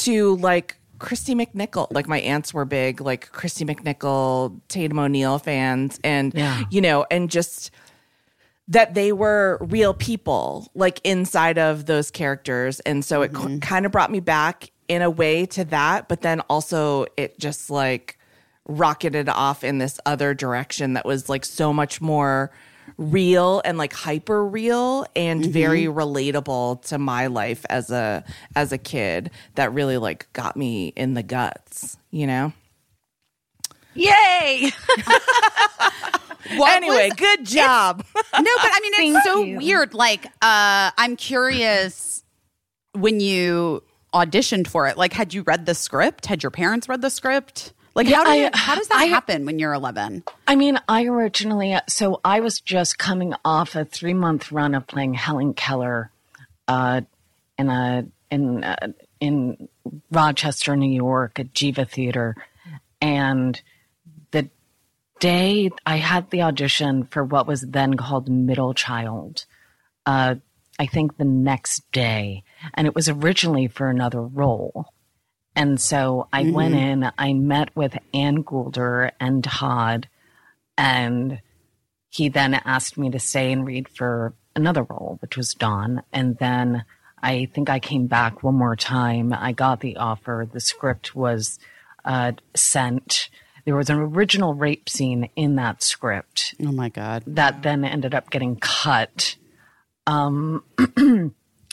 Speaker 2: to like Kristy McNichol. Like my aunts were big, like Kristy McNichol, Tatum O'Neal fans, and
Speaker 3: Yeah.
Speaker 2: you know, and just that they were real people, like inside of those characters, and so it mm-hmm. kind of brought me back in a way to that. But then also, it just like rocketed off in this other direction that was like so much more real and like hyper real and very relatable to my life as a as a kid that really like got me in the guts you know
Speaker 3: Yay!
Speaker 1: What
Speaker 2: anyway
Speaker 1: was-
Speaker 2: good job
Speaker 1: no, but I mean it's
Speaker 3: Thank
Speaker 1: so
Speaker 3: you.
Speaker 1: weird. Like, uh, I'm curious when you auditioned for it. Like, had you read the script? Had your parents read the script? Like,
Speaker 3: Yeah,
Speaker 1: how do
Speaker 3: I-
Speaker 1: you, how does that
Speaker 3: I-
Speaker 1: happen when you're 11?
Speaker 3: I mean, I originally, so I was just coming off a three month run of playing Helen Keller uh, in a in uh, in Rochester, New York, at Geva Theater, and the day I had the audition for what was then called Middle Child, uh, I think the next day, and it was originally for another role. And so I went in, I met with Ann Goulder and Todd, and he then asked me to stay and read for another role, which was Dawn. And then I think I came back one more time. I got the offer. The script was uh, sent. There was an original rape scene in that script
Speaker 1: Oh my God.
Speaker 3: that then ended up getting cut. Um,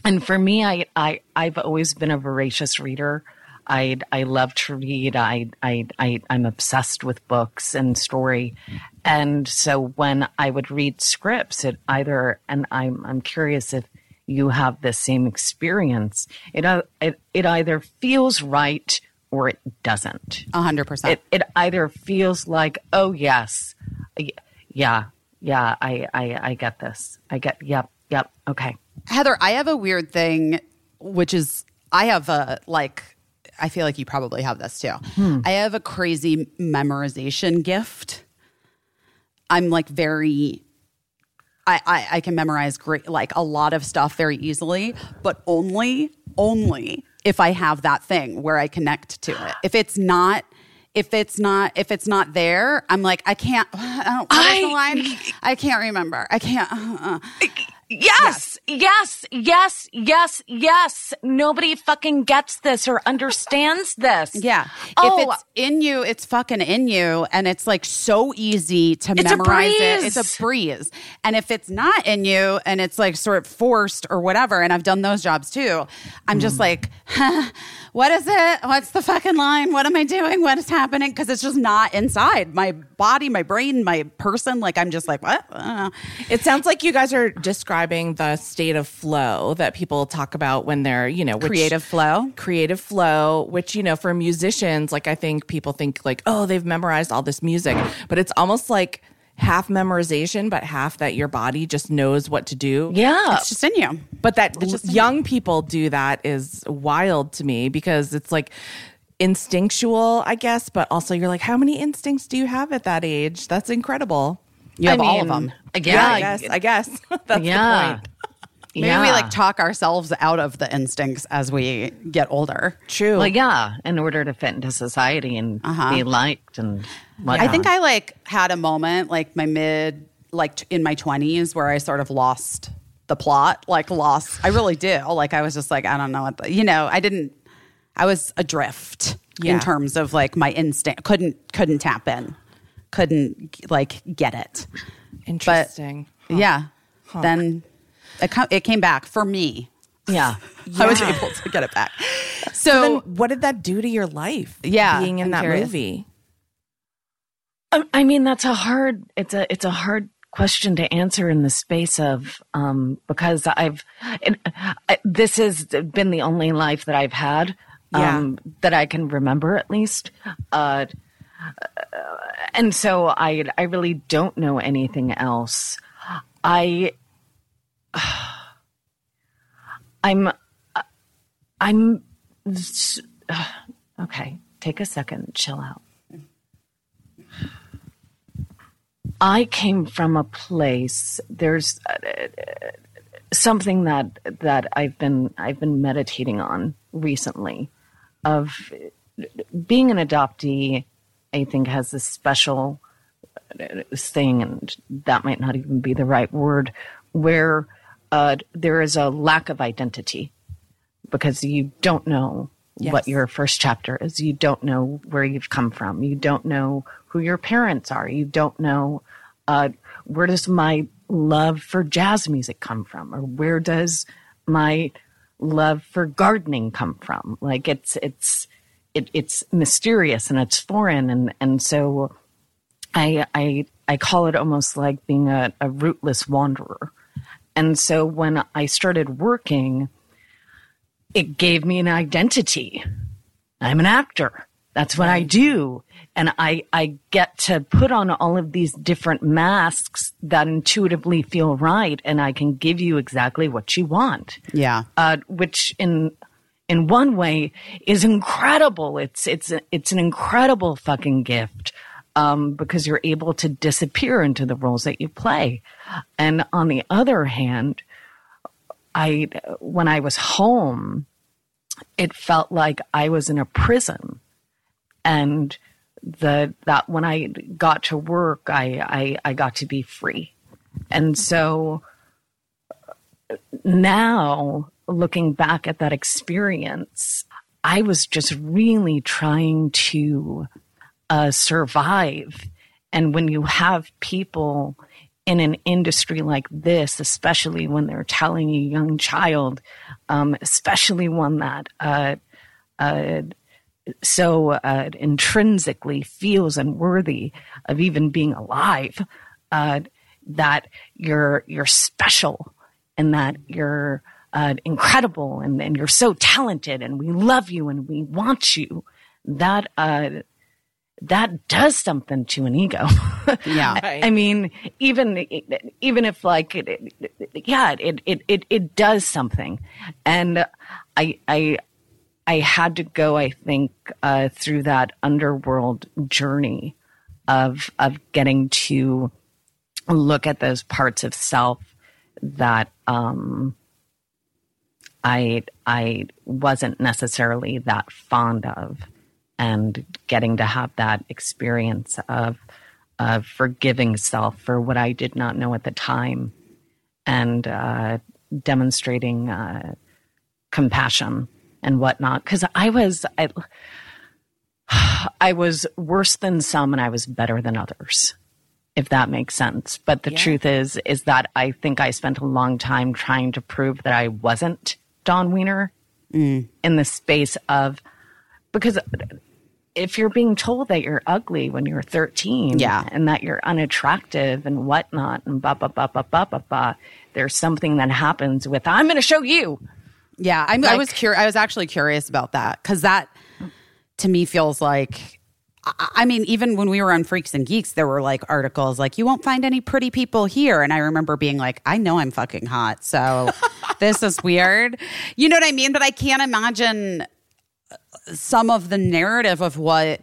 Speaker 3: and for me, I, I, I've always been a voracious reader. I, I love to read. I, I, I, I'm obsessed with books and story. And so when I would read scripts, it either, and I'm, I'm curious if you have the same experience, it, uh, it, it either feels right or it doesn't
Speaker 1: A hundred percent.
Speaker 3: it it either feels like oh yes yeah yeah i i i get this i get yep yep okay
Speaker 1: Heather, I have a weird thing, which is I have a like. I feel like you probably have this too. I have a crazy memorization gift. I'm like very. I, I I can memorize great like a lot of stuff very easily, but only only if I have that thing where I connect to it. If it's not. If it's not if it's not there, I'm like I can't. I don't. What is the
Speaker 3: I-
Speaker 1: line? I can't remember. I can't. uh,
Speaker 3: yes yes yes yes yes nobody fucking gets this or understands this
Speaker 1: Yeah.
Speaker 3: Oh.
Speaker 1: If it's in you, it's fucking in you. And it's like so easy to
Speaker 3: It's
Speaker 1: memorize it. It's a breeze. And if it's not in you and it's like sort of forced or whatever, and I've done those jobs too, I'm just hmm. like, what is it? What's the fucking line? What am I doing? What is happening? Because it's just not inside my body, my brain, my person. Like I'm just like, what? I don't know.
Speaker 2: It sounds like you guys are describing the state of flow that people talk about when they're, you know, which-
Speaker 1: Creative flow.
Speaker 2: creative flow, which, you know, for musicians, like I think people think like, oh, they've memorized all this music, but it's almost like half memorization, but half that your body just knows what to do.
Speaker 3: yeah
Speaker 1: It's just in you.
Speaker 2: But that young people do that is wild to me because it's like instinctual, I guess, but also you're like, how many instincts do you have at that age? That's incredible.
Speaker 1: You have
Speaker 3: I
Speaker 1: all of
Speaker 3: mean,
Speaker 1: them.
Speaker 3: yeah,
Speaker 2: I guess. I guess. That's
Speaker 3: yeah
Speaker 2: the point.
Speaker 1: Maybe
Speaker 3: yeah.
Speaker 1: we like talk ourselves out of the instincts as we get older.
Speaker 2: True.
Speaker 3: well yeah in order to fit into society and uh-huh. be liked and whatnot.
Speaker 1: I think I like had a moment like my mid like t- in my 20s where I sort of lost the plot, like lost I really did. Like I was just like I don't know what the, you know, I didn't I was adrift.
Speaker 2: Yeah.
Speaker 1: in terms of like my instinct. Couldn't couldn't tap in. Couldn't like get it.
Speaker 2: Interesting.
Speaker 1: Yeah. Then it, co- it came back for me.
Speaker 3: Yeah.
Speaker 1: I was able to get it back.
Speaker 2: So
Speaker 1: So,
Speaker 2: then what did that do to your life?
Speaker 1: Yeah,
Speaker 2: Being in
Speaker 1: I'm
Speaker 2: that
Speaker 1: curious.
Speaker 2: movie.
Speaker 3: Um, I mean, that's a hard. It's a it's a hard question to answer in the space of um, because I've and, I, this has been the only life that I've had um, that I can remember at least. Uh, and so I I really don't know anything else. I I'm I'm okay. Take a second, chill out. I came from a place. There's uh, something that that I've been I've been meditating on recently, of being an adoptee. I think has this special thing, and that might not even be the right word, where uh, there is a lack of identity because you don't know
Speaker 2: Yes.
Speaker 3: what your first chapter is. You don't know where you've come from. You don't know who your parents are. You don't know uh, where does my love for jazz music come from, or where does my love for gardening come from? Like it's it's it, it's mysterious and it's foreign, and and so I I I call it almost like being a, a rootless wanderer. And so when I started working, it gave me an identity. I'm an actor. That's what I do. And I, I get to put on all of these different masks that intuitively feel right. And I can give you exactly what you want
Speaker 1: yeah.
Speaker 3: uh, which in in one way is incredible. It's it's it's an incredible fucking gift um, because you're able to disappear into the roles that you play. And on the other hand, I when I was home, it felt like I was in a prison, and the that when I got to work, I I, I got to be free, and so now looking back at that experience, I was just really trying to uh, survive. And when you have people in an industry like this, especially when they're telling a young child, um, especially one that uh, uh, so uh, intrinsically feels unworthy of even being alive, uh, that you're you're special and that you're uh, incredible and, and you're so talented and we love you and we want you. That uh, that does something to an ego.
Speaker 1: Yeah.
Speaker 3: I, I mean, even even if like, it, it- yeah, it, it it it does something, and I I I had to go. I think uh, through that underworld journey of of getting to look at those parts of self that um, I I wasn't necessarily that fond of, and getting to have that experience of of forgiving self for what I did not know at the time, and uh, demonstrating uh, compassion and whatnot. Because I was I, I was worse than some, and I was better than others if that makes sense. But the truth is, is that I think I spent a long time trying to prove that I wasn't Dawn Wiener in the space of because if you're being told that you're ugly when you're 13
Speaker 1: Yeah.
Speaker 3: and that you're unattractive and whatnot and ba ba ba ba ba ba ba, there's something that happens with I'm going to show you.
Speaker 1: Yeah, I'm, I was curious. I was actually curious about that because that to me feels like. I- I mean, even when we were on Freaks and Geeks, there were like articles like, you won't find any pretty people here. And I remember being like, I know I'm fucking hot. So this is weird. You know what I mean? But I can't imagine some of the narrative of what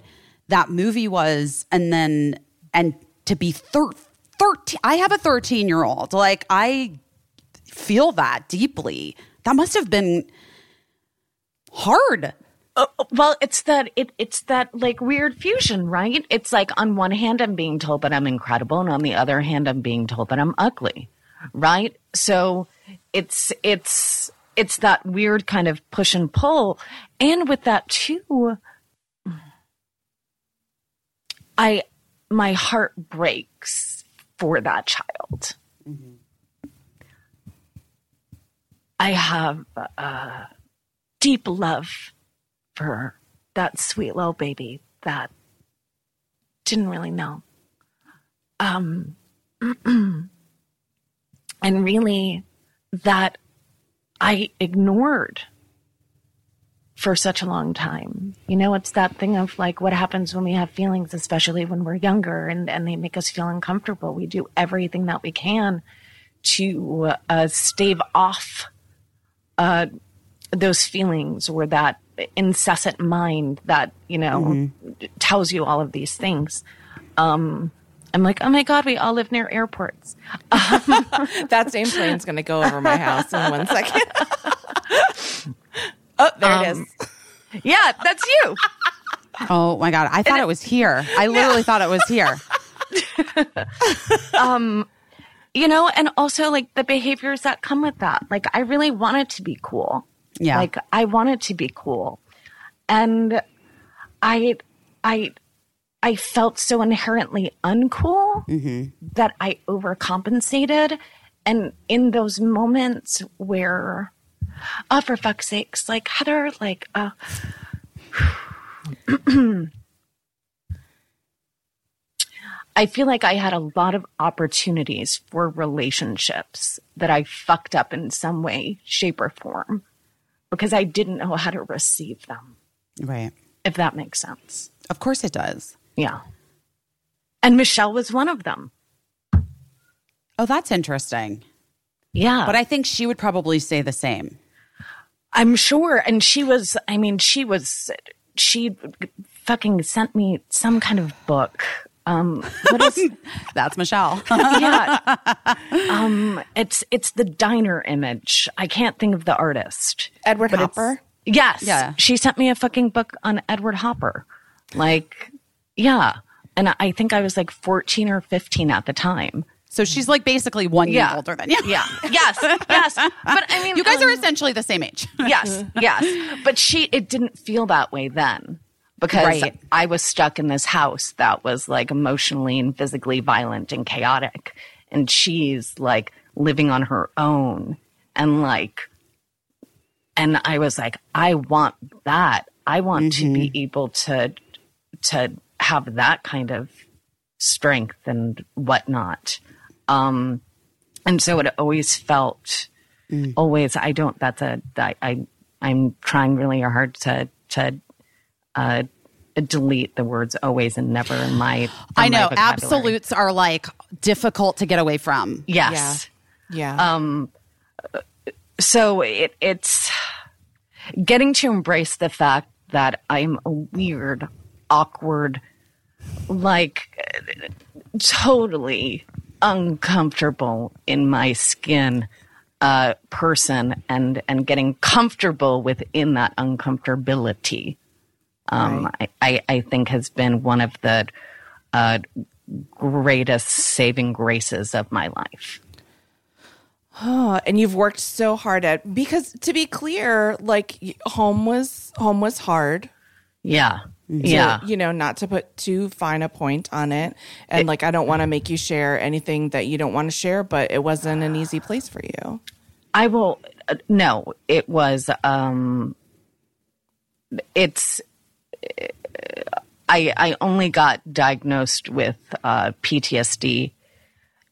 Speaker 1: that movie was. And then, and to be thir- 13, I have a 13 year old. Like, I feel that deeply. That must have been hard.
Speaker 3: Uh, well, it's that it it's that like weird fusion, right? It's like on one hand I'm being told that I'm incredible, and on the other hand I'm being told that I'm ugly, right? So it's it's it's that weird kind of push and pull, and with that too, I my heart breaks for that child. I have a deep love for that sweet little baby that didn't really know. Um, and really that I ignored for such a long time. You know, it's that thing of like what happens when we have feelings, especially when we're younger and, and they make us feel uncomfortable. We do everything that we can to uh, stave off uh, those feelings or that incessant mind that, you know, tells you all of these things. Um, I'm like, oh my God, we all live near airports.
Speaker 2: That same plane's going to go over my house in one second. oh, there it is.
Speaker 3: Yeah, that's you.
Speaker 1: Oh my god, I thought it was here. I literally thought it was here.
Speaker 3: um, you know, and also like the behaviors that come with that. Like, I really wanted to be cool.
Speaker 1: Yeah.
Speaker 3: Like, I wanted to be cool. And I, I, I felt so inherently uncool that I overcompensated. And in those moments where, oh, for fuck's sakes, like Heather, like, uh, I feel like I had a lot of opportunities for relationships that I fucked up in some way, shape, or form because I didn't know how to receive them,
Speaker 1: Right.
Speaker 3: if that makes sense.
Speaker 1: Of course it does.
Speaker 3: Yeah. And Michelle was one of them.
Speaker 1: Oh, that's interesting.
Speaker 3: Yeah.
Speaker 1: But I think she would probably say the same.
Speaker 3: I'm sure. And she was, I mean, she was, she fucking sent me some kind of book. Um, what is,
Speaker 1: That's Michelle.
Speaker 3: yeah. Um, it's, it's the diner image. I can't think of the artist.
Speaker 2: Edward Hopper.
Speaker 3: Yes.
Speaker 1: Yeah.
Speaker 3: She sent me a fucking book on Edward Hopper. Like, yeah. And I- think I was like 14 or 15 at the time.
Speaker 1: so she's like basically one year older than you.
Speaker 3: Yeah. Yes. Yes. But I mean,
Speaker 1: You guys
Speaker 3: um,
Speaker 1: are essentially the same age.
Speaker 3: yes. Yes. But she, it didn't feel that way then because
Speaker 1: Right.
Speaker 3: I was stuck in this house that was like emotionally and physically violent and chaotic. And she's like living on her own and like, and I was like, I want that. I want to be able to, to have that kind of strength and whatnot. Um, and so it always felt, always, I don't, that's a, I, I, I'm trying really hard to, to, uh, delete the words always and never in my,
Speaker 1: I know
Speaker 3: vocabulary.
Speaker 1: absolutes are like difficult to get away from.
Speaker 3: Yes.
Speaker 2: Yeah.
Speaker 3: Um, so it, it's getting to embrace the fact that I'm a weird, awkward, like totally uncomfortable in my skin uh, person and and getting comfortable within that uncomfortability. Um, I, I, I think has been one of the uh, greatest saving graces of my life.
Speaker 2: Oh, and you've worked so hard at because to be clear, like home was home was hard.
Speaker 3: Yeah.
Speaker 2: To,
Speaker 3: Yeah.
Speaker 2: you know, not to put too fine a point on it. And like, I don't want to make you share anything that you don't want to share, but it wasn't an easy place for you.
Speaker 3: I will. Uh, no, it was. Um, it's. I I only got diagnosed with uh, PTSD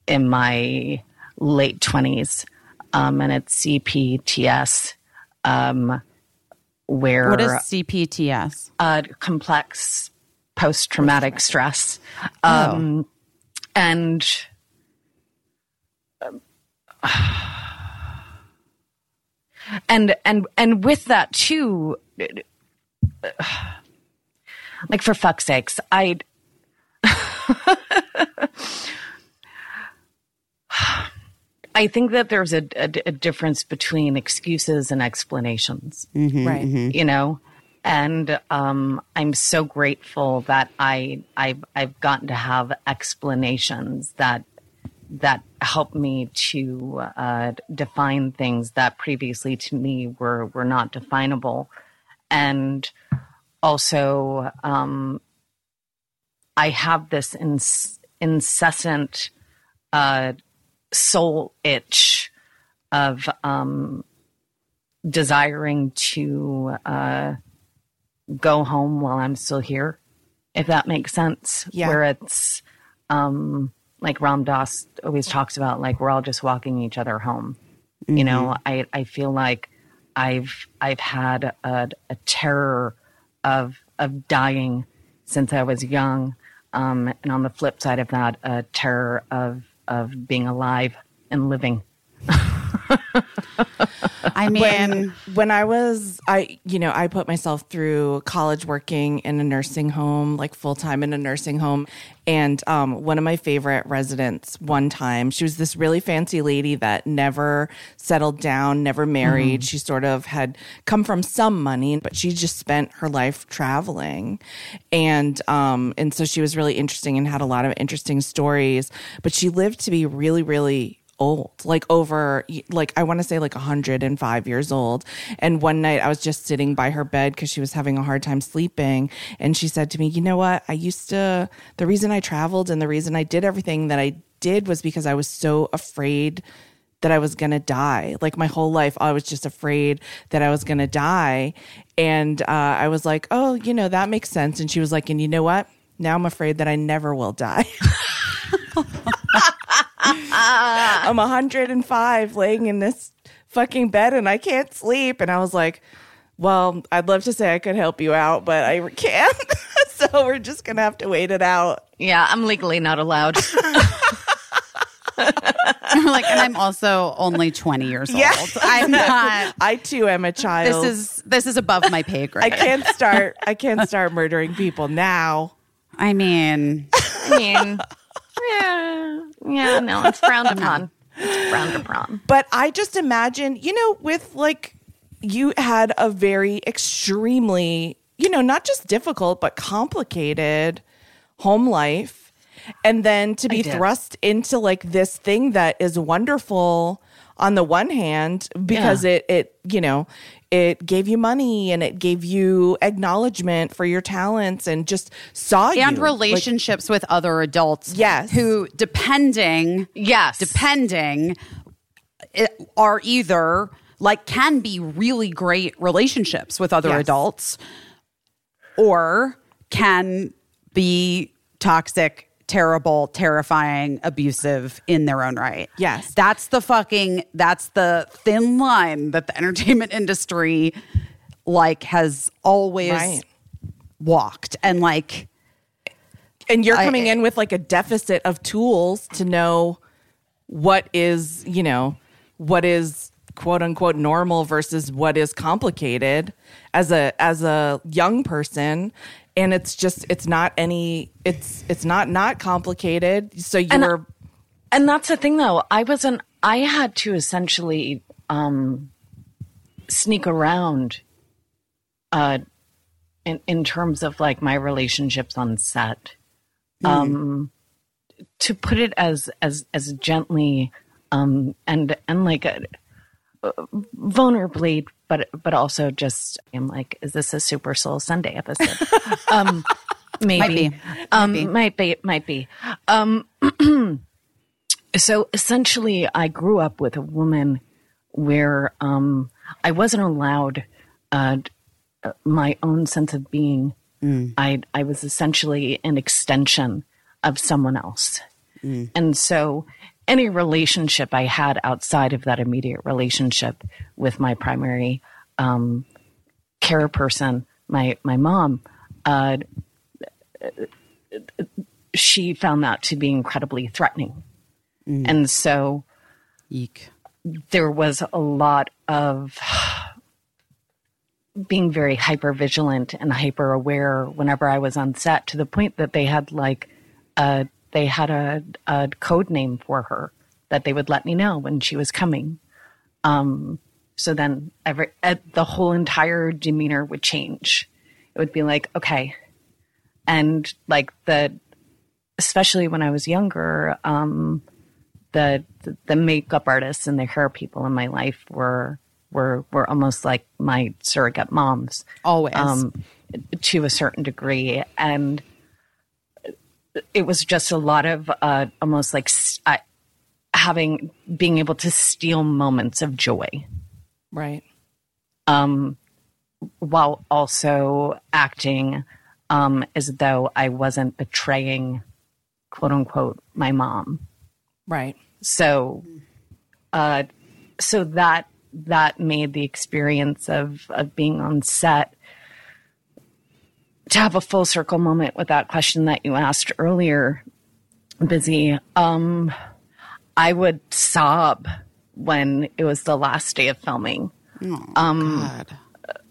Speaker 3: in my late twenties, um, and it's CPTS, um, where
Speaker 1: What is CPTS?
Speaker 3: uh, complex post traumatic stress. Um, And um, and and and with that too, like for fuck's sakes, I. I think that there's a, a, a difference between excuses and explanations.
Speaker 2: Right.
Speaker 3: you know? And um, i'm so grateful that i I've, I've gotten to have explanations that that help me to uh, define things that previously to me were were not definable. And also um, I have this ins- incessant uh, soul itch of um, desiring to uh, go home while I'm still here, if that makes sense.
Speaker 2: Yeah.
Speaker 3: Where it's um, like Ram Dass always talks about, like we're all just walking each other home. You know, I I feel like I've I've had a, a terror of of dying since I was young, um, and on the flip side of that, a terror of of being alive and living.
Speaker 1: I mean,
Speaker 2: when when I was I you know I put myself through college working in a nursing home like full time in a nursing home. And um, one of my favorite residents one time she was this really fancy lady that never settled down never married. She sort of had come from some money but she just spent her life traveling. And um and so she was really interesting and had a lot of interesting stories. But she lived to be really really old, like over, like I want to say like 105 years old. And one night I was just sitting by her bed because she was having a hard time sleeping. And she said to me, You know what? I used to, the reason I traveled and the reason I did everything that I did was because I was so afraid that I was going to die. Like my whole life, I was just afraid that I was going to die. And uh, I was like, Oh, you know, that makes sense. And she was like, And you know what? Now I'm afraid that I never will die. I'm 105 laying in this fucking bed and I can't sleep. And I was like, well, I'd love to say I could help you out, but I can't. so we're just going to have to wait it out.
Speaker 3: Yeah, I'm legally not allowed.
Speaker 1: like, and I'm also only 20 years
Speaker 2: Yeah.
Speaker 1: old. I'm not.
Speaker 2: I too am a child.
Speaker 1: This is this is above my pay grade.
Speaker 2: I can't start. I can't start murdering people now.
Speaker 1: I mean,
Speaker 3: I mean, yeah, yeah, no, it's frowned upon. It's frowned upon.
Speaker 2: But I just imagine, you know, with like you had a very extremely, you know, not just difficult but complicated home life. And then to be thrust into like this thing that is wonderful on the one hand because it it, you know, it gave you money and it gave you acknowledgement for your talents and just saw you
Speaker 1: and
Speaker 2: Like,
Speaker 1: relationships with other adults.
Speaker 2: Yes.
Speaker 1: Who, depending,
Speaker 3: Yes,
Speaker 1: depending, eh, are either like can be really great relationships with other
Speaker 2: Yes.
Speaker 1: adults or can be toxic terrible terrifying abusive in their own right
Speaker 2: Yes.
Speaker 1: that's the fucking that's the thin line that the entertainment industry like has always
Speaker 2: Right.
Speaker 1: walked and like
Speaker 2: and you're
Speaker 1: I-
Speaker 2: coming in with like a deficit of tools to know what is you know what is quote unquote normal versus what is complicated as a as a young person and it's just it's not any it's it's not not complicated so you're
Speaker 3: and that's the thing, though. I wasn't. I had to essentially um, sneak around, uh, in in terms of like my relationships on set. Um, to put it as as as gently, um, and and like a, vulnerably, but but also just I'm like, is this a Super Soul Sunday episode? um, maybe,
Speaker 1: be.
Speaker 3: um, might be, might be. Um, so essentially, I grew up with a woman where um, I wasn't allowed uh, uh, my own sense of being. I I was essentially an extension of someone else, and so any relationship I had outside of that immediate relationship with my primary um, care person, my my mom, uh, she found that to be incredibly threatening, and so
Speaker 1: eek
Speaker 3: there was a lot of being very hyper vigilant and hyper aware whenever I was on set to the point that they had like a they had a, a code name for her that they would let me know when she was coming. Um, so then every uh, the whole entire demeanor would change. It would be like okay, and like the especially when I was younger, um, the the makeup artists and the hair people in my life were were were almost like my surrogate moms
Speaker 1: always
Speaker 3: um, to a certain degree, and it was just a lot of uh, almost like uh, having being able to steal moments of joy
Speaker 2: Right.
Speaker 3: um, while also acting um, as though I wasn't betraying, quote unquote, my mom.
Speaker 2: Right.
Speaker 3: So, uh, so that that made the experience of of being on set to have a full circle moment with that question that you asked earlier, Busy. Um, I would sob when it was the last day of filming,
Speaker 1: God.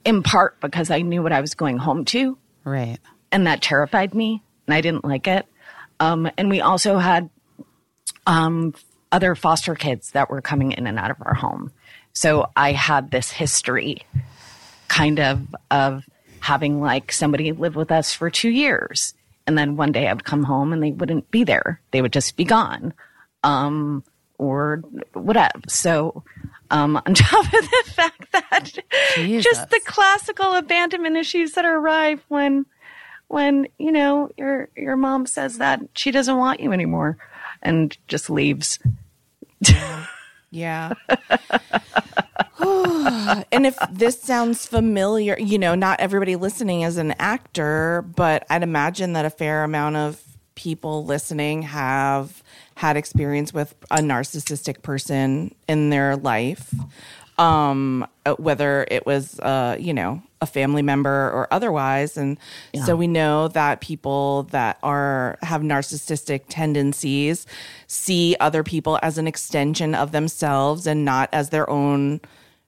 Speaker 3: in part because I knew what I was going home to.
Speaker 1: Right.
Speaker 3: and that terrified me and I didn't like it. Um, and we also had um, other foster kids that were coming in and out of our home. So I had this history kind of of having like somebody live with us for two years. And then one day I would come home and they wouldn't be there. They would just be gone. Um, or whatever. So um, on top of the fact that just the classical abandonment issues that arrive when when you know your your mom says that she doesn't want you anymore and just leaves
Speaker 2: Yeah. and if this sounds familiar, you know, not everybody listening is an actor, but I'd imagine that a fair amount of people listening have had experience with a narcissistic person in their life. Um, uh, whether it was, uh, you know, a family member or otherwise. And so we know that people that are have narcissistic tendencies see other people as an extension of themselves and not as their own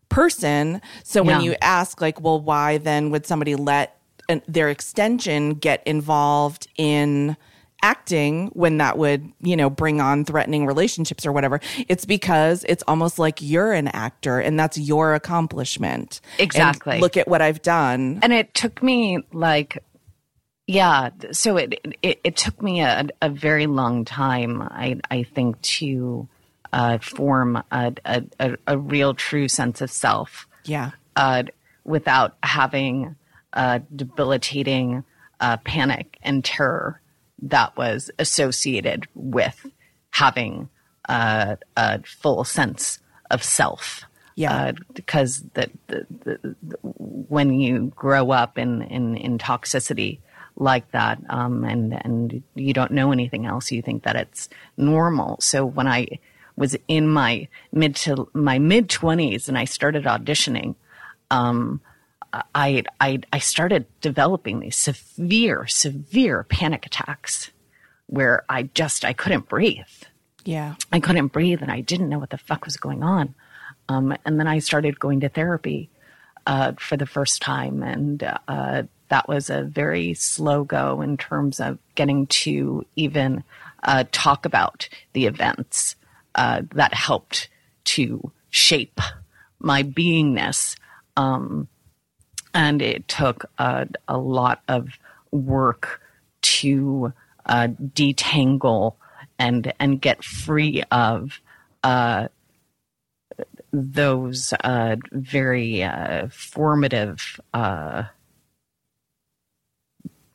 Speaker 2: person. So when
Speaker 3: Yeah.
Speaker 2: you ask like, well, why then would somebody let an, their extension get involved in acting when that would, you know, bring on threatening relationships or whatever? It's because it's almost like you're an actor and that's your accomplishment. And
Speaker 3: Exactly.
Speaker 2: look at what I've done.
Speaker 3: and it took me like yeah so it it, it took me a, a very long time i i think to uh, form a, a, a, a real true sense of self
Speaker 2: Yeah.
Speaker 3: uh, without having uh, debilitating uh, panic and terror that was associated with having uh, a full sense of self.
Speaker 2: Yeah.
Speaker 3: Uh, because the, when you grow up in, in, in toxicity like that, um, and, and you don't know anything else, you think that it's normal. So when I was in my mid to my mid twenties and I started auditioning, um, I, I, I started developing these severe, severe panic attacks where I just, I couldn't breathe.
Speaker 2: Yeah.
Speaker 3: I couldn't breathe and I didn't know what the fuck was going on. Um, and then I started going to therapy uh, for the first time. And uh, that was a very slow go in terms of getting to even uh, talk about the events uh, that helped to shape my beingness. Um, and it took uh, a lot of work to uh, detangle and and get free of uh, those uh, very uh, formative uh,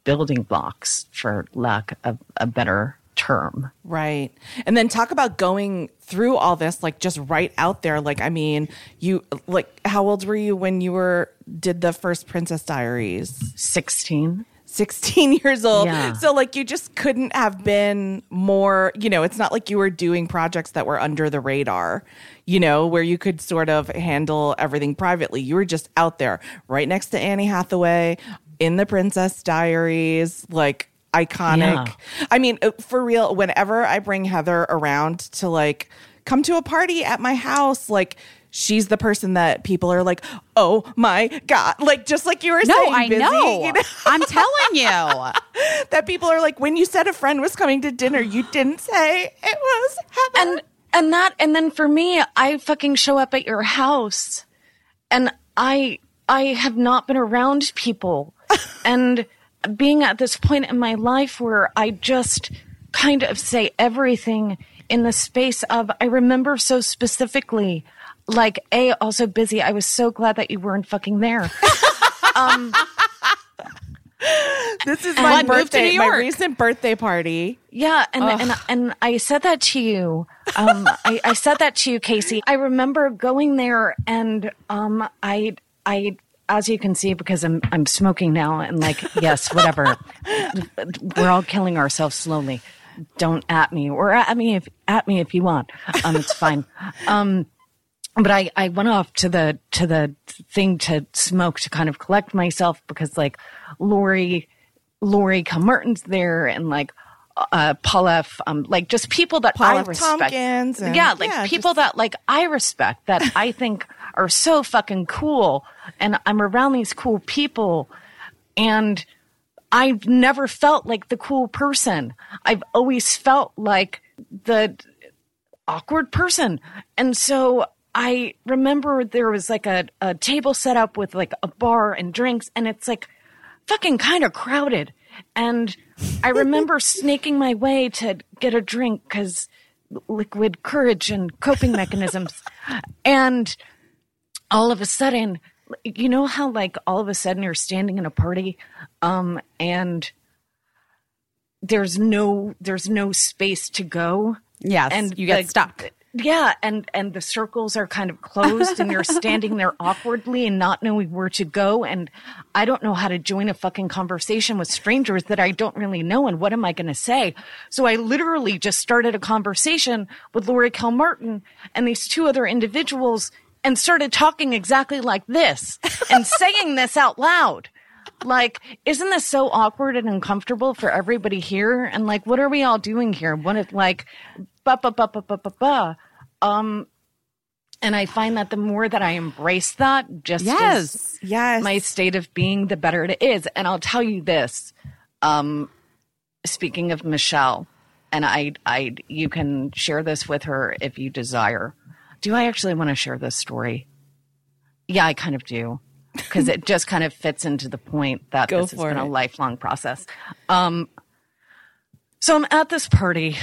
Speaker 3: building blocks, for lack of a better term.
Speaker 2: Right. And then talk about going through all this, like just right out there. Like, I mean, you, like, how old were you when you were, did the first Princess Diaries?
Speaker 3: Sixteen.
Speaker 2: 16 years old.
Speaker 3: Yeah.
Speaker 2: So, like, you just couldn't have been more, you know, it's not like you were doing projects that were under the radar, you know, where you could sort of handle everything privately. You were just out there right next to Annie Hathaway in the Princess Diaries, like, iconic.
Speaker 3: Yeah.
Speaker 2: I mean, uh, for real, whenever I bring Heather around to like come to a party at my house, like, She's the person that people are like, "Oh my god!" Like just like you were
Speaker 1: No,
Speaker 2: saying,
Speaker 1: I
Speaker 2: busy,
Speaker 1: know.
Speaker 2: you know?
Speaker 1: I'm telling you.
Speaker 2: that people are like, when you said a friend was coming to dinner, you didn't say it was Heather.
Speaker 3: and and that and then for me i fucking show up at your house and i i have not been around people and being at this point in my life where i just kind of say everything in the space of i remember so specifically like a also busy i was so glad that you weren't fucking there
Speaker 2: This is my birthday, my recent birthday party.
Speaker 3: Yeah, and and and I said that to you. Um, I, I said that to you, Casey. I remember going there, and um, I I as you can see because I'm I'm smoking now, and like yes, whatever. We're all killing ourselves slowly. Don't at me or at me if at me if you want. Um, it's fine. Um, but I, I went off to the to the thing to smoke to kind of collect myself because like Lori Lori Martin's there and like uh Paul F um like just people that
Speaker 2: Paul
Speaker 3: I respect.
Speaker 2: Tompkins and-
Speaker 3: yeah, like
Speaker 2: yeah,
Speaker 3: people that like I respect that I think are so fucking cool and I'm around these cool people and I've never felt like the cool person. I've always felt like the awkward person. And so I remember there was like a, a table set up with like a bar and drinks, and it's like fucking kind of crowded. And I remember snaking my way to get a drink because liquid courage and coping mechanisms. And all of a sudden, you know how like all of a sudden you're standing in a party, um, and there's no there's no space to go.
Speaker 1: Yes,
Speaker 3: and
Speaker 1: you get
Speaker 3: the-
Speaker 1: stuck.
Speaker 3: Yeah, and and the circles are kind of closed, and you're standing there awkwardly and not knowing where to go. And I don't know how to join a fucking conversation with strangers that I don't really know. And what am I going to say? So I literally just started a conversation with Lori Kilmartin and these two other individuals, and started talking exactly like this and saying this out loud. Like, isn't this so awkward and uncomfortable for everybody here? And like, what are we all doing here? What is like, ba ba ba ba ba ba ba. Um, and I find that the more that I embrace that, just
Speaker 1: Yes.
Speaker 3: as
Speaker 2: Yes.
Speaker 3: my state of being, the better it is. And I'll tell you this. Um, speaking of Michelle, and I, I, you can share this with her if you desire. Do I actually want to share this story? Yeah, I kind of do. Because it just kind of fits into the point that
Speaker 2: Go
Speaker 3: this has been a lifelong process. Um, so I'm at this party,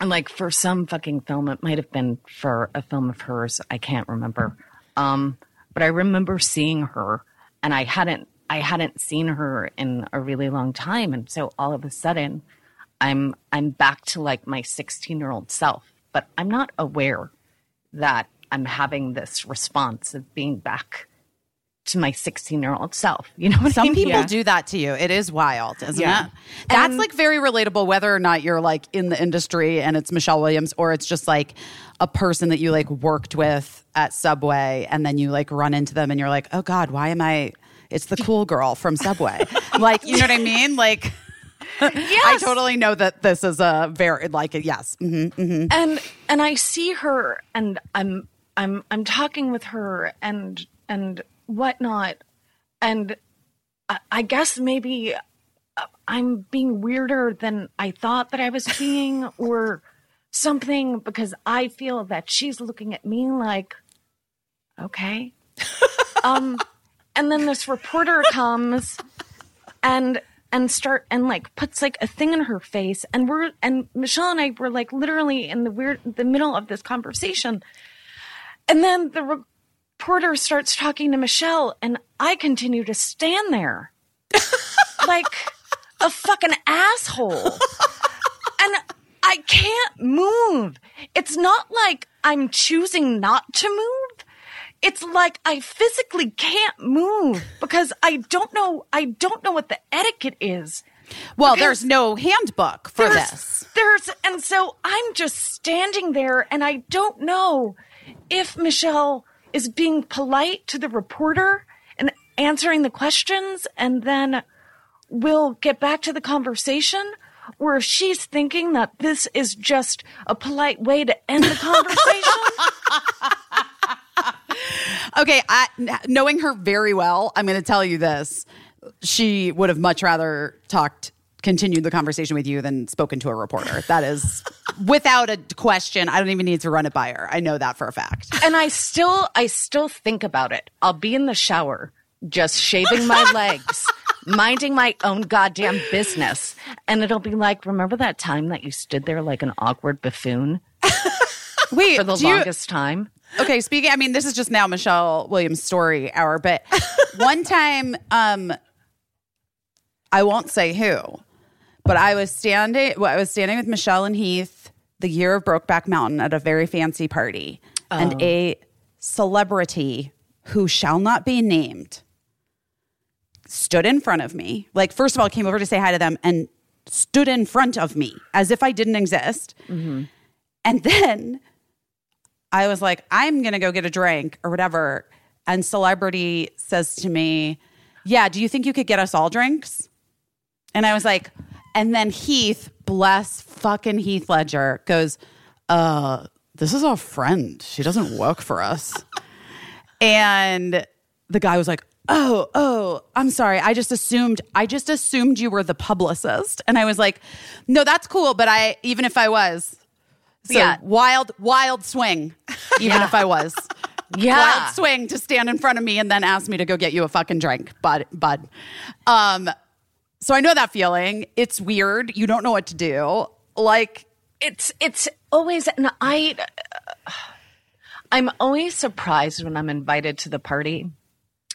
Speaker 3: and like for some fucking film, it might have been for a film of hers. I can't remember. Um, but I remember seeing her, and I hadn't I hadn't seen her in a really long time, and so all of a sudden, I'm I'm back to like my 16 year old self, but I'm not aware that I'm having this response of being back to my 16 year old self. You know what I
Speaker 1: Some
Speaker 3: mean?
Speaker 1: people
Speaker 2: Yeah.
Speaker 1: do that to you. It is wild, isn't
Speaker 2: Yeah.
Speaker 1: it? That's
Speaker 3: And-
Speaker 1: like very relatable, whether or not you're like in the industry and it's Michelle Williams, or it's just like a person that you like worked with at Subway, and then you like run into them and you're like, oh God, why am I? It's the cool girl from Subway. like, you know what I mean? Like, I totally know that this is a very like yes. hmm
Speaker 3: and and I see her and I'm I'm I'm talking with her and and whatnot. And I, I guess maybe uh, I'm being weirder than I thought that I was being or something because I feel that she's looking at me like okay. Um and then this reporter comes and and start and like puts like a thing in her face. And we're and Michelle and I were like literally in the weird the middle of this conversation. And then the reporter starts talking to Michelle and I continue to stand there. Like a fucking asshole. And I can't move. It's not like I'm choosing not to move it's like I physically can't move because I don't know I don't know what the etiquette is.
Speaker 1: Well, there's no handbook for
Speaker 3: There's
Speaker 1: this.
Speaker 3: there's and so I'm just standing there and I don't know if Michelle is being polite to the reporter and answering the questions and then we'll get back to the conversation or if she's thinking that this is just a polite way to end the conversation.
Speaker 1: Okay, I, knowing her very well, I'm going to tell you this: she would have much rather talked, continued the conversation with you than spoken to a reporter. That is, without a question. I don't even need to run it by her. I know that for a fact.
Speaker 3: and I still I still think about it. I'll be in the shower just shaving my legs, minding my own goddamn business, and it'll be like, remember that time that you stood there like an awkward buffoon
Speaker 1: Wait,
Speaker 3: for the
Speaker 1: do you-
Speaker 3: longest time?
Speaker 1: Okay speaking i mean this is just now michelle williams story hour but one time um I won't say who, but I was standing. Well, I was standing with Michelle and Heath the year of Brokeback Mountain at a very fancy party, and a celebrity who shall not be named stood in front of me. Like, first of all, came over to say hi to them and stood in front of me as if I didn't exist. And then I was like, I'm going to go get a drink or whatever. And celebrity says to me, Yeah, do you think you could get us all drinks? And I was like, and then Heath, bless fucking Heath Ledger, goes, uh, this is our friend. She doesn't work for us. and the guy was like, Oh, oh, I'm sorry. I just assumed I just assumed you were the publicist. And I was like, no, that's cool, but I even if I was. So
Speaker 3: Yeah.
Speaker 1: wild, wild swing, even if I was.
Speaker 3: Yeah.
Speaker 1: Wild swing to stand in front of me and then ask me to go get you a fucking drink, bud bud. Um so I know that feeling. It's weird. You don't know what to do. Like
Speaker 3: it's it's always and i i'm always surprised when i'm invited to the party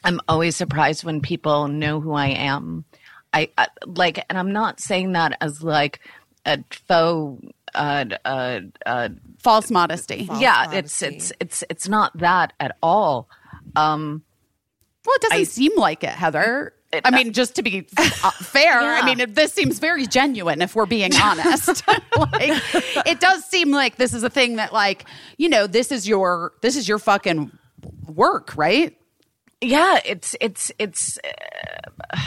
Speaker 3: i'm always surprised when people know who i am i, I like and i'm not saying that as like a faux uh uh uh
Speaker 1: false modesty.
Speaker 3: yeah it's it's it's it's not that at all um
Speaker 1: Well, it doesn't
Speaker 3: I-
Speaker 1: seem like it, Heather. I mean, just to be uh, fair, I mean, it, this seems very genuine if we're being honest. like, it does seem like this is a thing that, like, you know, this is your this is your fucking work, right?
Speaker 3: yeah it's it's it's uh,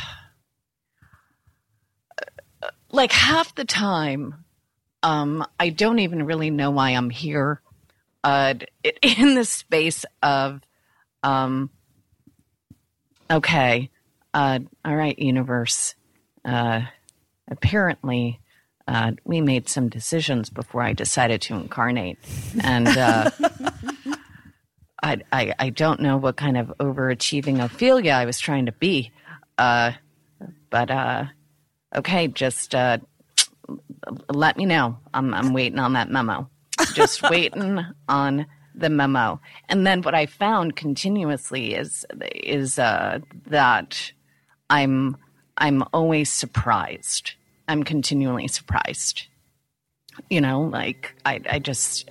Speaker 3: like half the time um i don't even really know why i'm here uh in the space of um okay uh all right universe uh apparently uh we made some decisions before i decided to incarnate and uh I, I, I don't know what kind of overachieving Ophelia I was trying to be. Uh, but uh, okay, just uh, let me know. I'm, I'm waiting on that memo. Just waiting on the memo. And then what I found continuously is is uh, that I'm I'm always surprised. I'm continually surprised. You know, like I I just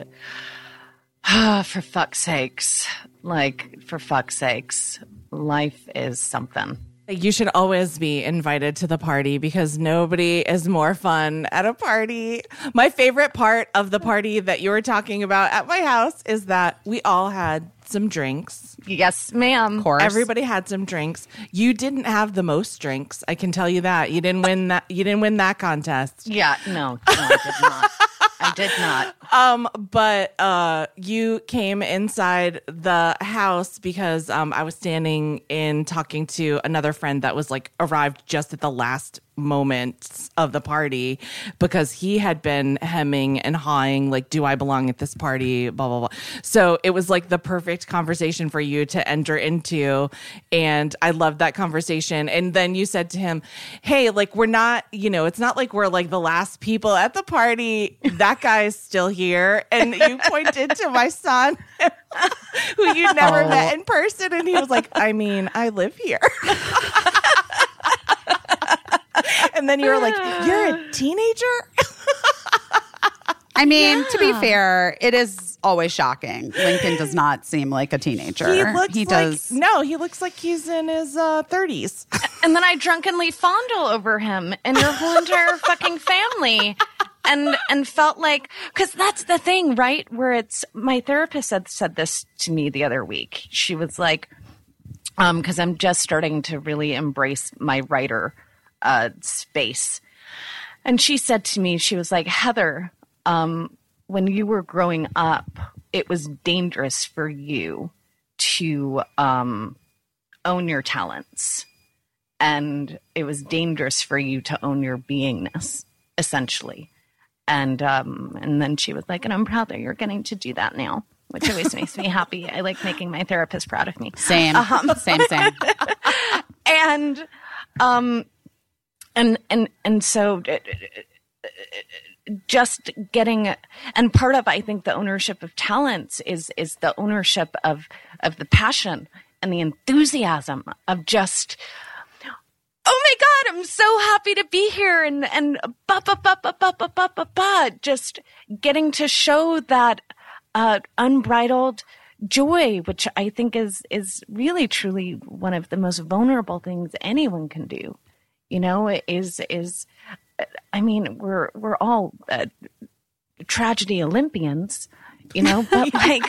Speaker 3: for fuck's sakes. Like, for fuck's sakes. Life is something.
Speaker 2: You should always be invited to the party because nobody is more fun at a party. My favorite part of the party that you were talking about at my house is that we all had some drinks.
Speaker 3: Yes, ma'am.
Speaker 1: Of course.
Speaker 2: Everybody had some drinks. You didn't have the most drinks. I can tell you that. You didn't win that you didn't win that contest.
Speaker 3: Yeah, no, no, I did not. I did not.
Speaker 2: Um, but uh, you came inside the house because um, I was standing in talking to another friend that was like arrived just at the last moments of the party because he had been hemming and hawing like, "Do I belong at this party?" Blah blah blah. So it was like the perfect conversation for you to enter into, and I loved that conversation. And then you said to him, "Hey, like we're not, you know, it's not like we're like the last people at the party. That guy's still here." And you pointed to my son, who you never
Speaker 1: Oh.
Speaker 2: met in person, and he was like, "I mean, I live here." and then you were like, "You're a teenager."
Speaker 1: I mean, to be fair, it is always shocking. Lincoln does not seem like a teenager.
Speaker 2: He looks
Speaker 1: he
Speaker 2: like
Speaker 1: does.
Speaker 2: no, he looks like he's in his uh, 30s.
Speaker 3: And then I drunkenly fondle over him and your whole entire fucking family. And and felt like because that's the thing, right? Where it's my therapist had said this to me the other week. She was like, um, because I'm just starting to really embrace my writer uh space. And she said to me, she was like, Heather, um, when you were growing up, it was dangerous for you to um own your talents. And it was dangerous for you to own your beingness essentially. And um and then she was like and i'm proud that you're getting to do that now which always makes me happy. I like making my therapist proud of me.
Speaker 1: Same, same, same.
Speaker 3: and um and and and so uh, just getting and part of i think the ownership of talents is is the ownership of of the passion and the enthusiasm of just oh my god, I'm so happy to be here and and ba ba ba ba ba ba ba ba ba just getting to show that uh unbridled joy which I think is is really truly one of the most vulnerable things anyone can do. You know, is is I mean, we're we're all uh, tragedy Olympians, you know, but like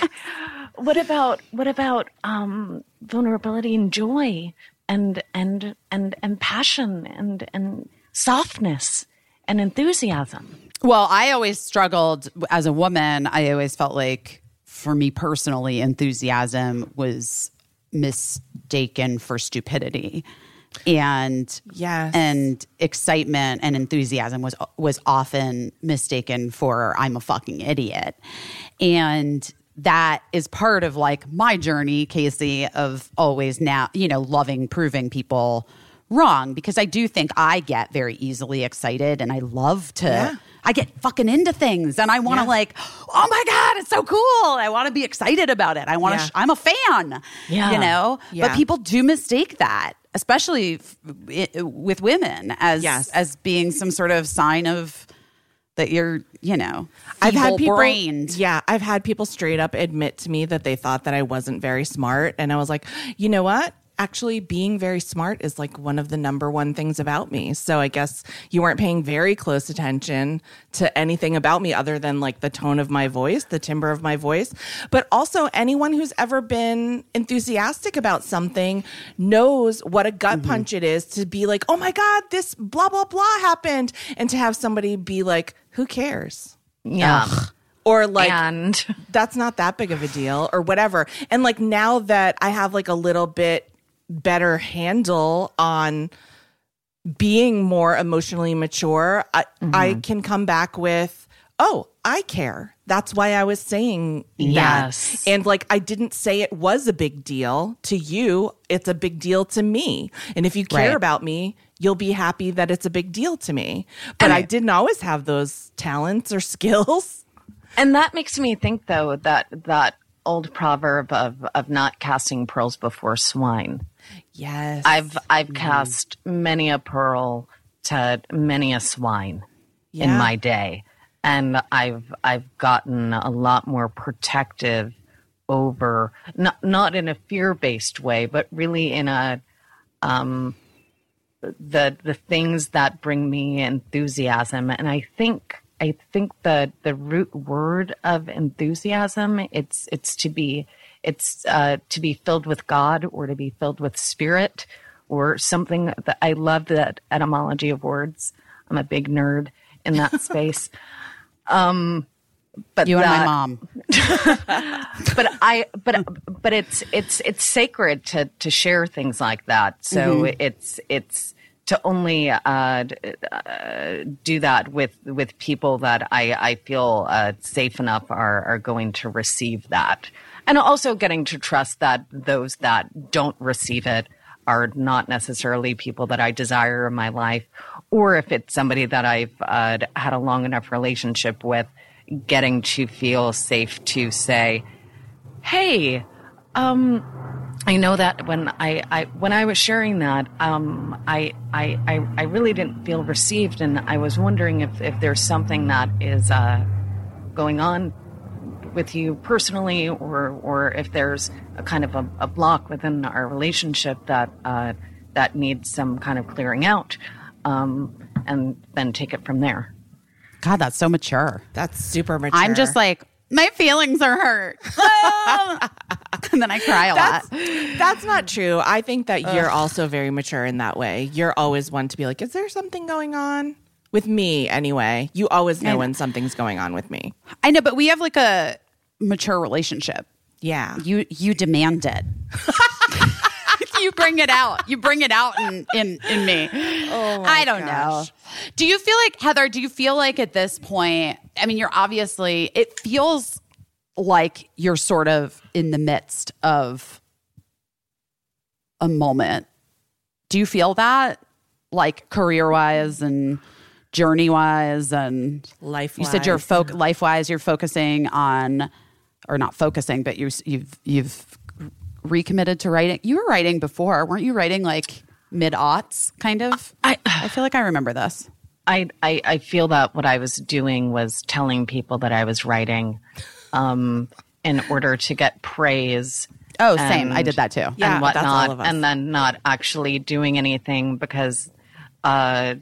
Speaker 3: what about what about um vulnerability and joy and and and and passion and and softness and enthusiasm
Speaker 1: Well, I always struggled as a woman. I always felt like, for me personally, enthusiasm was mistaken for stupidity, and
Speaker 2: Yes.
Speaker 1: and excitement and enthusiasm was was often mistaken for I'm a fucking idiot, and that is part of like my journey, Casey, of always now you know loving proving people wrong because I do think I get very easily excited and I love to.
Speaker 2: Yeah.
Speaker 1: I get fucking into things and I want to
Speaker 2: Yeah.
Speaker 1: like, oh my god, it's so cool. I want to be excited about it. I want to.
Speaker 2: Yeah.
Speaker 1: Sh- I'm a fan.
Speaker 3: Yeah.
Speaker 1: you know.
Speaker 2: Yeah.
Speaker 1: But people do mistake that, especially f- with women, as
Speaker 2: Yes.
Speaker 1: as being some sort of sign of that you're, you know,
Speaker 2: I've had people,
Speaker 1: brained.
Speaker 2: yeah, I've had people straight up admit to me that they thought that I wasn't very smart, and I was like, you know what? Actually, being very smart is like one of the number one things about me. So I guess you weren't paying very close attention to anything about me other than like the tone of my voice, the timbre of my voice. But also, anyone who's ever been enthusiastic about something knows what a gut
Speaker 1: Mm-hmm.
Speaker 2: punch it is to be like, oh my God, this blah, blah, blah happened. And to have somebody be like, who cares?
Speaker 3: yeah
Speaker 2: or like
Speaker 3: and
Speaker 2: that's not that big of a deal or whatever and like now that i have like a little bit better handle on being more emotionally mature i i mm-hmm. can come back with oh i care. That's why i was saying
Speaker 3: Yes.
Speaker 2: that and like i didn't say it was a big deal to you. It's a big deal to me. And if you care
Speaker 1: Right.
Speaker 2: about me you'll be happy that it's a big deal to me. But i didn't always have those talents or skills.
Speaker 3: And that makes me think, though, that that old proverb of of not casting pearls before swine.
Speaker 2: Yes.
Speaker 3: I've I've cast many a pearl to many a swine in my day, and I've I've gotten a lot more protective over not not in a fear based way, but really in a um the the things that bring me enthusiasm, and I think. I think the the root word of enthusiasm it's it's to be it's uh, to be filled with God or to be filled with Spirit or something that I love that etymology of words. I'm a big nerd in that space. Um, but
Speaker 1: You and my mom.
Speaker 3: but I but but it's it's it's sacred to to share things like that. So it's it's to only uh, uh, do that with with people that I I feel uh, safe enough are are going to receive that, and also getting to trust that those that don't receive it are not necessarily people that I desire in my life, or if it's somebody that I've uh, had a long enough relationship with, getting to feel safe to say, "Hey, um, I know that when I, I when I was sharing that, um, I, I I I really didn't feel received, and I was wondering if if there's something that is uh, going on with you personally, or or if there's a kind of a, a block within our relationship that uh, that needs some kind of clearing out, um, and then take it from there.
Speaker 1: God, that's so mature.
Speaker 2: That's super mature.
Speaker 1: I'm just like, my feelings are hurt. and then I cry a
Speaker 2: that's
Speaker 1: lot.
Speaker 2: that's not true. I think that you're also very mature in that way. You're always one to be like, is there something going on? With me, anyway. You always know when something's going on with me.
Speaker 1: I know, but we have like a mature relationship.
Speaker 2: Yeah.
Speaker 1: You you demand it. you bring it out. You bring it out in in, in me.
Speaker 2: Oh
Speaker 1: I don't know. Do you feel like Heather? Do you feel like at this point? I mean, you're obviously. It feels like you're sort of in the midst of a moment. Do you feel that, like career wise and journey wise, and
Speaker 2: Life
Speaker 1: you said you're fo- life wise. You're focusing on, or not focusing, but you you've you've recommitted to writing. You were writing before, weren't you? Writing like mid aughts, kind of.
Speaker 3: I-
Speaker 1: I feel like I remember this.
Speaker 3: I, I I feel that what I was doing was telling people that I was writing, um, in order to get praise.
Speaker 1: Oh, same. I did that too.
Speaker 2: Yeah,
Speaker 3: and
Speaker 2: that's
Speaker 3: whatnot,
Speaker 2: all of us.
Speaker 3: and then not actually doing anything because uh,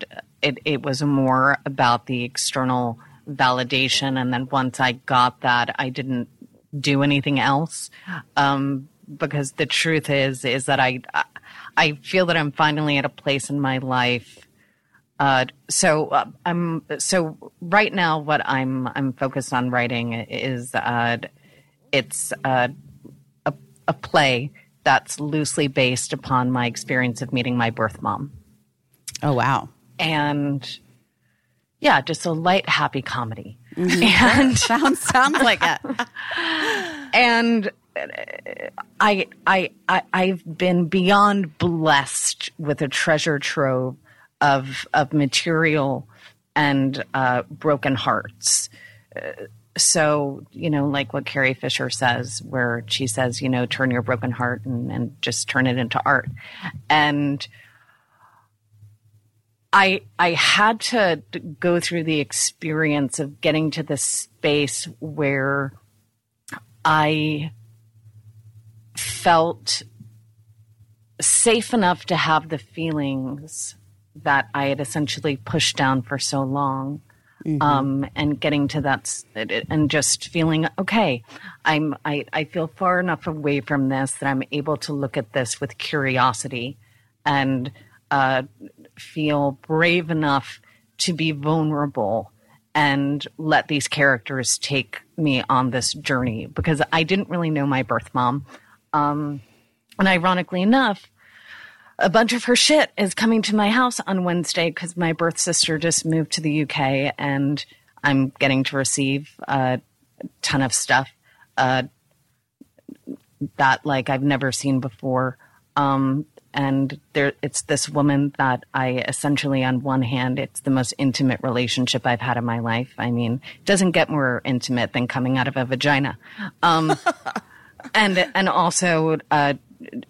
Speaker 3: it it was more about the external validation. And then once I got that, I didn't do anything else um, because the truth is is that I I feel that I'm finally at a place in my life. Uh, so uh, I'm so right now. What I'm I'm focused on writing is uh, it's uh, a, a play that's loosely based upon my experience of meeting my birth mom.
Speaker 1: Oh, wow.
Speaker 3: And yeah, just a light, happy comedy. And
Speaker 1: Sounds sounds like it.
Speaker 3: and uh, I, I, I, I've been beyond blessed with a treasure trove of of material and uh, broken hearts. Uh, so you know, like what Carrie Fisher says, where she says, you know, turn your broken heart and, and just turn it into art, and. I I had to go through the experience of getting to this space where I felt safe enough to have the feelings that I had essentially pushed down for so long. Um, and getting to that and just feeling okay i'm I, I feel far enough away from this that i'm able to look at this with curiosity and uh, feel brave enough to be vulnerable and let these characters take me on this journey because I didn't really know my birth mom. Um, and ironically enough, a bunch of her shit is coming to my house on Wednesday because my birth sister just moved to the UK and I'm getting to receive a ton of stuff uh, that like I've never seen before. Um, and there, it's this woman that I essentially, on one hand, it's the most intimate relationship I've had in my life. I mean, it doesn't get more intimate than coming out of a vagina. Um, and and also, uh,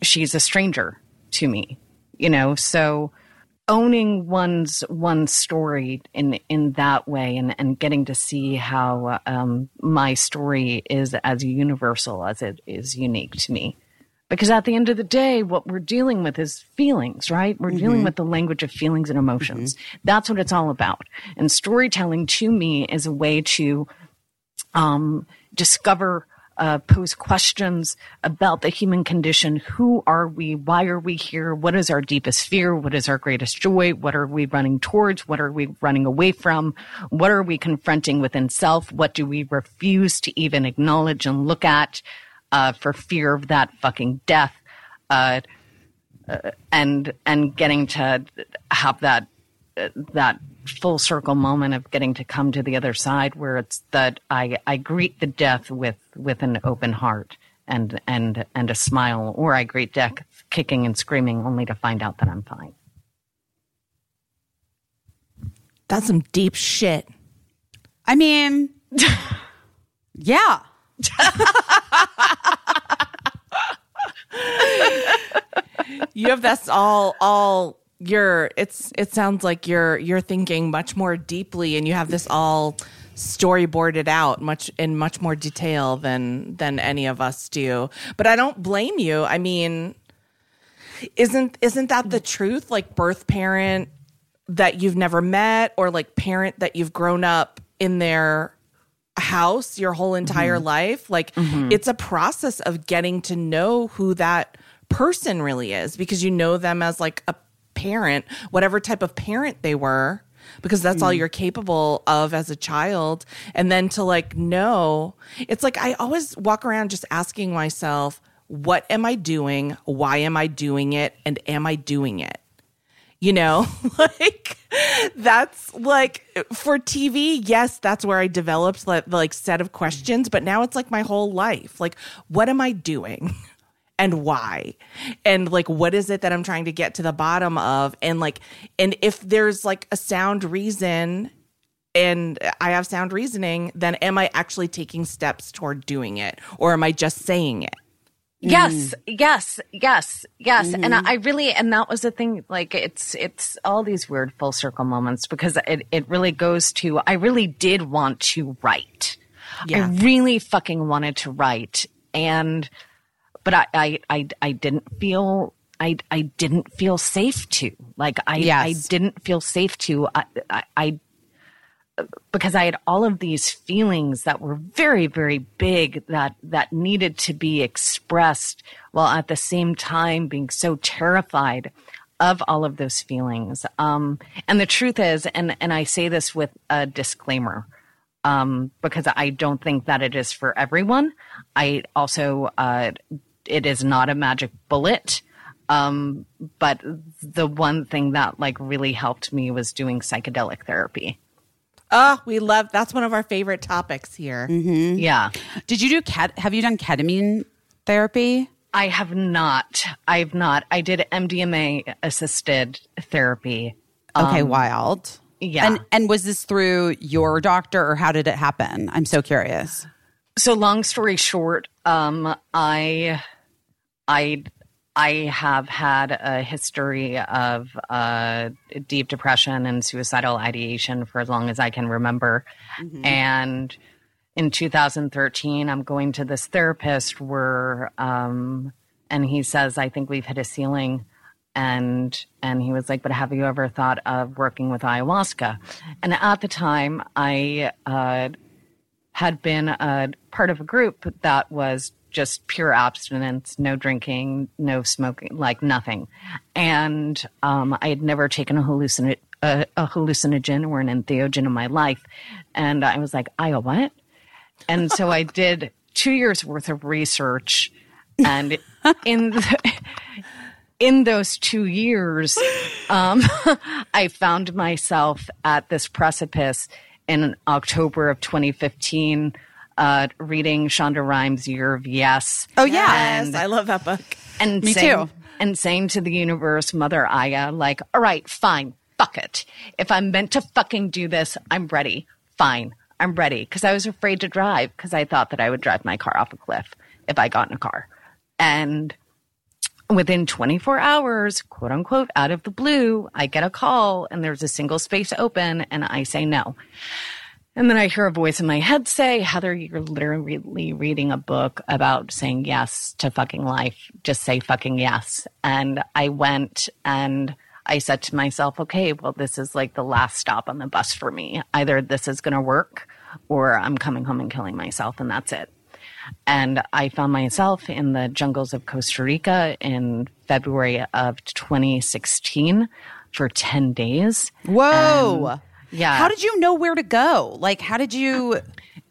Speaker 3: she's a stranger to me, you know. So owning one's one's story in in that way and and getting to see how um, my story is as universal as it is unique to me because at the end of the day what we're dealing with is feelings right we're dealing with the language of feelings and emotions that's what it's all about and storytelling to me is a way to um, discover, uh, pose questions about the human condition. Who are we? Why are we here? What is our deepest fear? What is our greatest joy? What are we running towards? What are we running away from? What are we confronting within self? What do we refuse to even acknowledge and look at uh, for fear of that fucking death? Uh, uh, and and getting to have that that full circle moment of getting to come to the other side where it's that I, I greet the death with, with an open heart and, and, and a smile, or I greet death kicking and screaming only to find out that I'm fine.
Speaker 2: That's some deep shit.
Speaker 1: I mean, yeah.
Speaker 2: You have that's all all you're it's it sounds like you're you're thinking much more deeply and you have this all storyboarded out much in much more detail than than any of us do. But I don't blame you. I mean, isn't isn't that the truth? Like birth parent that you've never met or like parent that you've grown up in their house your whole entire mm-hmm. life like mm-hmm. it's a process of getting to know who that person really is because you know them as like a parent whatever type of parent they were because that's all mm-hmm. you're capable of as a child. And then to like know it's like i always walk around just asking myself what am i doing? Why am i doing it? And am i doing it you know like that's like for tv yes that's where i developed like, the like set of questions but now it's like my whole life. Like what am i doing? And why? And like what is it that i'm trying to get to the bottom of? And like and if there's like a sound reason and i have sound reasoning then am i actually taking steps toward doing it? Or am i just saying it
Speaker 3: Yes, mm. yes, yes, yes. And I mm-hmm. I really, and that was the thing, like it's, it's all these weird full circle moments because it, it really goes to, I really did want to write.
Speaker 2: Yeah.
Speaker 3: I really fucking wanted to write. And, but I, I, I, I didn't feel, I, I didn't feel safe to, like I,
Speaker 1: Yes.
Speaker 3: I didn't feel safe to, I, I, I because I had all of these feelings that were very, very big that that needed to be expressed, while at the same time being so terrified of all of those feelings. Um, and the truth is, and and I say this with a disclaimer, um, because I don't think that it is for everyone. I also, uh, it is not a magic bullet. Um, but the one thing that like really helped me was doing psychedelic therapy.
Speaker 2: Oh, we love that's one of our favorite topics here.
Speaker 3: Yeah.
Speaker 1: Did you do ket? Have you done ketamine therapy?
Speaker 3: I have not. I've not. I did MDMA assisted therapy.
Speaker 1: Okay, wild.
Speaker 3: yeah.
Speaker 1: And and was this through your doctor or how did it happen? I'm so curious.
Speaker 3: So long story short, um, I, I, I have had a history of uh, deep depression and suicidal ideation for as long as I can remember, and in 2013, I'm going to this therapist where, um, and he says, I think we've hit a ceiling. And, and he was like, but have you ever thought of working with ayahuasca? And at the time I, uh, had been a part of a group that was just pure abstinence, no drinking, no smoking, like nothing. And um, I had never taken a, hallucin- a, a hallucinogen or an entheogen in my life. And I was like, Aya, what? And so I did two years worth of research. And in the, in those two years, um, I found myself at this precipice in October of 2015, uh, reading Shonda Rhimes' Year of Yes.
Speaker 1: Oh yeah.
Speaker 2: Yes, I love that book.
Speaker 3: And
Speaker 1: Me
Speaker 3: saying,
Speaker 1: too.
Speaker 3: And saying to the universe, Mother Aya, like, all right, fine, fuck it. If I'm meant to fucking do this, I'm ready. Fine, I'm ready. Because I was afraid to drive because I thought that I would drive my car off a cliff if I got in a car. And within 24 hours, quote unquote, out of the blue, I get a call and there's a single space open and I say no. And then I hear a voice in my head say, Heather, you're literally reading a book about saying yes to fucking life. Just say fucking yes. And I went and I said to myself, okay, well, this is like the last stop on the bus for me. Either this is going to work or I'm coming home and killing myself and that's it. And I found myself in the jungles of Costa Rica in February of 2016 for 10 days.
Speaker 1: Whoa.
Speaker 3: Yeah.
Speaker 1: How did you know where to go? Like how did you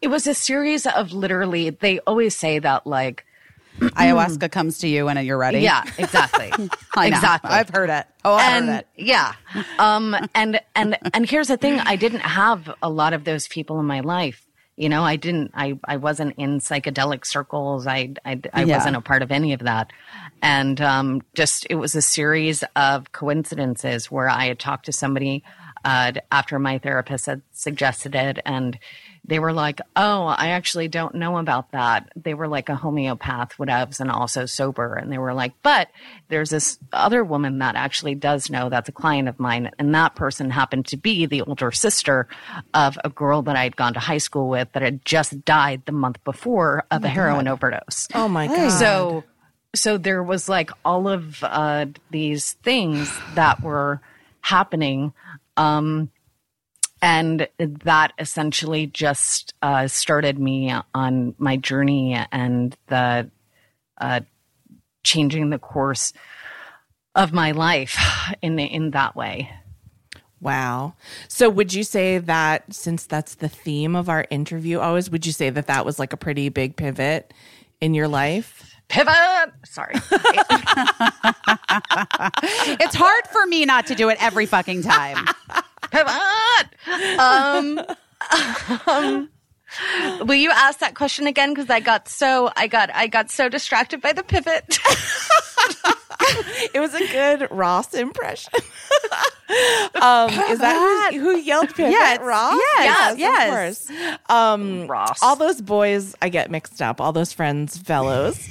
Speaker 3: It was a series of literally, they always say that, like,
Speaker 1: ayahuasca comes to you when you're ready?
Speaker 3: yeah, exactly.
Speaker 1: I know.
Speaker 3: exactly.
Speaker 1: I've heard it. Oh, I've
Speaker 3: and
Speaker 1: heard it.
Speaker 3: yeah. Um, and, and, and here's the thing. I didn't have a lot of those people in my life. You know, I didn't, I, I wasn't in psychedelic circles. I, I, I
Speaker 1: Yeah.
Speaker 3: wasn't a part of any of that. And, um, just, it was a series of coincidences where I had talked to somebody, uh, after my therapist had suggested it and they were like, Oh, I actually don't know about that. They were like a homeopath, whatevs, and also sober. And they were like, But there's this other woman that actually does know that's a client of mine. And that person happened to be the older sister of a girl that I'd gone to high school with that had just died the month before of a heroin overdose.
Speaker 2: Oh my god.
Speaker 3: So, so there was like all of uh, these things that were happening, um, and that essentially just uh, started me on my journey and the uh, changing the course of my life in in that way.
Speaker 2: Wow. So would you say that since that's the theme of our interview always, would you say that that was like a pretty big pivot in your life?
Speaker 3: Pivot. Sorry.
Speaker 1: It's hard for me not to do it every fucking time.
Speaker 3: pivot. Um, um, will you ask that question again? Because I got so I got I got so distracted by the pivot.
Speaker 2: It was a good Ross impression. Um, is that who, who yelled pivot?
Speaker 1: Yes,
Speaker 2: Ross?
Speaker 1: yes,
Speaker 2: yes,
Speaker 1: yes.
Speaker 2: Of course. Um,
Speaker 3: Ross.
Speaker 2: all those boys, I get mixed up. All those friends, fellows.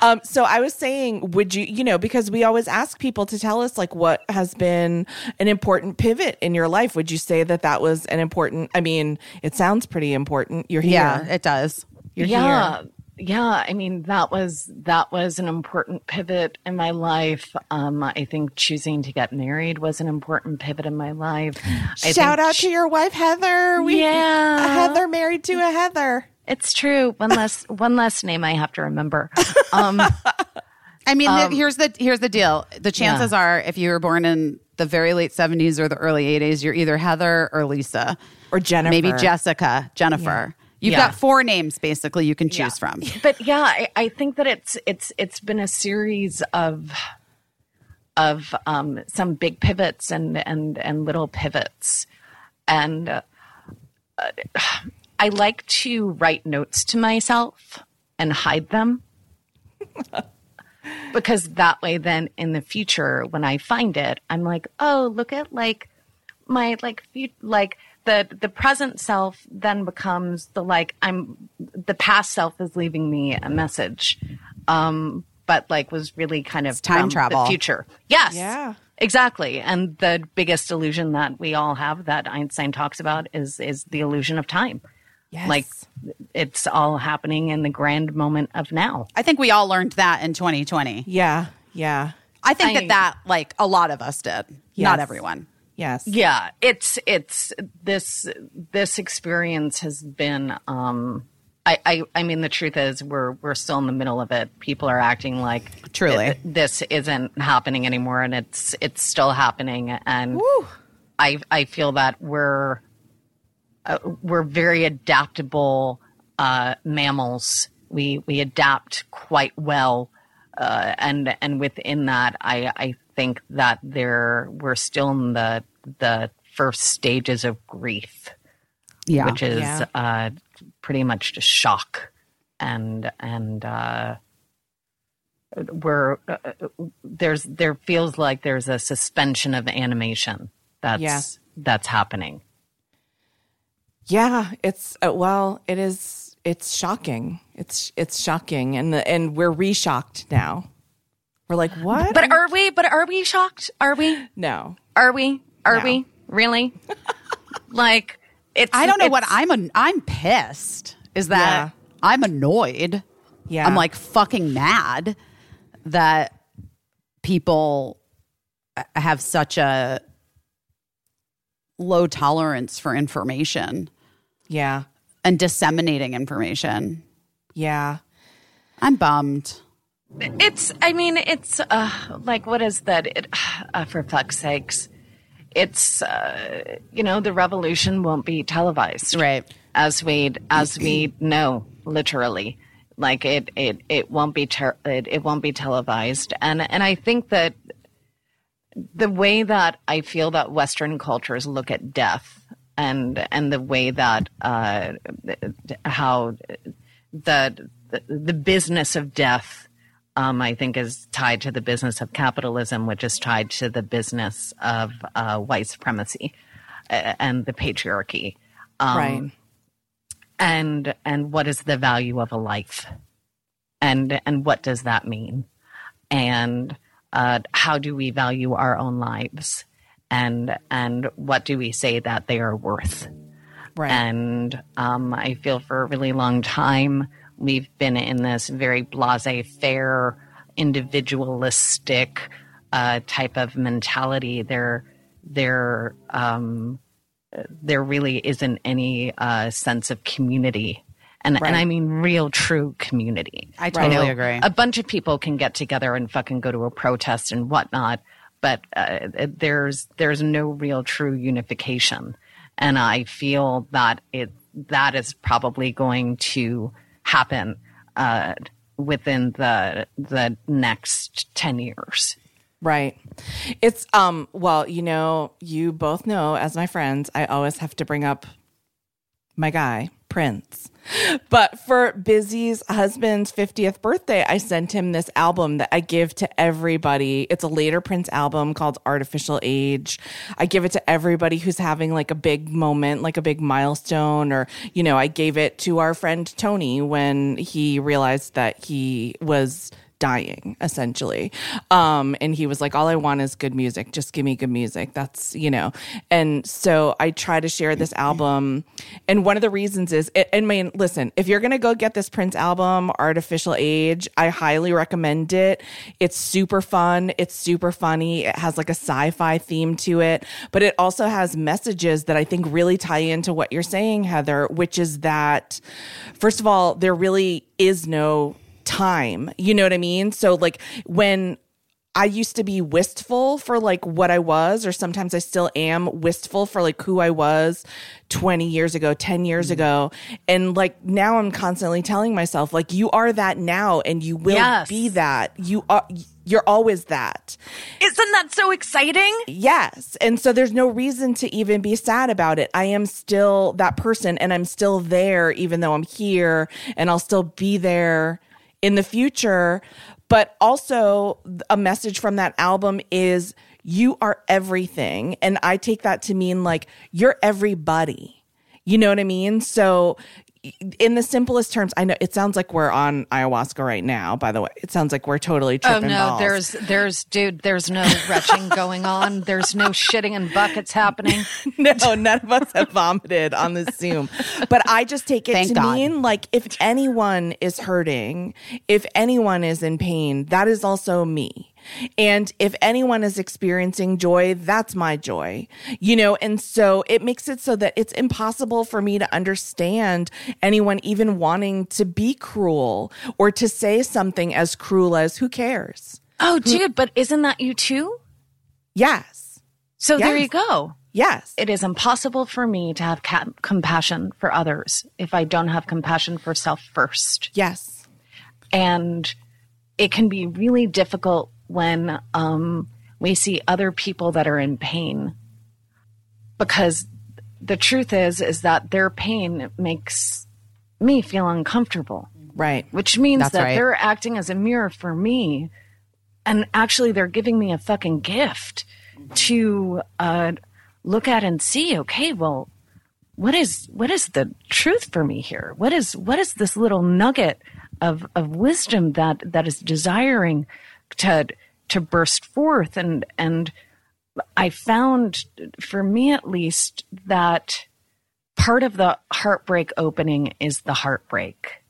Speaker 2: um, so I was saying, would you, you know, because we always ask people to tell us like what has been an important pivot in your life. Would you say that that was an important? I mean, it sounds pretty important. You're here.
Speaker 1: Yeah, it does.
Speaker 2: You're
Speaker 3: yeah.
Speaker 2: here.
Speaker 3: Yeah, I mean that was that was an important pivot in my life. Um, I think choosing to get married was an important pivot in my life. I
Speaker 2: Shout
Speaker 3: think
Speaker 2: out to your wife Heather. We,
Speaker 3: Yeah.
Speaker 2: a Heather married to a Heather.
Speaker 3: It's true. One less one less name I have to remember. Um,
Speaker 1: I mean, the, here's the here's the deal. The chances are, if you were born in the very late '70s or the early '80s, you're either Heather or Lisa,
Speaker 2: Or Jennifer.
Speaker 1: maybe Jessica, Jennifer. You've
Speaker 3: Yeah.
Speaker 1: got four names basically you can choose from.
Speaker 3: but yeah, I, I think that it's it's it's been a series of of um, some big pivots and and and little pivots, and uh, I like to write notes to myself and hide them. because that way then in the future when i find it i'm like oh look at like my like fu- like the the present self then becomes the like i'm the past self is leaving me a message um but like was really kind of
Speaker 1: time
Speaker 3: from
Speaker 1: travel.
Speaker 3: the future yes
Speaker 2: Yeah.
Speaker 3: exactly and the biggest illusion that we all have that einstein talks about is is the illusion of time
Speaker 2: Yes.
Speaker 3: like it's all happening in the grand moment of now
Speaker 1: I think we all learned that in 2020.
Speaker 2: Yeah. Yeah.
Speaker 1: I think
Speaker 3: I-
Speaker 1: that that like a lot of us did,
Speaker 2: Yes.
Speaker 1: not everyone.
Speaker 2: Yes.
Speaker 3: yeah it's it's this this experience has been um I, I I mean the truth is we're we're still in the middle of it. People are acting like
Speaker 1: Truly.
Speaker 3: it- this isn't happening anymore, and it's it's still happening. And I I feel that we're uh, we're very adaptable uh, mammals. We we adapt quite well, uh, and and within that, I I think that there we're still in the the first stages of grief
Speaker 1: Yeah.
Speaker 3: which is
Speaker 2: Yeah.
Speaker 3: uh, pretty much just shock and and uh, we're uh, there's there feels like there's a suspension of animation that's
Speaker 2: Yeah.
Speaker 3: that's happening.
Speaker 2: Yeah, it's uh, well, it is. It's shocking. It's it's shocking, and the, and we're re-shocked now. We're like, what?
Speaker 3: But are we? But are we shocked? Are we?
Speaker 2: no,
Speaker 3: Are we? Are
Speaker 2: No.
Speaker 3: we really? like it's.
Speaker 1: I don't know what I'm I'm pissed. Is that
Speaker 2: Yeah.
Speaker 1: I'm annoyed.
Speaker 2: Yeah.
Speaker 1: I'm like fucking mad that people uh, have such a low tolerance for information
Speaker 2: yeah,
Speaker 1: and disseminating information.
Speaker 2: yeah,
Speaker 1: I'm bummed.
Speaker 3: It's. I mean, it's uh, like what is that? It, uh, for fuck's sakes, it's uh, you know the revolution won't be televised,
Speaker 1: Right.
Speaker 3: As we as we know, literally, like it it it won't be ter- it, it won't be televised, and and I think that the way that I feel that Western cultures look at death and and the way that uh, how the, the the business of death um, I think is tied to the business of capitalism, which is tied to the business of uh, white supremacy uh, and the patriarchy. Um,
Speaker 2: right.
Speaker 3: and and what is the value of a life and and what does that mean and uh, how do we value our own lives and and what do we say that they are worth
Speaker 2: Right.
Speaker 3: and um, I feel for a really long time we've been in this very blase fair, individualistic uh, type of mentality. There, there, um, there really isn't any uh, sense of community. And, and I mean real, true community.
Speaker 1: I totally
Speaker 3: know,
Speaker 1: agree.
Speaker 3: A bunch of people can get together and fucking go to a protest and whatnot, but uh, there's there's no real, true unification. And I feel that it that is probably going to happen uh, within the the next ten years.
Speaker 2: Right. It's um well, you know, you both know as my friends, I always have to bring up my guy. Prince. But for Busy's husband's 50th birthday, I sent him this album that I give to everybody. It's a later Prince album called Art Official Age. I give it to everybody who's having like a big moment, like a big milestone, or, you know, I gave it to our friend Tony when he realized that he was dying essentially. Um and he was like all i want is good music. Just give me good music. That's you know. And so i try to share this album. And one of the reasons is i mean listen if you're gonna go get this prince album art official age i highly recommend it. It's super fun. It's super funny. It has like a sci-fi theme to it. But it also has messages that i think really tie into what you're saying heather which is that first of all there really is no time. You know what I mean? So like when I used to be wistful for like what I was, or sometimes I still am wistful for like who I was 20 years ago, 10 years
Speaker 3: Mm-hmm.
Speaker 2: ago. And like now I'm constantly telling myself, like, you are that now and you will
Speaker 3: Yes.
Speaker 2: be that. You are, you're always that.
Speaker 3: Isn't that so exciting?
Speaker 2: Yes. And so there's no reason to even be sad about it. I am still that person and I'm still there, even though I'm here and I'll still be there in the future. But also, a message from that album is you are everything. And I take that to mean like you're everybody. You know what I mean? So, in the simplest terms, I know it sounds like we're on ayahuasca right now, by the way. It sounds like we're totally
Speaker 3: oh,
Speaker 2: tripping.
Speaker 3: Oh no,
Speaker 2: balls.
Speaker 3: there's there's dude, there's no retching going on. There's no shitting in buckets happening.
Speaker 2: no, none of us have vomited on this Zoom. But I just take it
Speaker 1: Thank
Speaker 2: to
Speaker 1: God.
Speaker 2: mean like if anyone is hurting, if anyone is in pain, that is also me. And if anyone is experiencing joy, that's my joy, you know? And so it makes it so that it's impossible for me to understand anyone even wanting to be cruel or to say something as cruel as who cares?
Speaker 3: Oh, dude, but isn't that you too?
Speaker 2: Yes.
Speaker 3: So there you go.
Speaker 2: Yes.
Speaker 3: It is impossible for me to have ca- compassion for others if I don't have compassion for self first.
Speaker 2: yes.
Speaker 3: and it can be really difficult when um, we see other people that are in pain because the truth is is that their pain makes me feel uncomfortable
Speaker 2: Right.
Speaker 3: which means
Speaker 1: That's
Speaker 3: that
Speaker 1: right.
Speaker 3: they're acting as a mirror for me and actually they're giving me a fucking gift to uh, look at and see okay well what is what is the truth for me here what is what is this little nugget of of wisdom that that is desiring to to burst forth and and i found for me at least that part of the heartbreak opening is the heartbreak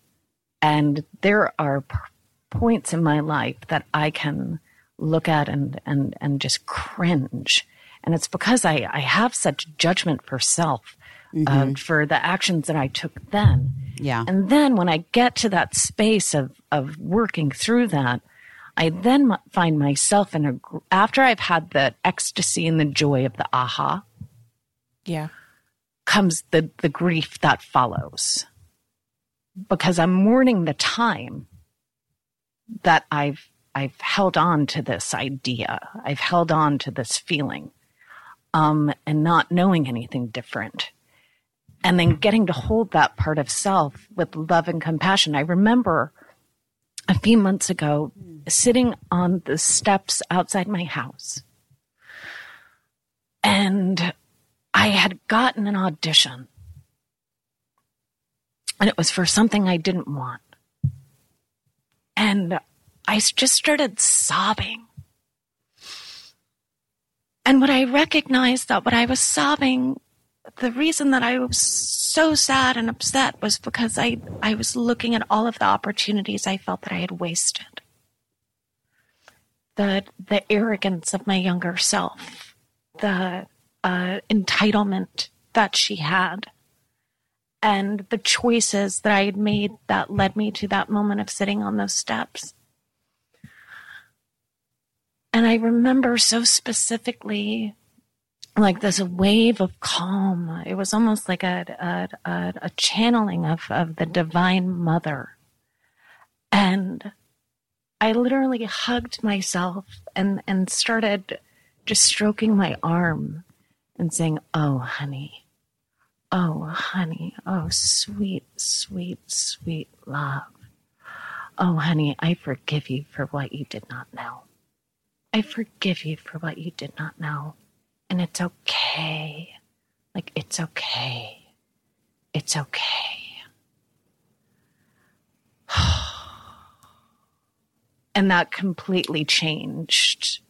Speaker 3: and there are p- points in my life that I can look at and and and just cringe, and it's because I I have such judgment for self uh, for the actions that I took then.
Speaker 1: Yeah.
Speaker 3: And then when I get to that space of of working through that, I then find myself in a after I've had the ecstasy and the joy of the aha
Speaker 2: Yeah.
Speaker 3: comes the the grief that follows. Because i'm mourning the time that i've i've held on to this idea i've held on to this feeling um and not knowing anything different. And then getting to hold that part of self with love and compassion. I remember a few months ago hmm. sitting on the steps outside my house and I had gotten an audition. And it was for something I didn't want. And I just started sobbing. And when I recognized that what I was sobbing, the reason that I was so sad and upset was because I, I was looking at all of the opportunities I felt that I had wasted. The, the arrogance of my younger self, the uh, entitlement that she had and the choices that I had made that led me to that moment of sitting on those steps. And I remember so specifically like this wave of calm. It was almost like a, a, a, a channeling of, of the divine mother. And I literally hugged myself and, and started just stroking my arm and saying, Oh, honey, Oh, honey. Oh, sweet, sweet, sweet love. Oh, honey, I forgive you for what you did not know. I forgive you for what you did not know. And it's okay. Like, it's okay. It's okay. and that completely changed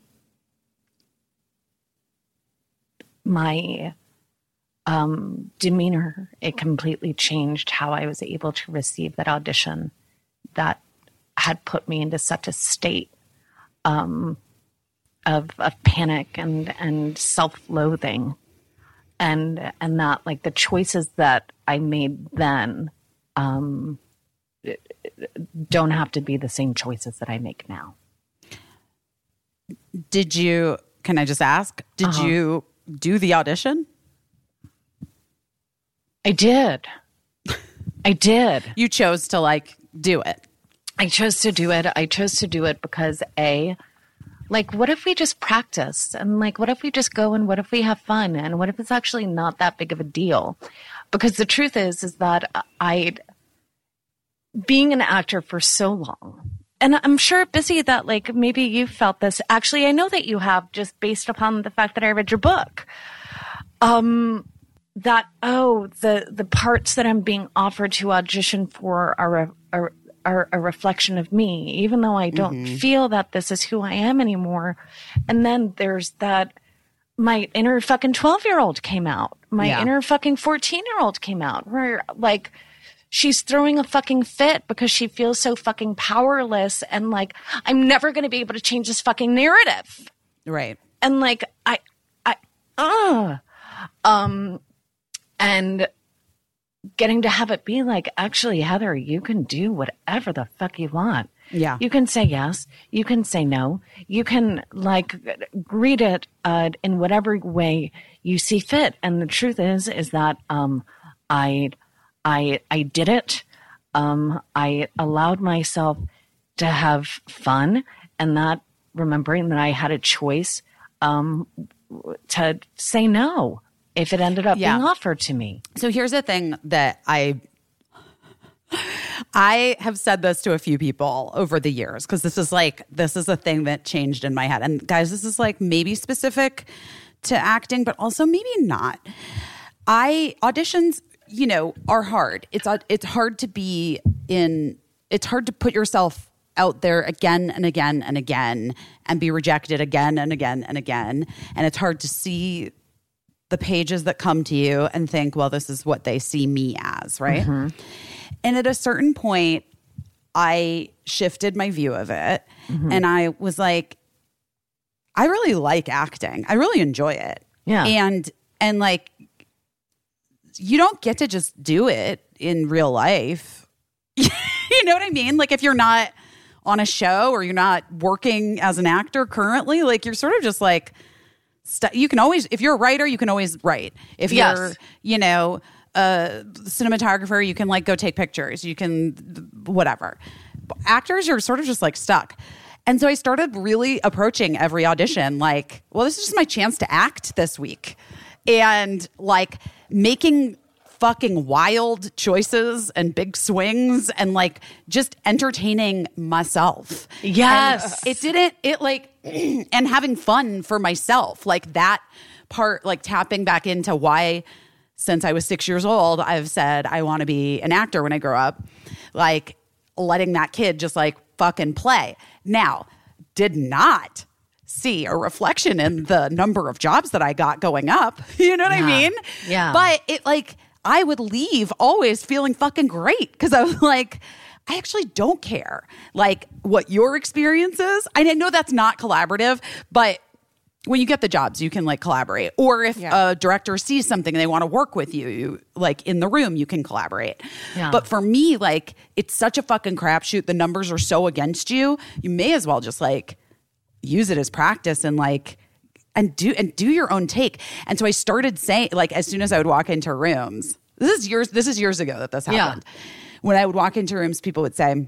Speaker 3: my um, demeanor. It completely changed how I was able to receive that audition that had put me into such a state um, of of panic and and self loathing, and and that like the choices that I made then um, don't have to be the same choices that I make now.
Speaker 1: Did you, can I just ask, did
Speaker 3: Uh-huh.
Speaker 1: you do the audition?
Speaker 3: I did. I did.
Speaker 1: You chose to like do it.
Speaker 3: I chose to do it. I chose to do it because A, like, what if we just practice? And like, what if we just go and what if we have fun? And what if it's actually not that big of a deal? Because the truth is, is that I, being an actor for so long, and I'm sure, Busy, that like maybe you felt this. Actually, I know that you have just based upon the fact that I read your book. Um, that oh the the parts that I'm being offered to audition for are a, are, are a reflection of me, even though I don't feel that this is who I am anymore. And then there's that my inner fucking 12 year old came out. My
Speaker 1: Yeah.
Speaker 3: inner fucking 14 year old came out where like she's throwing a fucking fit because she feels so fucking powerless and like I'm never going to be able to change this fucking narrative
Speaker 1: Right.
Speaker 3: and like I, I, uh, um, and getting to have it be like, actually, Heather, you can do whatever the fuck you want.
Speaker 1: Yeah.
Speaker 3: You can say yes. You can say no. You can like read it uh, in whatever way you see fit. And the truth is, is that um, I, I, I did it. Um, I allowed myself to have fun, and that remembering that I had a choice um, to say no if it ended up
Speaker 1: Yeah.
Speaker 3: being offered to me.
Speaker 1: So here's the thing that I I have said this to a few people over the years because this is like this is a thing that changed in my head. And guys, this is like maybe specific to acting, but also maybe not. I auditions, you know, are hard. It's it's hard to be in. It's hard to put yourself out there again and again and again and be rejected again and again and again. And it's hard to see the pages that come to you and think, well, this is what they see me as, right? Mm-hmm. And at a certain point, I shifted my view of it mm-hmm. and I was like, I really like acting. I really enjoy it.
Speaker 3: Yeah.
Speaker 1: And and like you don't get to just do it in real life. you know what I mean? Like if you're not on a show or you're not working as an actor currently, like you're sort of just like st- you can always if you're a writer, you can always write. If
Speaker 3: Yes.
Speaker 1: you're, you know, a cinematographer, you can like go take pictures. You can whatever. Actors you're sort of just like stuck. And so I started really approaching every audition like, well, this is just my chance to act this week. And like making fucking wild choices and big swings and like just entertaining myself.
Speaker 3: Yes.
Speaker 1: And it didn't, it like, and having fun for myself. Like that part, like tapping back into why since I was six years old, I've said I want to be an actor when I grow up. Like letting that kid just like fucking play. Now, did not see a reflection in the number of jobs that I got going up. You know what I mean?
Speaker 3: Yeah.
Speaker 1: But it like I would leave always feeling fucking great because I was like, I actually don't care like what your experience is. I know that's not collaborative, but when you get the jobs, you can like collaborate. Or if
Speaker 2: Yeah.
Speaker 1: a director sees something and they want to work with you, you like in the room, you can collaborate.
Speaker 3: Yeah.
Speaker 1: But for me, like it's such a fucking crapshoot. The numbers are so against you. You may as well just like use it as practice and like and do and do your own take. And so I started saying like as soon as I would walk into rooms, this is years this is years ago that this
Speaker 3: Yeah.
Speaker 1: When I would walk into rooms, people would say,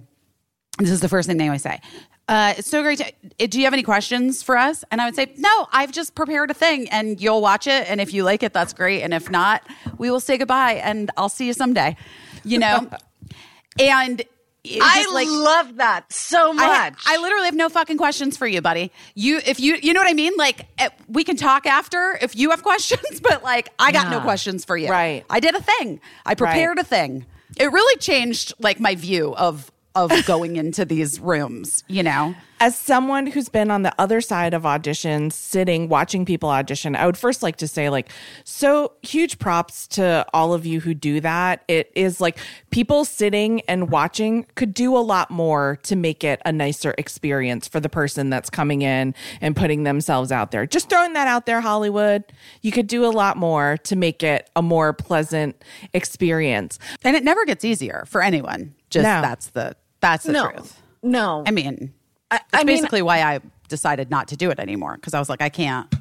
Speaker 1: this is the first thing they always say. Uh, it's so great. To, do you have any questions for us? And I would say, no, I've just prepared a thing and you'll watch it. And if you like it, that's great. And if not, we will say goodbye and I'll see you someday, you know? and
Speaker 3: I
Speaker 1: like,
Speaker 3: love that so much.
Speaker 1: I, I literally have no fucking questions for you, buddy. You, if you, you know what I mean? Like, eh, we can talk after if you have questions, but like, I got no questions for you.
Speaker 2: Right.
Speaker 1: I did a thing. I prepared a thing. It really changed like my view of of going into these rooms. You know.
Speaker 2: As someone who's been on the other side of auditions, sitting, watching people audition, I would first like to say, like, so huge props to all of you who do that. It is like people sitting and watching could do a lot more to make it a nicer experience for the person that's coming in and putting themselves out there. Just throwing that out there, Hollywood. You could do a lot more to make it a more pleasant experience.
Speaker 1: And it never gets easier for anyone. Just
Speaker 2: No.
Speaker 1: that's the that's the
Speaker 3: no,
Speaker 1: truth.
Speaker 3: no.
Speaker 1: I mean,
Speaker 3: I,
Speaker 1: that's
Speaker 3: I mean,
Speaker 1: basically why I decided not to do it anymore because I was like, I can't,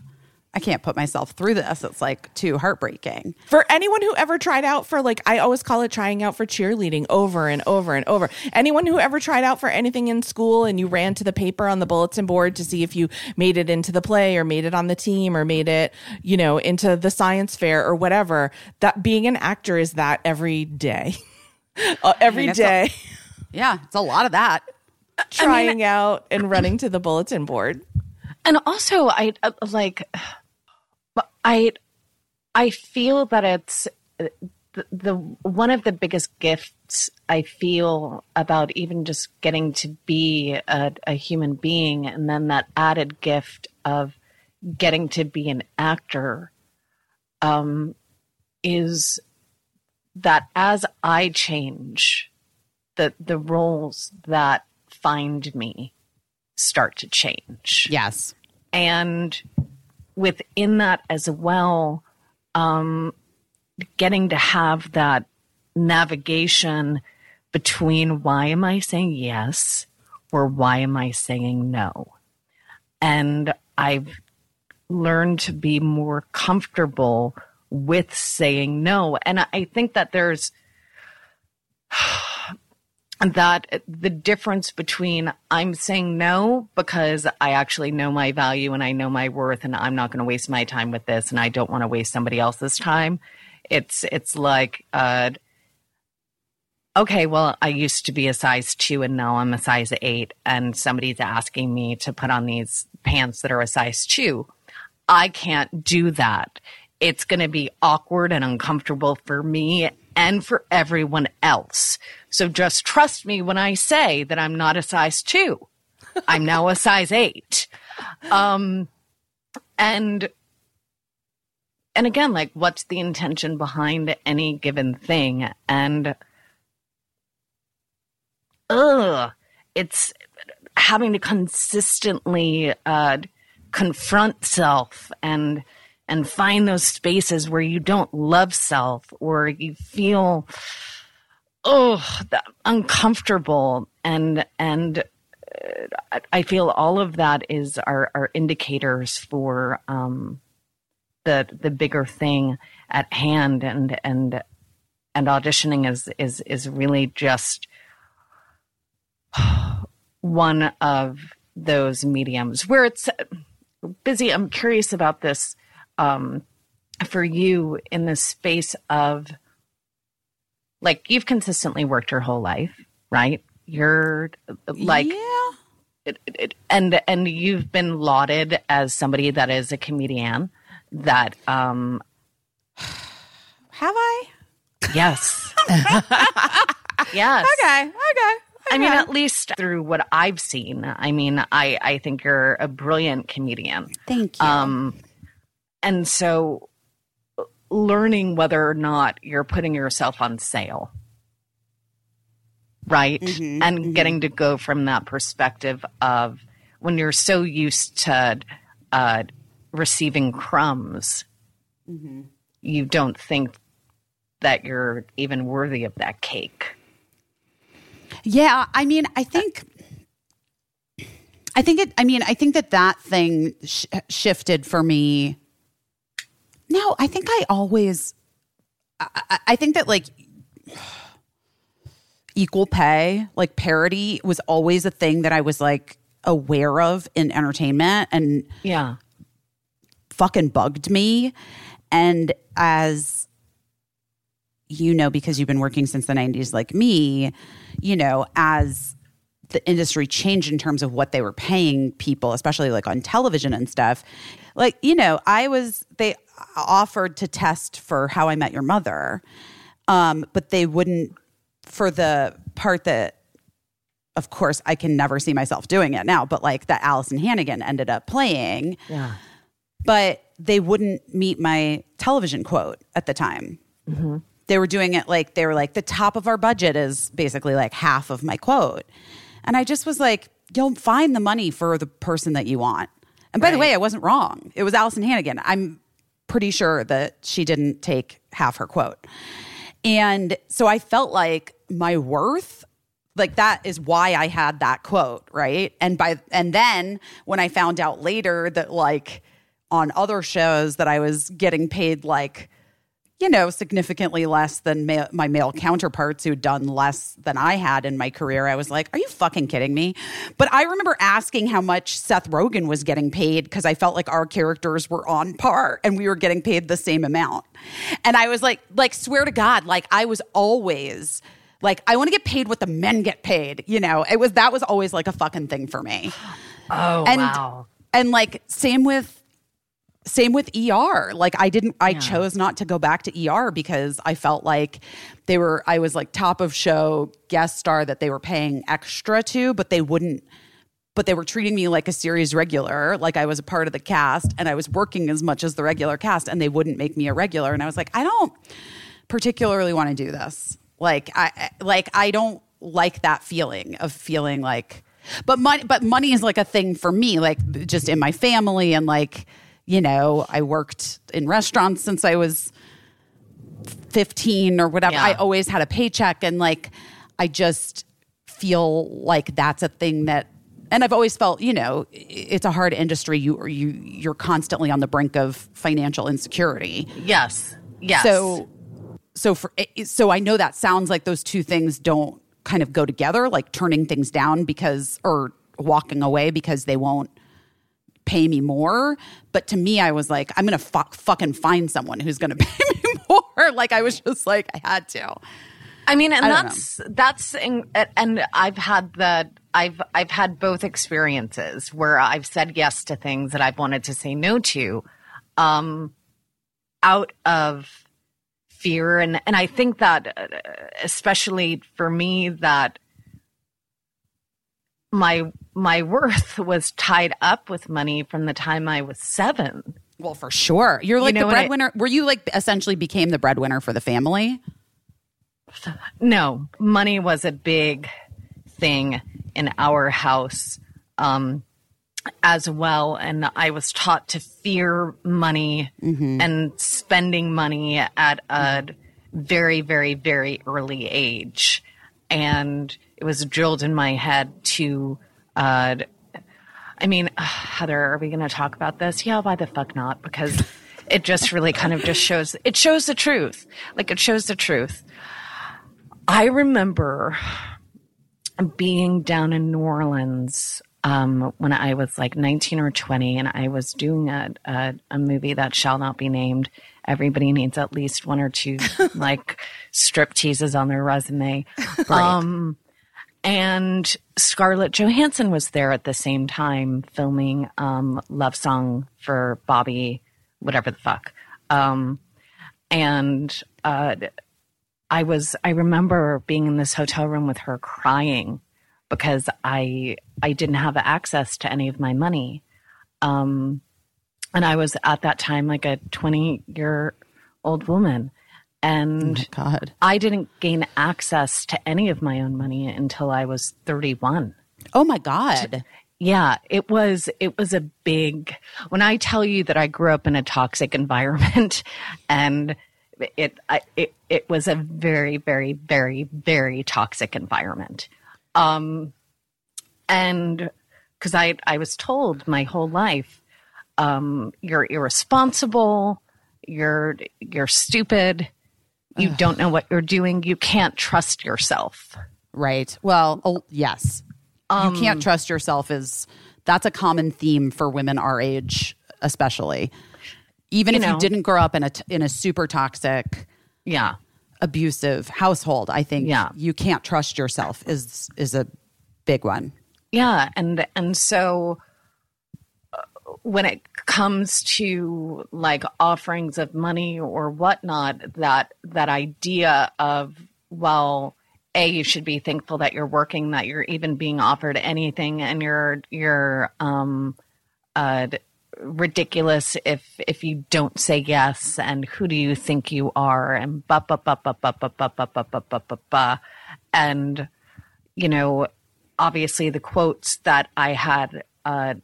Speaker 1: I can't put myself through this. It's like too heartbreaking.
Speaker 2: For anyone who ever tried out for like I always call it trying out for cheerleading over and over and over. Anyone who ever tried out for anything in school and you ran to the paper on the bulletin board to see if you made it into the play or made it on the team or made it, you know, into the science fair or whatever, that being an actor is that every day. Uh, every day
Speaker 1: Yeah, it's a lot of that.
Speaker 2: trying out and running to the bulletin board.
Speaker 3: and also I uh, like I I feel that it's uh, the, the one of the biggest gifts I feel about even just getting to be a, a human being and then that added gift of getting to be an actor um is that as I change the the roles that find me start to change.
Speaker 1: Yes.
Speaker 3: and within that as well um getting to have that navigation between why am i saying yes or why am i saying no? And i've learned to be more comfortable with saying no. And i I think that there's that the difference between I'm saying no because I actually know my value and I know my worth and I'm not going to waste my time with this and I don't want to waste somebody else's time. It's it's like uh okay, well, I used to be a size 2 and now I'm a size 8 and somebody's asking me to put on these pants that are a size 2. I can't do that. It's going to be awkward and uncomfortable for me and for everyone else. So just trust me when I say that I'm not a size two. I'm now a size eight. Um, and, and again, like what's the intention behind any given thing? And, ugh, it's having to consistently, uh, confront self and, and find those spaces where you don't love self or you feel oh uncomfortable and and uh, I- feel all of that is our, are indicators for um, the the bigger thing at hand and and and auditioning is is is really just one of those mediums where it's busy. I'm curious about this um, for you in the space of like you've consistently worked your whole life right you're like
Speaker 1: yeah.
Speaker 3: it, it, and and you've been lauded as somebody that is a comedian that um
Speaker 1: Have I?
Speaker 3: yes yes
Speaker 1: Okay. Okay.
Speaker 3: I mean, at least through what I've seen, I mean, I, I think you're a brilliant comedian.
Speaker 1: Thank you.
Speaker 3: Um, and so learning whether or not you're putting yourself on sale, right?
Speaker 1: Mhm,
Speaker 3: and
Speaker 1: mhm.
Speaker 3: getting to go from that perspective of when you're so used to uh, receiving crumbs,
Speaker 1: Mhm.
Speaker 3: you don't think that you're even worthy of that cake.
Speaker 1: Yeah, I mean, I think, I think it. I mean, I think that that thing sh- shifted for me. No, I think I always. I, I- I think that like equal pay, like parity, was always a thing that I was like aware of in entertainment and
Speaker 3: Yeah.
Speaker 1: fucking bugged me. And as you know, because you've been working since the 90s like me, you know, as the industry changed in terms of what they were paying people, especially like on television and stuff. Like, you know, I was, they offered to test for How I Met Your Mother, um, but they wouldn't, for the part that, of course, I can never see myself doing it now, but like that Alyson Hannigan ended up playing
Speaker 3: Yeah.
Speaker 1: but they wouldn't meet my television quote at the time. They were doing it like they were like the top of our budget is basically like half of my quote, and I just was like, you'll find the money for the person that you want. And by the way, I wasn't wrong. It was Alyson Hannigan. I'm pretty sure that she didn't take half her quote, and so I felt like my worth like that is why I had that quote, right? And by and then when I found out later that like on other shows that I was getting paid like you know significantly less than ma- my male counterparts who'd done less than I had in my career, I was like, "Are you fucking kidding me?" But I remember asking how much Seth Rogen was getting paid because I felt like our characters were on par and we were getting paid the same amount. And I was like, like swear to God, like I was always like I want to get paid what the men get paid. You know, it was that was always like a fucking thing for me.
Speaker 3: Oh,
Speaker 1: And
Speaker 3: wow.
Speaker 1: and like same with same with ER. Like I didn't I chose not to go back to ER because I felt like they were I was like top of show guest star that they were paying extra to, but they wouldn't but they were treating me like a series regular, like I was a part of the cast and I was working as much as the regular cast and they wouldn't make me a regular and I was like, I don't particularly want to do this. Like I I- like I don't like that feeling of feeling like but money but money is like a thing for me like just in my family and like you know, I worked in restaurants since I was 15 or whatever.
Speaker 3: Yeah.
Speaker 1: I always had a paycheck and like I just feel like that's a thing that and I've always felt, you know, it's a hard industry. You you you're constantly on the brink of financial insecurity.
Speaker 3: Yes. Yes.
Speaker 1: So so for eh, eh, so I know that sounds like those two things don't kind of go together, like turning things down because or walking away because they won't pay me more. But to me, I was like, I'm gonna fuck fucking find someone who's gonna pay me more. Like I was just like, I had to.
Speaker 3: I mean, and
Speaker 1: I
Speaker 3: that's that's in, and I've had that. I've I've had both experiences where I've said yes to things that I've wanted to say no to, um, out of fear, and and I think that, uh, especially for me, that my my worth was tied up with money from the time I was seven.
Speaker 1: Well, for sure. You're like
Speaker 3: know
Speaker 1: the
Speaker 3: what I-
Speaker 1: breadwinner. Were you like essentially became the breadwinner for the family?
Speaker 3: No, money was a big thing in our house um, as well. And I was taught to fear money and spending money at a very, very, very early age. And it was drilled in my head to, uh, I mean, Heather, are we going to talk about this? Yeah, why the fuck not? Because it just really kind of just shows, it shows the truth. Like it shows the truth. I remember being down in New Orleans um, when I was like 19 or 20, and I was doing a, a, a movie that shall not be named. Everybody needs at least one or two like strip teases on their resume. Um, and Scarlett Johansson was there at the same time filming um, Love Song for Bobby, whatever the fuck. Um, and uh, I was I remember being in this hotel room with her crying because I I didn't have access to any of my money. Um and I was at that time like a 20 year old woman and
Speaker 1: God.
Speaker 3: I didn't gain access to any of my own money until I was 31.
Speaker 1: Oh my God.
Speaker 3: Yeah, it was it was a big when I tell you that I grew up in a toxic environment and it I, it it was a very very very very toxic environment. Um and cuz I I was told my whole life um you're irresponsible, you're you're stupid, you don't know what you're doing, you can't trust yourself.
Speaker 1: Right. Well, oh, yes. you um, can't trust yourself is that's a common theme for women our age, especially. Even
Speaker 3: You
Speaker 1: if you didn't grow up in a in a super toxic,
Speaker 3: Yeah.
Speaker 1: abusive household, I think
Speaker 3: Yeah.
Speaker 1: you can't trust yourself is is a big one.
Speaker 3: Yeah, and and so when it comes to like offerings of money or whatnot, that that idea of well, a you should be thankful that you're working, that you're even being offered anything, and you're you're um uh ridiculous if if you don't say yes and who do you think you are and ba ba ba ba ba ba ba ba ba ba ba ba ba and you know obviously the quotes that I had uh,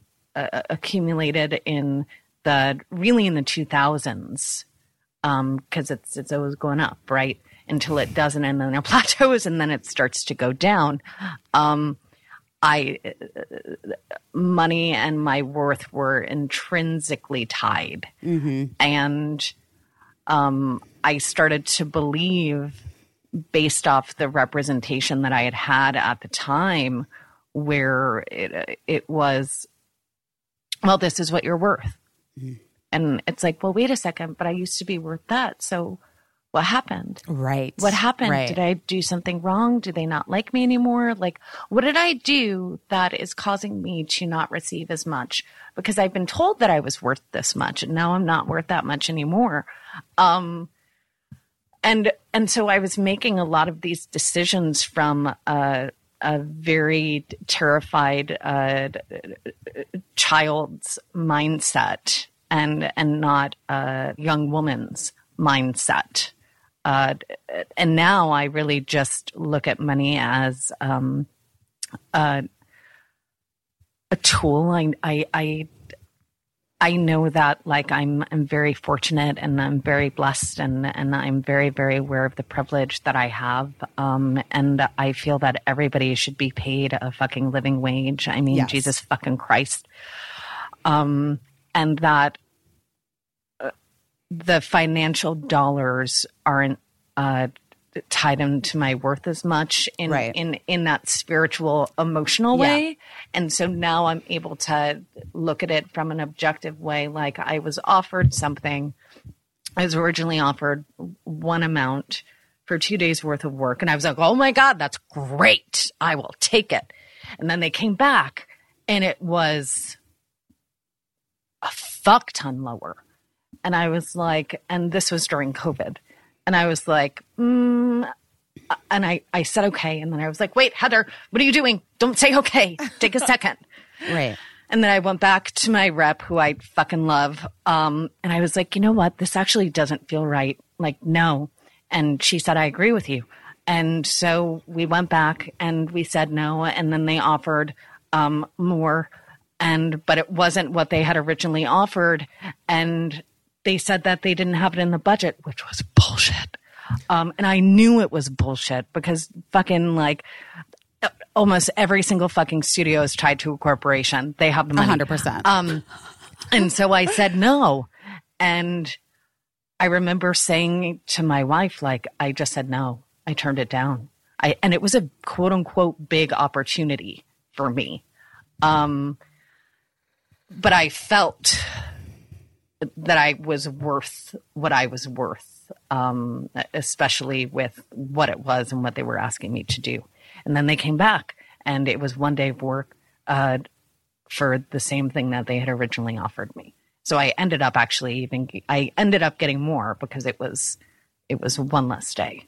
Speaker 3: uh, accumulated in the really in the 2000s because it's it's always going up right? Until it doesn't and then it plateaus and then it starts to go down. Um, I money and my worth were intrinsically tied. And um, I started to believe based off the representation that I had had at the time, where it it was, well, this is what you're worth, and it's like, well, wait a second, but I used to be worth that, so what happened?
Speaker 1: Right.
Speaker 3: What happened?
Speaker 1: Right.
Speaker 3: Did I do something wrong? Do they not like me anymore? Like, what did I do that is causing me to not receive as much? Because I've been told that I was worth this much, and now I'm not worth that much anymore. Um, and and so I was making a lot of these decisions from a, a very terrified uh, child's mindset and and not a young woman's mindset. Uh, and now I really just look at money as um, a, a tool. I, I, I, I know that like I'm, I'm very fortunate and I'm very blessed and, and I'm very, very aware of the privilege that I have. Um, and I feel that everybody should be paid a fucking living wage. I mean,
Speaker 1: Yes.
Speaker 3: Jesus fucking Christ. Um, and that the financial dollars aren't uh, tied into my worth as much in
Speaker 1: Right.
Speaker 3: in in that spiritual emotional
Speaker 1: Yeah.
Speaker 3: way. And so now i'm able to look at it from an objective way like i was offered something. I was originally offered one amount for two days worth of work. And i was like oh my god that's great. I will take it. And then they came back and it was a fuck ton lower. And I was like, and this was during COVID, and I was like, mm, and I I said okay, and then I was like, wait, Heather, what are you doing? Don't say okay. Take a second.
Speaker 1: Right.
Speaker 3: And then I went back to my rep, who I fucking love, um, and I was like, you know what? This actually doesn't feel right. Like, no. And she said, I agree with you. And so we went back and we said no, and then they offered um, more, and but it wasn't what they had originally offered, and they said that they didn't have it in the budget, which was bullshit. Um, and I knew it was bullshit because fucking like almost every single fucking studio is tied to a corporation. They have the money.
Speaker 1: 100%.
Speaker 3: Um, and so I said no. And I remember saying to my wife, like, I just said no. I turned it down. I, and it was a quote unquote big opportunity for me. Um, but I felt that I was worth what I was worth, um, especially with what it was and what they were asking me to do. And then they came back, and it was one day of work uh, for the same thing that they had originally offered me. So I ended up actually even I ended up getting more because it was it was one less day.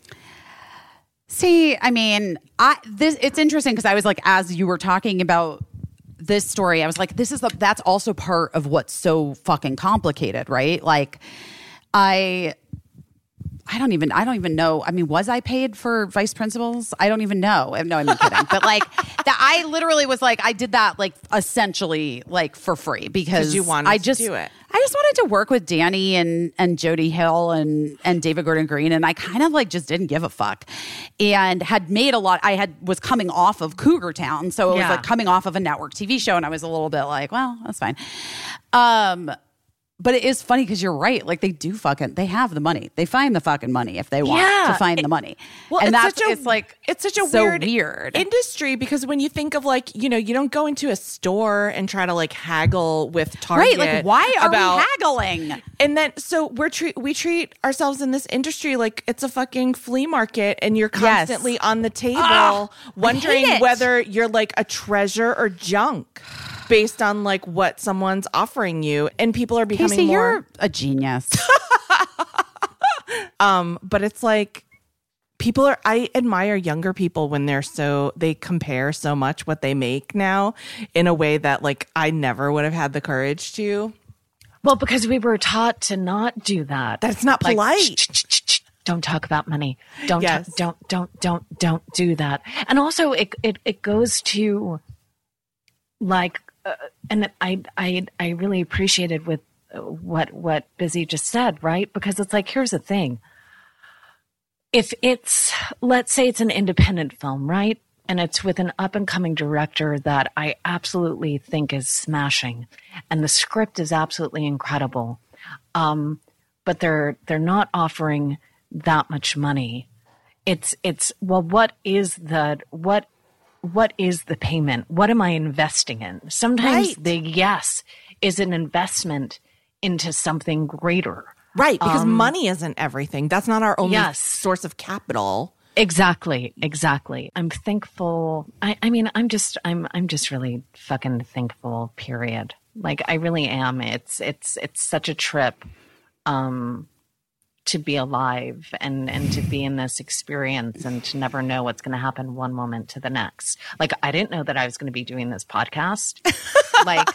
Speaker 1: See, I mean, I this it's interesting because I was like, as you were talking about this story, I was like, this is the that's also part of what's so fucking complicated, right? Like, I. I don't even I don't even know. I mean, was I paid for vice principals? I don't even know. No, I'm kidding. but like that I literally was like I did that like essentially like for free because
Speaker 2: you wanted
Speaker 1: I
Speaker 2: to
Speaker 1: just
Speaker 2: do it.
Speaker 1: I just wanted to work with Danny and and Jody Hill and and David Gordon Green and I kind of like just didn't give a fuck and had made a lot I had was coming off of Cougar Town so it was
Speaker 3: Yeah.
Speaker 1: like coming off of a network TV show and I was a little bit like well that's fine um but it is funny because you're right. Like they do fucking, they have the money. They find the fucking money if they want
Speaker 3: Yeah.
Speaker 1: to find the money.
Speaker 2: Well,
Speaker 1: and
Speaker 2: it's
Speaker 1: that's
Speaker 2: such a,
Speaker 1: it's like
Speaker 2: it's such a
Speaker 1: so
Speaker 2: weird,
Speaker 1: weird.
Speaker 2: industry because when you think of like you know you don't go into a store and try to like haggle with Target
Speaker 1: right? Like why are
Speaker 2: about,
Speaker 1: we haggling?
Speaker 2: And then so we're treat we treat ourselves in this industry like it's a fucking flea market and you're
Speaker 1: Yes.
Speaker 2: constantly on the table
Speaker 1: I
Speaker 2: wondering whether you're like a treasure or junk based on like what someone's offering you and people are becoming
Speaker 1: Casey,
Speaker 2: more
Speaker 1: you're a genius.
Speaker 2: um but it's like people are i admire younger people when they're so they compare so much what they make now in a way that like i never would have had the courage to
Speaker 3: Well, because we were taught to not do that.
Speaker 2: That's not
Speaker 3: Like,
Speaker 2: polite.
Speaker 3: "Shh, shh, shh, Don't talk about money. Don't
Speaker 2: Yes.
Speaker 3: talk, don't don't don't don't do that. And also, it it it goes to like, uh, and I I I really appreciated with what what Busy just said, right? Because it's like here's the thing. If it's let's say it's an independent film, right? And it's with an up and coming director that I absolutely think is smashing, and the script is absolutely incredible. Um, but they're they're not offering that much money. It's it's well, what is the what what is the payment? What am I investing in? Sometimes
Speaker 2: Right.
Speaker 3: the yes is an investment into something greater.
Speaker 2: Right, because money isn't everything. That's not our only
Speaker 3: Yes.
Speaker 2: source of capital.
Speaker 3: Exactly, exactly. I'm thankful. I, I mean, I'm just, I'm, I'm just really fucking thankful. Period. Like, I really am. It's, it's, it's such a trip, um, to be alive and and to be in this experience and to never know what's going to happen one moment to the next. Like, I didn't know that I was going to be doing this podcast. like,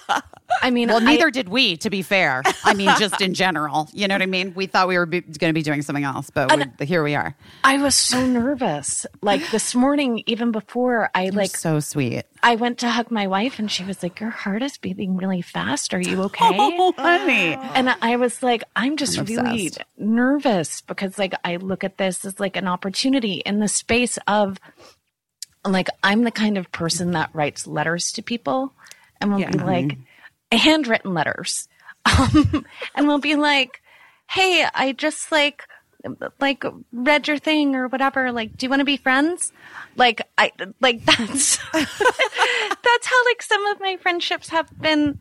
Speaker 3: I mean,
Speaker 1: Well,
Speaker 3: I-
Speaker 1: neither did we, to be fair. I mean, just in general. You know what I mean? We thought we were going to be doing something else, but we, here we are.
Speaker 3: I was so nervous. Like this morning, even before I like
Speaker 1: so sweet.
Speaker 3: I went to hug my wife and she was like, Your heart is beating really fast. Are you okay?
Speaker 1: Oh, honey.
Speaker 3: And I was like, I'm just
Speaker 1: I'm
Speaker 3: really
Speaker 1: obsessed.
Speaker 3: nervous because like I look at this as like an opportunity in the space of like I'm the kind of person that writes letters to people and will be like handwritten letters. Um, and we'll be like, Hey, I just like like read your thing or whatever. Like, do you want to be friends? Like, I like that's that's how like some of my friendships have been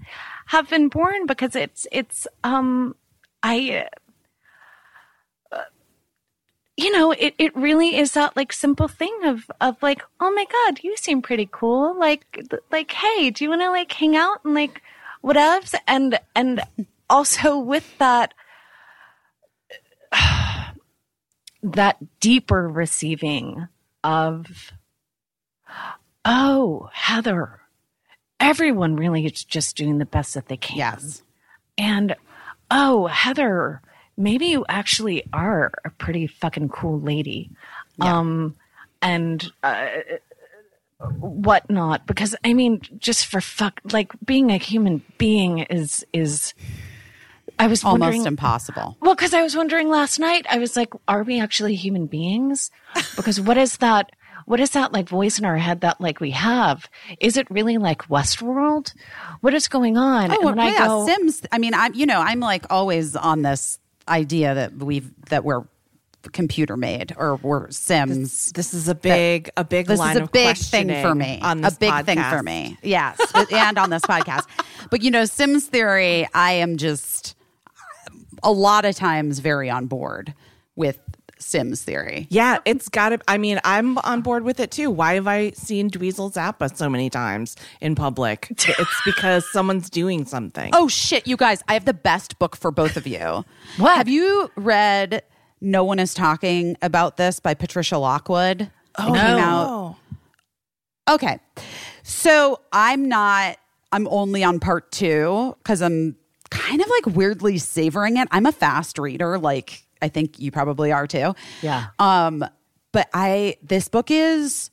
Speaker 3: have been born because it's it's um I uh, you know it it really is that like simple thing of of like oh my god you seem pretty cool like like hey do you want to like hang out and like whatevs and and also with that that deeper receiving of oh heather everyone really is just doing the best that they can.
Speaker 1: Yes.
Speaker 3: and oh heather maybe you actually are a pretty fucking cool lady. Um and uh, whatnot. Because i mean just for fuck like being a human being is is i was
Speaker 1: Almost
Speaker 3: wondering
Speaker 1: impossible.
Speaker 3: well, because I was wondering last night, I was like, are we actually human beings? Because what is that? What is that like voice in our head that like we have? Is it really like Westworld? What is going on?
Speaker 1: Oh,
Speaker 3: and
Speaker 1: yeah.
Speaker 3: I go,
Speaker 1: Sims. I mean, I'm, you know, I'm like always on this idea that we've, that we're computer made or we're Sims.
Speaker 2: This is a big, a big
Speaker 1: this
Speaker 2: line
Speaker 1: is a
Speaker 2: of
Speaker 1: big thing for me.
Speaker 2: On
Speaker 1: a
Speaker 2: this
Speaker 1: big thing for me. Yes, and on this podcast. But you know, Sims theory, I am just a lot of times very on board with Sims theory.
Speaker 2: Yeah, it's got to. I mean, I'm on board with it too. Why have I seen Dweezil Zappa so many times in public? It's because someone's doing something.
Speaker 1: Oh shit, you guys! I have the best book for both of you.
Speaker 3: What?
Speaker 1: have you read? No one is talking about this by Patricia Lockwood. Oh,
Speaker 3: No.
Speaker 1: out. Okay, so I'm not. I'm only on part two because I'm kind of like weirdly savoring it. I'm a fast reader, like I think you probably are too.
Speaker 3: yeah,
Speaker 1: Um, but I this book is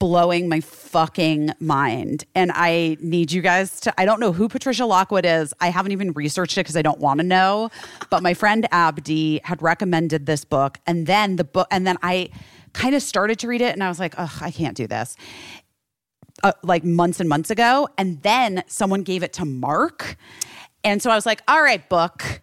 Speaker 1: blowing my fucking mind. And I need you guys to I don't know who Patricia Lockwood is. I haven't even researched it because I don't want to know. But my friend Abdi had recommended this book. And then the book and then I kind of started to read it and I was like, oh, I can't do this. Uh, like months and months ago. And then someone gave it to Mark. And so I was like, all right, book,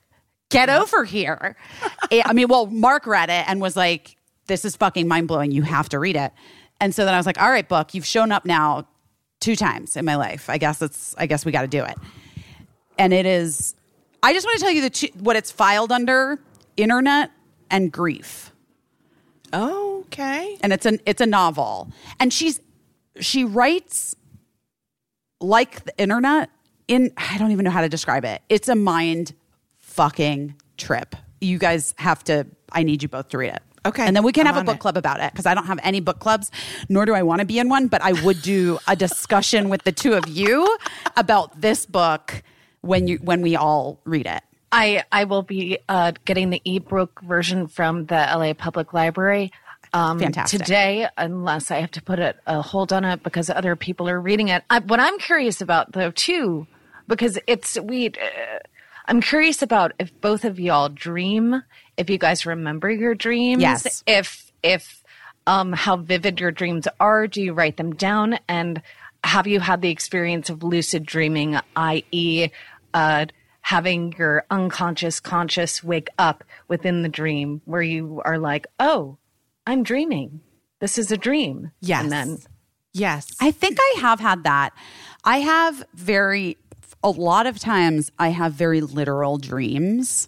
Speaker 1: get over here. I mean, well, Mark read it and was like, this is fucking mind blowing. You have to read it. And so then I was like, all right, book, you've shown up now two times in my life. I guess it's, I guess we got to do it. And it is, I just want to tell you the two, what it's filed under internet and grief.
Speaker 2: Okay.
Speaker 1: And it's an, it's a novel. And she's, she writes like the internet in I don't even know how to describe it. It's a mind fucking trip. You guys have to I need you both to read it.
Speaker 2: Okay,
Speaker 1: And then we can
Speaker 2: I'm
Speaker 1: have a book
Speaker 2: it.
Speaker 1: club about it because I don't have any book clubs, nor do I want to be in one, but I would do a discussion with the two of you about this book when you when we all read it.
Speaker 3: I I will be uh, getting the ebook version from the LA Public Library. Um,
Speaker 1: Fantastic.
Speaker 3: Today, unless I have to put it a hold on it because other people are reading it. I, what I'm curious about, though, too, because it's we. Uh, I'm curious about if both of y'all dream, if you guys remember your dreams,
Speaker 1: Yes.
Speaker 3: if if um, how vivid your dreams are. Do you write them down? And have you had the experience of lucid dreaming, i.e., uh, having your unconscious conscious wake up within the dream where you are like, oh, I'm dreaming. This is a dream.
Speaker 2: Yes.
Speaker 3: And then
Speaker 2: Yes.
Speaker 1: I think I have had that. I have very, a lot of times, I have very literal dreams.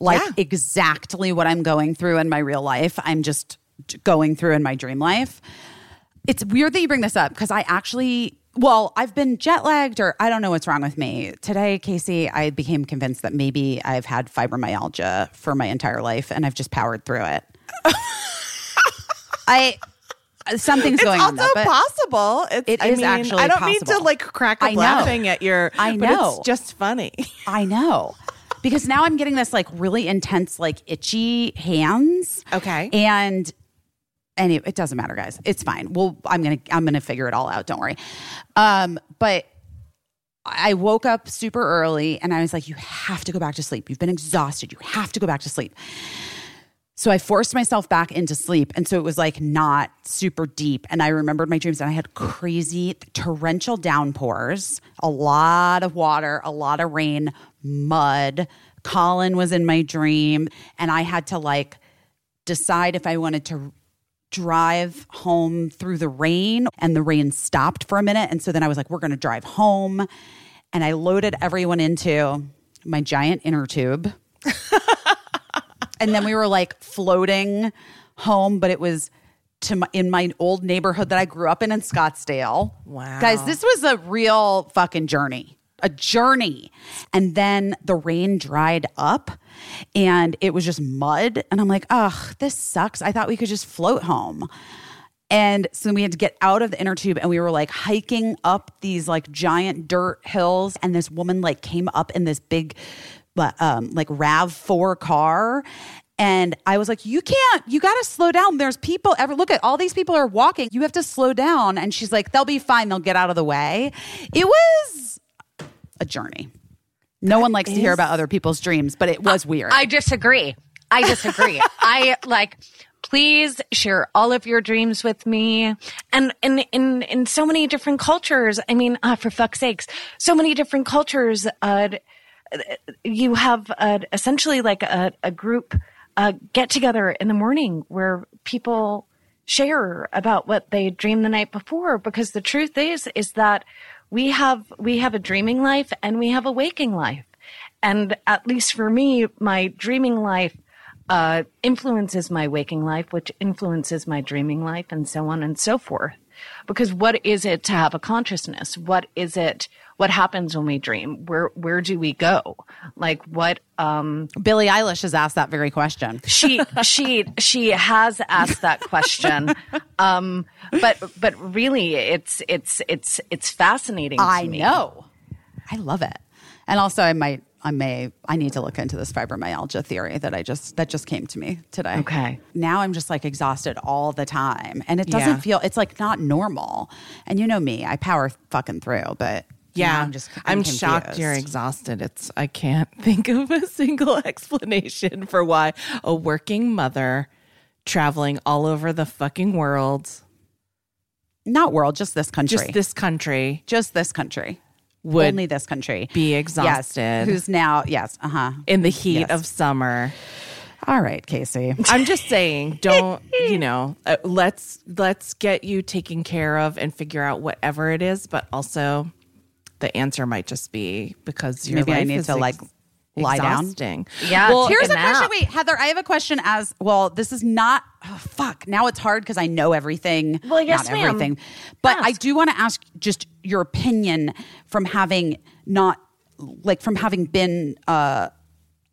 Speaker 1: Like
Speaker 2: Yeah.
Speaker 1: exactly what I'm going through in my real life. I'm just going through in my dream life. It's weird that you bring this up because I actually, well, I've been jet lagged or I don't know what's wrong with me. Today, Casey, I became convinced that maybe I've had fibromyalgia for my entire life and I've just powered through it. I, something's going
Speaker 2: it's
Speaker 1: on.
Speaker 2: also possible. It's,
Speaker 1: It
Speaker 2: I
Speaker 1: is
Speaker 2: mean,
Speaker 1: actually
Speaker 2: I don't mean to like crack up laughing at your.
Speaker 1: I
Speaker 2: but
Speaker 1: know.
Speaker 2: it's just funny.
Speaker 1: I know. Because now I'm getting this like really intense, like itchy hands.
Speaker 2: Okay.
Speaker 1: And anyway, it doesn't matter, guys. It's fine. Well, I'm gonna I'm gonna figure it all out. Don't worry. Um, but I woke up super early and I was like, you have to go back to sleep. You've been exhausted. You have to go back to sleep. So I forced myself back into sleep. And so it was like not super deep. And I remembered my dreams and I had crazy torrential downpours, a lot of water, a lot of rain, mud. Colin was in my dream. And I had to like decide if I wanted to drive home through the rain. And the rain stopped for a minute. And so then I was like, we're going to drive home. And I loaded everyone into my giant inner tube and then we were like floating home, but it was to my, in my old neighborhood that I grew up in in Scottsdale.
Speaker 2: Wow.
Speaker 1: guys, this was a real fucking journey, a journey. And then the rain dried up, and it was just mud, and I'm like, ugh, this sucks. I thought we could just float home. And so we had to get out of the inner tube and we were like hiking up these like giant dirt hills. And this woman like came up in this big, um, like RAV4 car. And I was like, you can't, you got to slow down. There's people ever look at all these people are walking. You have to slow down. And she's like, they'll be fine. They'll get out of the way. It was a journey. No one likes to hear about other people's dreams, but it was weird.
Speaker 3: I disagree. I disagree. I like please share all of your dreams with me. And in in in so many different cultures, I mean, uh, for fuck's sakes, so many different cultures uh you have uh, essentially like a, a group get together in the morning where people share about what they dreamed the night before. Because the truth is is that we have we have a dreaming life and we have a waking life. And at least for me my dreaming life uh, influences my waking life which influences my dreaming life and so on and so forth because what is it to have a consciousness what is it what happens when we dream where where do we go like what um
Speaker 1: Billie Eilish has asked that very question.
Speaker 3: she she she has asked that question um but but really it's it's it's it's fascinating to
Speaker 1: I know. I love it. And also I might I may I need to look into this fibromyalgia theory that I just that just came to me today.
Speaker 3: Okay.
Speaker 1: Now I'm just like exhausted all the time and it doesn't
Speaker 2: Yeah.
Speaker 1: feel it's like not normal. And you know me, I power fucking through, but
Speaker 2: Yeah, I'm
Speaker 1: just
Speaker 2: I'm,
Speaker 1: I'm
Speaker 2: shocked you're exhausted. It's I can't think of a single explanation for why a working mother traveling all over the fucking world,
Speaker 1: not world, just this country.
Speaker 2: just this country,
Speaker 1: just this country.
Speaker 2: Would
Speaker 1: only this country
Speaker 2: be
Speaker 1: Yes,
Speaker 2: exhausted
Speaker 1: who's now yes, uh huh.
Speaker 2: in the heat
Speaker 1: Yes.
Speaker 2: of summer.
Speaker 1: All right, Casey.
Speaker 2: I'm just saying, don't you know? Uh, let's let's get you taken care of and figure out whatever it is. But also, the answer might just be because your
Speaker 1: Maybe I need to, like,
Speaker 2: ex-
Speaker 1: lie down?
Speaker 2: exhausting.
Speaker 3: Yeah.
Speaker 1: Well, here's a
Speaker 3: nap.
Speaker 1: question. Wait, Heather, I have a question as well. This is not, oh, fuck. Now it's hard because I know everything.
Speaker 3: Well, yes,
Speaker 1: not
Speaker 3: ma'am.
Speaker 1: everything. But I do want to ask just your opinion from having not, like, from having been uh,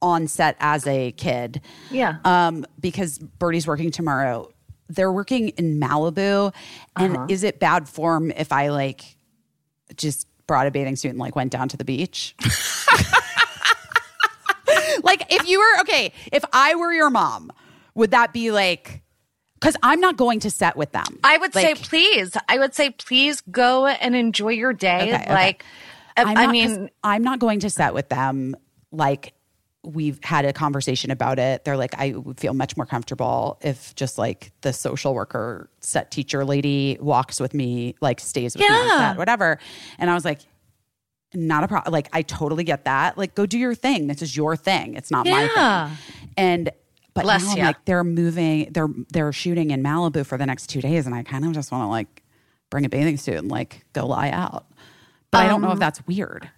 Speaker 1: on set as a kid.
Speaker 3: Yeah.
Speaker 1: Um, because Birdie's working tomorrow. They're working in Malibu. And
Speaker 3: Uh-huh.
Speaker 1: is it bad form if I, like, just brought a bathing suit and, like, went down to the beach? like if you were okay if i were your mom would that be like because i'm not going to set with them
Speaker 3: I would say, please. I would say, please go and enjoy your day.
Speaker 1: Okay, okay.
Speaker 3: like,
Speaker 1: I'm
Speaker 3: I
Speaker 1: not-
Speaker 3: mean,
Speaker 1: i'm not going to set with them like we've had a conversation about it they're like i would feel much more comfortable if just like the social worker set teacher lady walks with me like stays with me on set whatever and i was like not a problem like i totally get that. Like go do your thing. This is your thing. It's not my thing. And but
Speaker 3: Bless
Speaker 1: now I'm like they're moving they're they're shooting in malibu for the next two days and i kind of just want to like bring a bathing suit and like go lie out. But i don't know
Speaker 3: Um,
Speaker 1: if that's weird.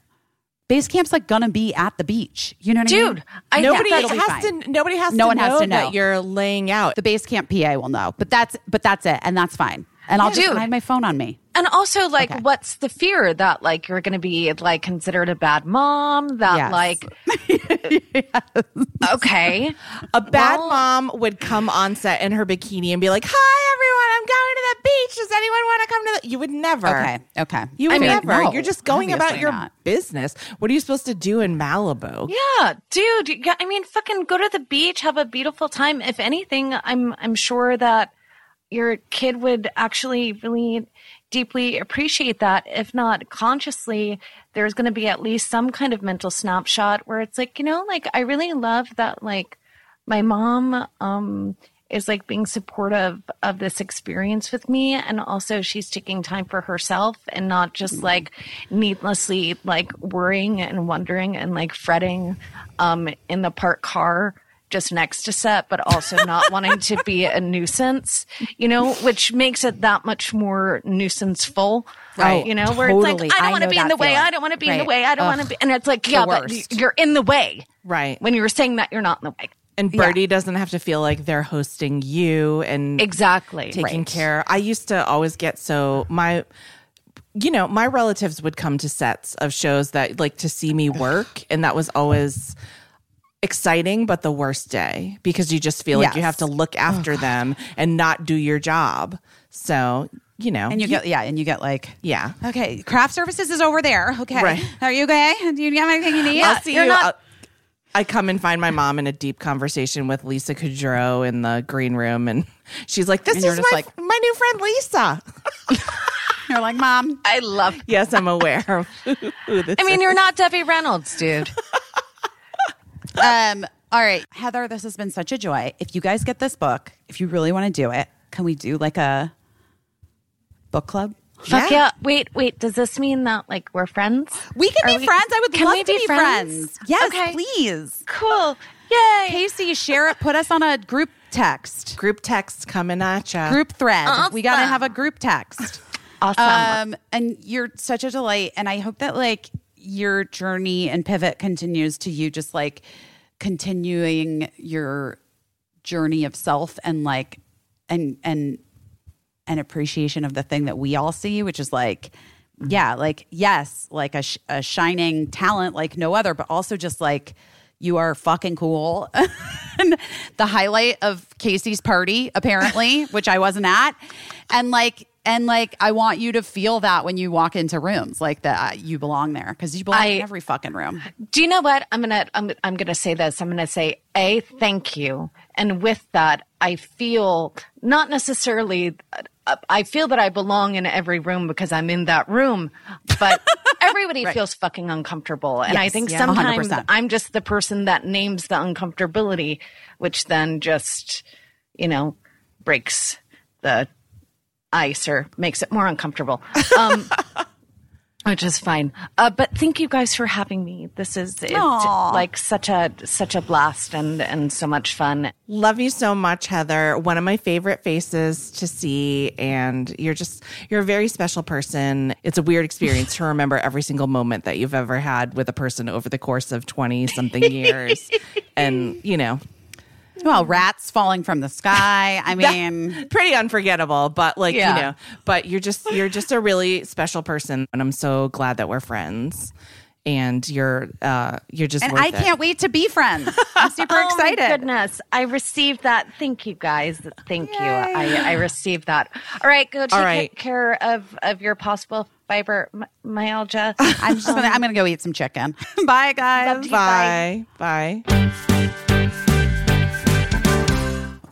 Speaker 1: Base camp's like gonna be at the beach. You know what
Speaker 3: dude,
Speaker 1: i mean?
Speaker 3: Dude, I
Speaker 2: Nobody
Speaker 3: think
Speaker 2: has
Speaker 1: fine.
Speaker 2: to. Nobody has
Speaker 1: No
Speaker 2: to
Speaker 1: one
Speaker 2: know
Speaker 1: has to know.
Speaker 2: that you're laying out.
Speaker 1: the base camp pa will know but that's but that's it and that's fine. And i'll just
Speaker 3: Dude.
Speaker 1: I have my phone on me
Speaker 3: And also, like,
Speaker 1: Okay.
Speaker 3: what's the fear that like you're going to be like considered a bad mom? That
Speaker 1: Yes.
Speaker 3: like, okay,
Speaker 2: A bad
Speaker 3: Well-
Speaker 2: mom would come on set in her bikini and be like, "Hi, everyone, I'm going to the beach. Does anyone want to come to?" the You would never.
Speaker 1: okay okay
Speaker 2: You would
Speaker 1: I mean,
Speaker 2: never.
Speaker 1: no,
Speaker 2: You're just going about your
Speaker 1: not.
Speaker 2: business. What are you supposed to do in Malibu?
Speaker 3: yeah, dude. you got- I mean, fucking go to the beach, have a beautiful time. If anything, I'm I'm sure that your kid would actually really deeply appreciate that. If not consciously, there's going to be at least some kind of mental snapshot where it's like, you know, like I really love that, like my mom, um, is like being supportive of this experience with me and also she's taking time for herself and not just like needlessly like worrying and wondering and like fretting um in the parked car just next to set but also not wanting to be a nuisance you know which makes it that much more nuisanceful
Speaker 1: Right.
Speaker 3: you know where
Speaker 1: Totally.
Speaker 3: it's like i don't want to be in the way i don't want to be in the way i don't want to be and it's like yeah but you're in the way
Speaker 2: Right.
Speaker 3: when you were saying that you're not in the way
Speaker 2: And Birdie doesn't have to feel like they're hosting you and
Speaker 3: exactly
Speaker 2: taking
Speaker 1: Right.
Speaker 2: care. I used to always get so my you know, my relatives would come to sets of shows that like to see me work and that was always exciting but the worst day because you just feel like you have to look after them and not do your job. So, you know,
Speaker 1: and you get yeah and you get like
Speaker 2: yeah.
Speaker 1: okay craft services is over there okay
Speaker 2: Right.
Speaker 1: are you okay do you have anything you need
Speaker 2: I'll see
Speaker 3: you're
Speaker 2: you.
Speaker 3: not-
Speaker 2: I'll- come and find my mom in a deep conversation with Lisa Kudrow in the green room, and she's like, "This is my
Speaker 1: like-
Speaker 2: my new friend Lisa."
Speaker 1: you're like mom
Speaker 3: i love
Speaker 2: yes, I'm aware of
Speaker 3: I mean,
Speaker 2: is.
Speaker 3: you're not Debbie Reynolds, dude.
Speaker 1: Um, all right, Heather, this has been such a joy. If you guys get this book, if you really want to do it, can we do like a book club?
Speaker 3: Fuck yeah. Wait, wait. Does this mean that like we're friends?
Speaker 1: We can
Speaker 3: Are
Speaker 1: be friends. I would
Speaker 3: can
Speaker 1: love
Speaker 3: we
Speaker 1: to
Speaker 3: be
Speaker 1: be
Speaker 3: friends?
Speaker 1: friends. Yes,
Speaker 3: Okay.
Speaker 1: please.
Speaker 3: Cool. Yay.
Speaker 1: Casey, share it. Put us on a group text,
Speaker 2: group text coming at you.
Speaker 1: group thread. We got to have a group text.
Speaker 3: Awesome.
Speaker 1: Um, and you're such a delight. And I hope that like your journey and pivot continues to you just like continuing your journey of self and like and and an appreciation of the thing that we all see, which is like, mm-hmm. yeah, like yes, like a, sh- a shining talent like no other, but also just like you are fucking cool. the highlight of Casey's party, apparently, which I wasn't at, and like. And like, I want you to feel that when you walk into rooms, like that you belong there because you belong in every fucking room.
Speaker 3: Do you know what? I'm gonna I'm I'm gonna say this. I'm gonna say a thank you, and with that, I feel not necessarily. uh, I feel that I belong in every room because I'm in that room, but everybody feels fucking uncomfortable, and I think
Speaker 1: yeah.
Speaker 3: sometimes
Speaker 1: 100%.
Speaker 3: I'm just the person that names the uncomfortability, which then just you know breaks the ice or makes it more uncomfortable. Um, which is fine. Uh, but thank you guys for having me. This is it's like such a such a blast and and so much fun.
Speaker 2: Love you so much, Heather. One of my favorite faces to see. And you're just, you're a very special person. It's a weird experience to remember every single moment that you've ever had with a person over the course of 20 something years. and, you know,
Speaker 1: Well, rats falling from the sky. I mean,
Speaker 2: pretty unforgettable, but like,
Speaker 1: Yeah.
Speaker 2: you know, but you're just, you're just a really special person. And I'm so glad that we're friends. And you're, uh, you're just,
Speaker 1: and
Speaker 2: worth
Speaker 1: I
Speaker 2: it.
Speaker 1: can't wait to be friends. I'm super
Speaker 3: Oh my
Speaker 1: excited.
Speaker 3: goodness, I received that. Thank you guys. Thank you. I, I received that. All right, go take
Speaker 2: right.
Speaker 3: care of of your possible fibromyalgia.
Speaker 1: I'm just gonna I'm gonna go eat some chicken. Bye guys.
Speaker 3: Love to-
Speaker 2: Bye. Bye.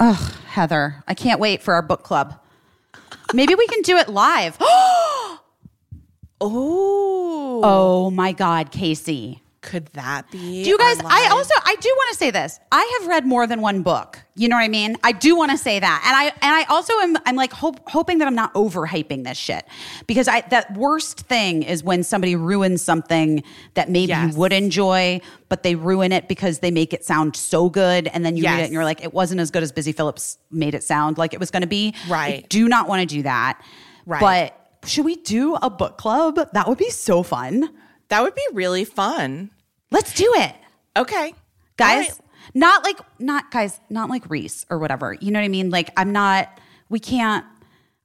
Speaker 1: Ugh, Heather, I can't wait for our book club. Maybe we can do it live.
Speaker 2: Oh,
Speaker 1: oh my God, Casey.
Speaker 2: Could that be?
Speaker 1: Do you guys? I also I do want to say this. I have read more than one book. You know what I mean? I do want to say that, and I and I also am I'm like hope, hoping that I'm not overhyping this shit because I that worst thing is when somebody ruins something that maybe
Speaker 2: Yes.
Speaker 1: you would enjoy, but they ruin it because they make it sound so good, and then you read it and you're like, it wasn't as good as Busy Philipps made it sound like it was going to be. I
Speaker 2: Right.
Speaker 1: do not want to do that.
Speaker 2: Right.
Speaker 1: But should we do a book club? That would be so fun.
Speaker 2: That would be really fun.
Speaker 1: Let's do it
Speaker 2: Okay.
Speaker 1: guys
Speaker 2: right.
Speaker 1: not like not guys not like reese or whatever you know what i mean like i'm not we can't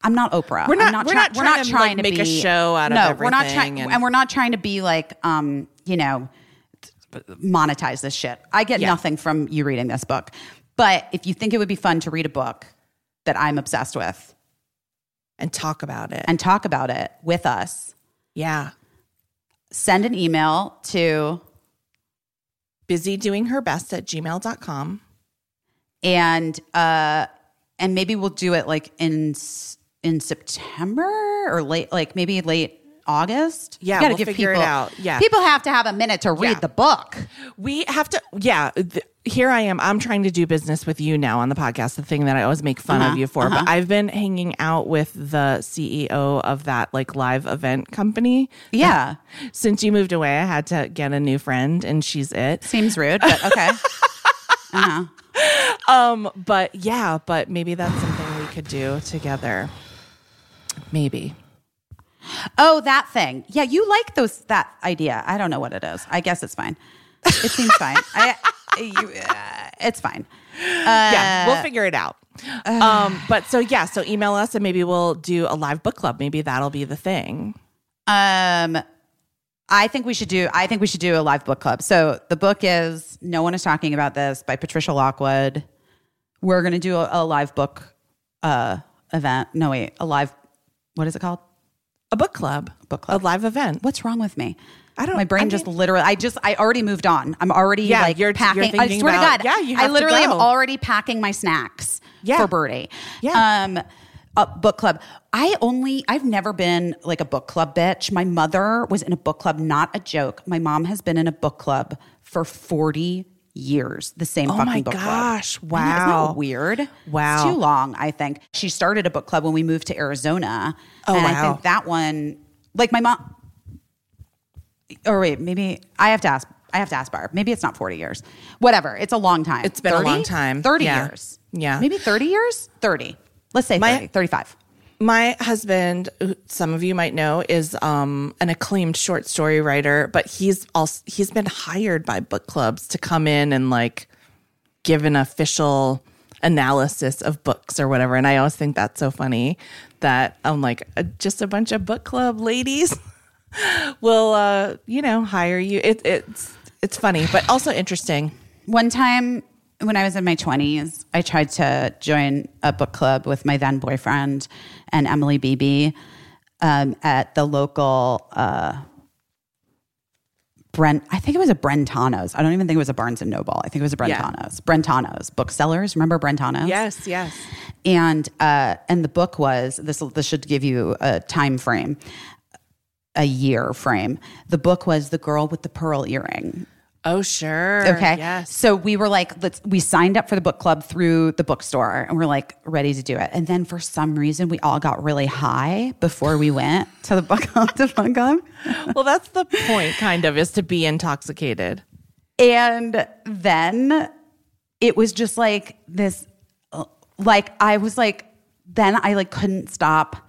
Speaker 1: i'm not oprah
Speaker 2: We're not-
Speaker 1: not
Speaker 2: we're
Speaker 1: try-
Speaker 2: not trying to, like, make a show out of
Speaker 1: no we're not trying
Speaker 2: and-
Speaker 1: and, we're not trying to be like um you know monetize this shit i get
Speaker 2: Yeah.
Speaker 1: nothing from you reading this book but if you think it would be fun to read a book that i'm obsessed with
Speaker 2: And talk about it.
Speaker 1: and talk about it with us
Speaker 2: yeah.
Speaker 1: send an email to
Speaker 2: Busy doing her best at gmail.com.
Speaker 1: and uh and maybe we'll do it like in in September or late like maybe late August.
Speaker 2: Yeah,
Speaker 1: gotta
Speaker 2: we'll figure it out. Yeah.
Speaker 1: people have to have a minute to read
Speaker 2: Yeah.
Speaker 1: the book.
Speaker 2: We have to, yeah. Th- here I am. I'm trying to do business with you now on the podcast, the thing that I always make fun
Speaker 1: Uh-huh,
Speaker 2: of you for. But I've been hanging out with the CEO of that like live event company.
Speaker 1: Yeah,
Speaker 2: Since you moved away, I had to get a new friend, and she's it.
Speaker 1: seems rude, but okay. uh-huh.
Speaker 2: Um, but yeah, but maybe that's something we could do together. Maybe.
Speaker 1: Oh, that thing. Yeah, you like those that idea. I don't know what it is. I guess it's fine. It seems fine. I, you, uh, it's fine.
Speaker 2: yeah, we'll figure it out. um, but so yeah, so email us and maybe we'll do a live book club. Maybe that'll be the thing.
Speaker 1: Um, I think we should do. I think we should do a live book club. So the book is "No One Is Talking About This" by Patricia Lockwood. We're going to do a, a live book uh, event. No, wait, a live. What is it called?
Speaker 2: A book club,
Speaker 1: Book club.
Speaker 2: a live event.
Speaker 1: What's wrong with me?
Speaker 2: I don't-
Speaker 1: My brain
Speaker 2: I
Speaker 1: just literally. I just. I already moved on. I'm already
Speaker 2: Yeah,
Speaker 1: like
Speaker 2: you're- you're
Speaker 1: packing. I swear
Speaker 2: about-
Speaker 1: to God.
Speaker 2: yeah, you
Speaker 1: I literally am already packing my snacks
Speaker 2: Yeah.
Speaker 1: for Birdie.
Speaker 2: Yeah.
Speaker 1: Um, a book club. I only. I've never been like a book club bitch. My mother was in a book club. Not a joke. My mom has been in a book club for forty years. The same
Speaker 2: Oh
Speaker 1: fucking
Speaker 2: my
Speaker 1: book club.
Speaker 2: gosh,
Speaker 1: Isn't
Speaker 2: wow.
Speaker 1: Weird?
Speaker 2: Wow.
Speaker 1: It's too long. I think she started a book club when we moved to Arizona.
Speaker 2: Oh,
Speaker 1: and I
Speaker 2: wow.
Speaker 1: think that one, like my mom or wait, maybe I have to ask. I have to ask Barb. Maybe it's not forty years. Whatever. It's a long time.
Speaker 2: It's been a long time.
Speaker 1: Thirty
Speaker 2: Yeah.
Speaker 1: years.
Speaker 2: Yeah.
Speaker 1: Maybe thirty years. Thirty. Let's say
Speaker 2: My-
Speaker 1: 30, 35.
Speaker 2: My husband, some of you might know, is um, an acclaimed short story writer, but he's also he's been hired by book clubs to come in and like give an official analysis of books or whatever. And I always think that's so funny that I'm like uh, just a bunch of book club ladies will uh, you know hire you. It, it's it's funny, but also interesting.
Speaker 1: One time when I was in my 20s, I tried to join a book club with my then boyfriend and Emily Beebe um, at the local uh, Brent. I think it was a Brentano's. I don't even think it was a Barnes and Noble. I think it was a
Speaker 2: Yeah.
Speaker 1: Brentano's. Brentano's booksellers. Remember Brentano's?
Speaker 2: Yes, yes.
Speaker 1: and uh, and the book was this. This should give you a time frame, a year frame. The book was the girl with the pearl earring.
Speaker 2: Oh, sure.
Speaker 1: Okay.
Speaker 2: Yes.
Speaker 1: So we were like, let's, we signed up for the book club through the bookstore and we're like ready to do it. And then for some reason, we all got really high before we went to the book club. to book club.
Speaker 2: Well, that's the point, kind of, is to be intoxicated.
Speaker 1: And then it was just like this, like, I was like, then I like couldn't stop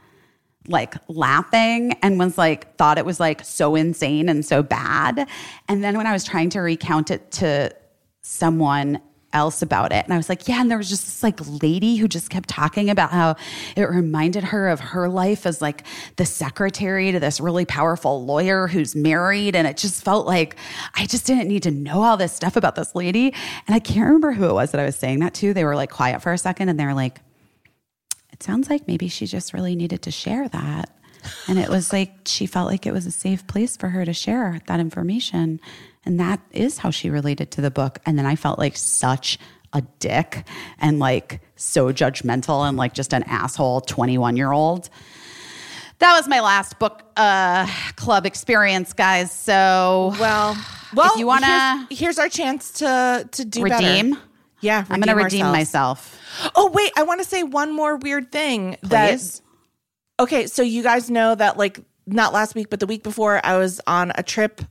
Speaker 1: like laughing and was like thought it was like so insane and so bad. And then when i was trying to recount it to someone else about it and i was like yeah and there was just this like lady who just kept talking about how it reminded her of her life as like the secretary to this really powerful lawyer who's married. And it just felt like i just didn't need to know all this stuff about this lady. And i can't remember who it was that i was saying that to. They were like quiet for a second and they were like it sounds like maybe she just really needed to share that. And it was like she felt like it was a safe place for her to share that information. And that is how she related to the book. And then I felt like such a dick and like so judgmental and like just an asshole 21 year old. That was my last book uh, club experience, guys. So,
Speaker 2: Well, well,
Speaker 1: you wanna-
Speaker 2: here's, here's our chance to to do
Speaker 1: redeem.
Speaker 2: better. Yeah,
Speaker 1: I'm going to redeem
Speaker 2: ourselves.
Speaker 1: myself.
Speaker 2: Oh wait, I want to say one more weird thing. That
Speaker 1: Please.
Speaker 2: okay, so you guys know that like not last week, but the week before, I was on a trip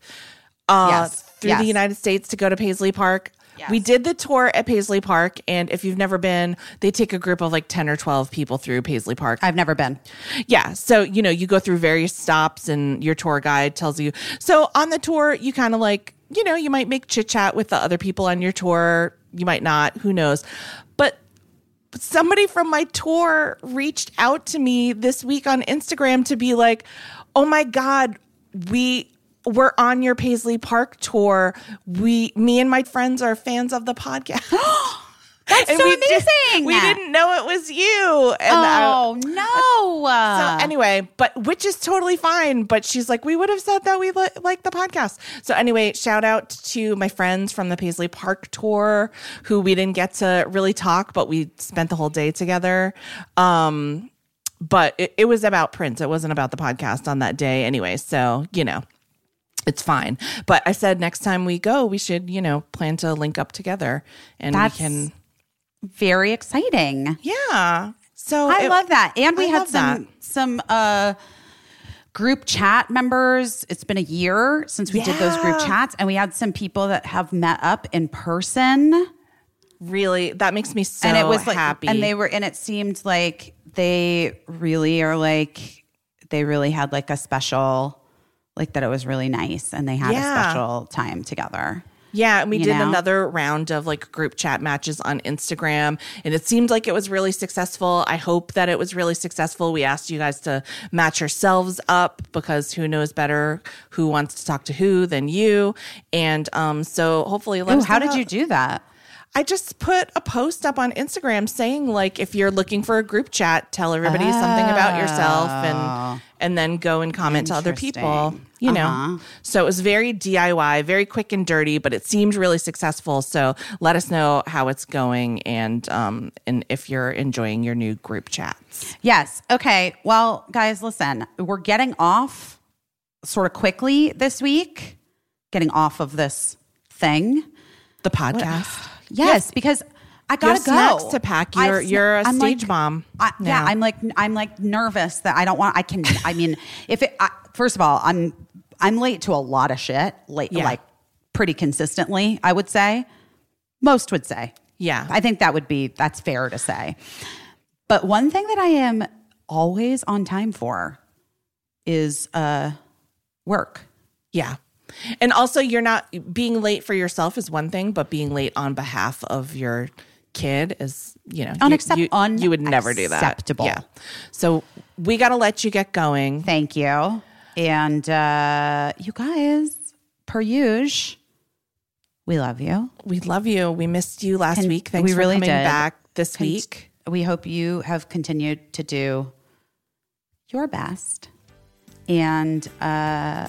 Speaker 2: uh,
Speaker 1: Yes,
Speaker 2: through
Speaker 1: yes.
Speaker 2: the United States to go to Paisley Park.
Speaker 1: Yes.
Speaker 2: We did the tour at Paisley Park, and if you've never been, they take a group of like ten or twelve people through Paisley Park.
Speaker 1: I've never been.
Speaker 2: Yeah. So, you know, you go through various stops and your tour guide tells you. So, on the tour, you kind of like, you know, you might make chit chat with the other people on your tour. You might not. Who knows? But somebody from my tour reached out to me this week on Instagram to be like, oh my God, we. We're on your Paisley Park tour. We, me and my friends are fans of the podcast.
Speaker 1: That's
Speaker 2: And
Speaker 1: so
Speaker 2: we did-
Speaker 1: amazing.
Speaker 2: we didn't know it was you. And I-
Speaker 1: Oh, no.
Speaker 2: so anyway, but which is totally fine. But she's like, we would have said that we li- like the podcast. So anyway, shout out to my friends from the Paisley Park tour who we didn't get to really talk, but we spent the whole day together. Um, but it, it was about Prince. It wasn't about the podcast on that day anyway. So you know. It's fine. But I said next time we go, we should, you know, plan to link up together and
Speaker 1: That's
Speaker 2: we can
Speaker 1: very exciting.
Speaker 2: Yeah. So
Speaker 1: I
Speaker 2: it-
Speaker 1: love that. And we
Speaker 2: I
Speaker 1: had some
Speaker 2: that.
Speaker 1: some uh group chat members. It's been a year since we did those group chats and we had some people that have met up in person
Speaker 2: really that makes me so
Speaker 1: and it was like
Speaker 2: happy.
Speaker 1: and they were and it seemed like they really are like they really had like a special like that it was really nice and they had
Speaker 2: Yeah.
Speaker 1: a special time together.
Speaker 2: Yeah, and we did
Speaker 1: know?
Speaker 2: another round of like group chat matches on Instagram, and it seemed like it was really successful. I hope that it was really successful. We asked you guys to match yourselves up because who knows better who wants to talk to who than you. And um, so hopefully, let
Speaker 1: Oh,
Speaker 2: us
Speaker 1: how did you do that?
Speaker 2: I just put a post up on Instagram saying like if you're looking for a group chat, tell everybody something about yourself and and then go and comment to other people.
Speaker 1: Oh.
Speaker 2: You know.
Speaker 1: Uh-huh.
Speaker 2: So it was very DIY, very quick and dirty, but it seemed really successful. So let us know how it's going and um and if you're enjoying your new group chats.
Speaker 1: Yes. Okay. Well, guys, listen, we're getting off sort of quickly this week, getting off of this thing.
Speaker 2: The podcast.
Speaker 1: Yes, because I
Speaker 2: You have
Speaker 1: gotta go.
Speaker 2: snacks to pack. You're
Speaker 1: sna-
Speaker 2: you're a
Speaker 1: I'm
Speaker 2: stage
Speaker 1: like-
Speaker 2: mom.
Speaker 1: I, yeah, I'm like I'm like nervous that I don't want. I can. I mean, if it. I, first of all, I'm I'm late to a lot of shit. Late,
Speaker 2: Yeah.
Speaker 1: like pretty consistently. I would say. Most would say.
Speaker 2: Yeah.
Speaker 1: I think that would be that's fair to say. But one thing that I am always on time for is uh work.
Speaker 2: Yeah. And also, you're not being late for yourself is one thing, but being late on behalf of your kid is, you know, you-
Speaker 1: Unaccept-
Speaker 2: you, you would never do that.
Speaker 1: Acceptable.
Speaker 2: Yeah. So we got to let you get going.
Speaker 1: Thank you. And uh you guys, per usual, we love you.
Speaker 2: We love you. We missed you last week. Thanks
Speaker 1: we
Speaker 2: for
Speaker 1: really
Speaker 2: coming
Speaker 1: did.
Speaker 2: back this
Speaker 1: Con-
Speaker 2: week.
Speaker 1: We hope you have continued to do your best. And uh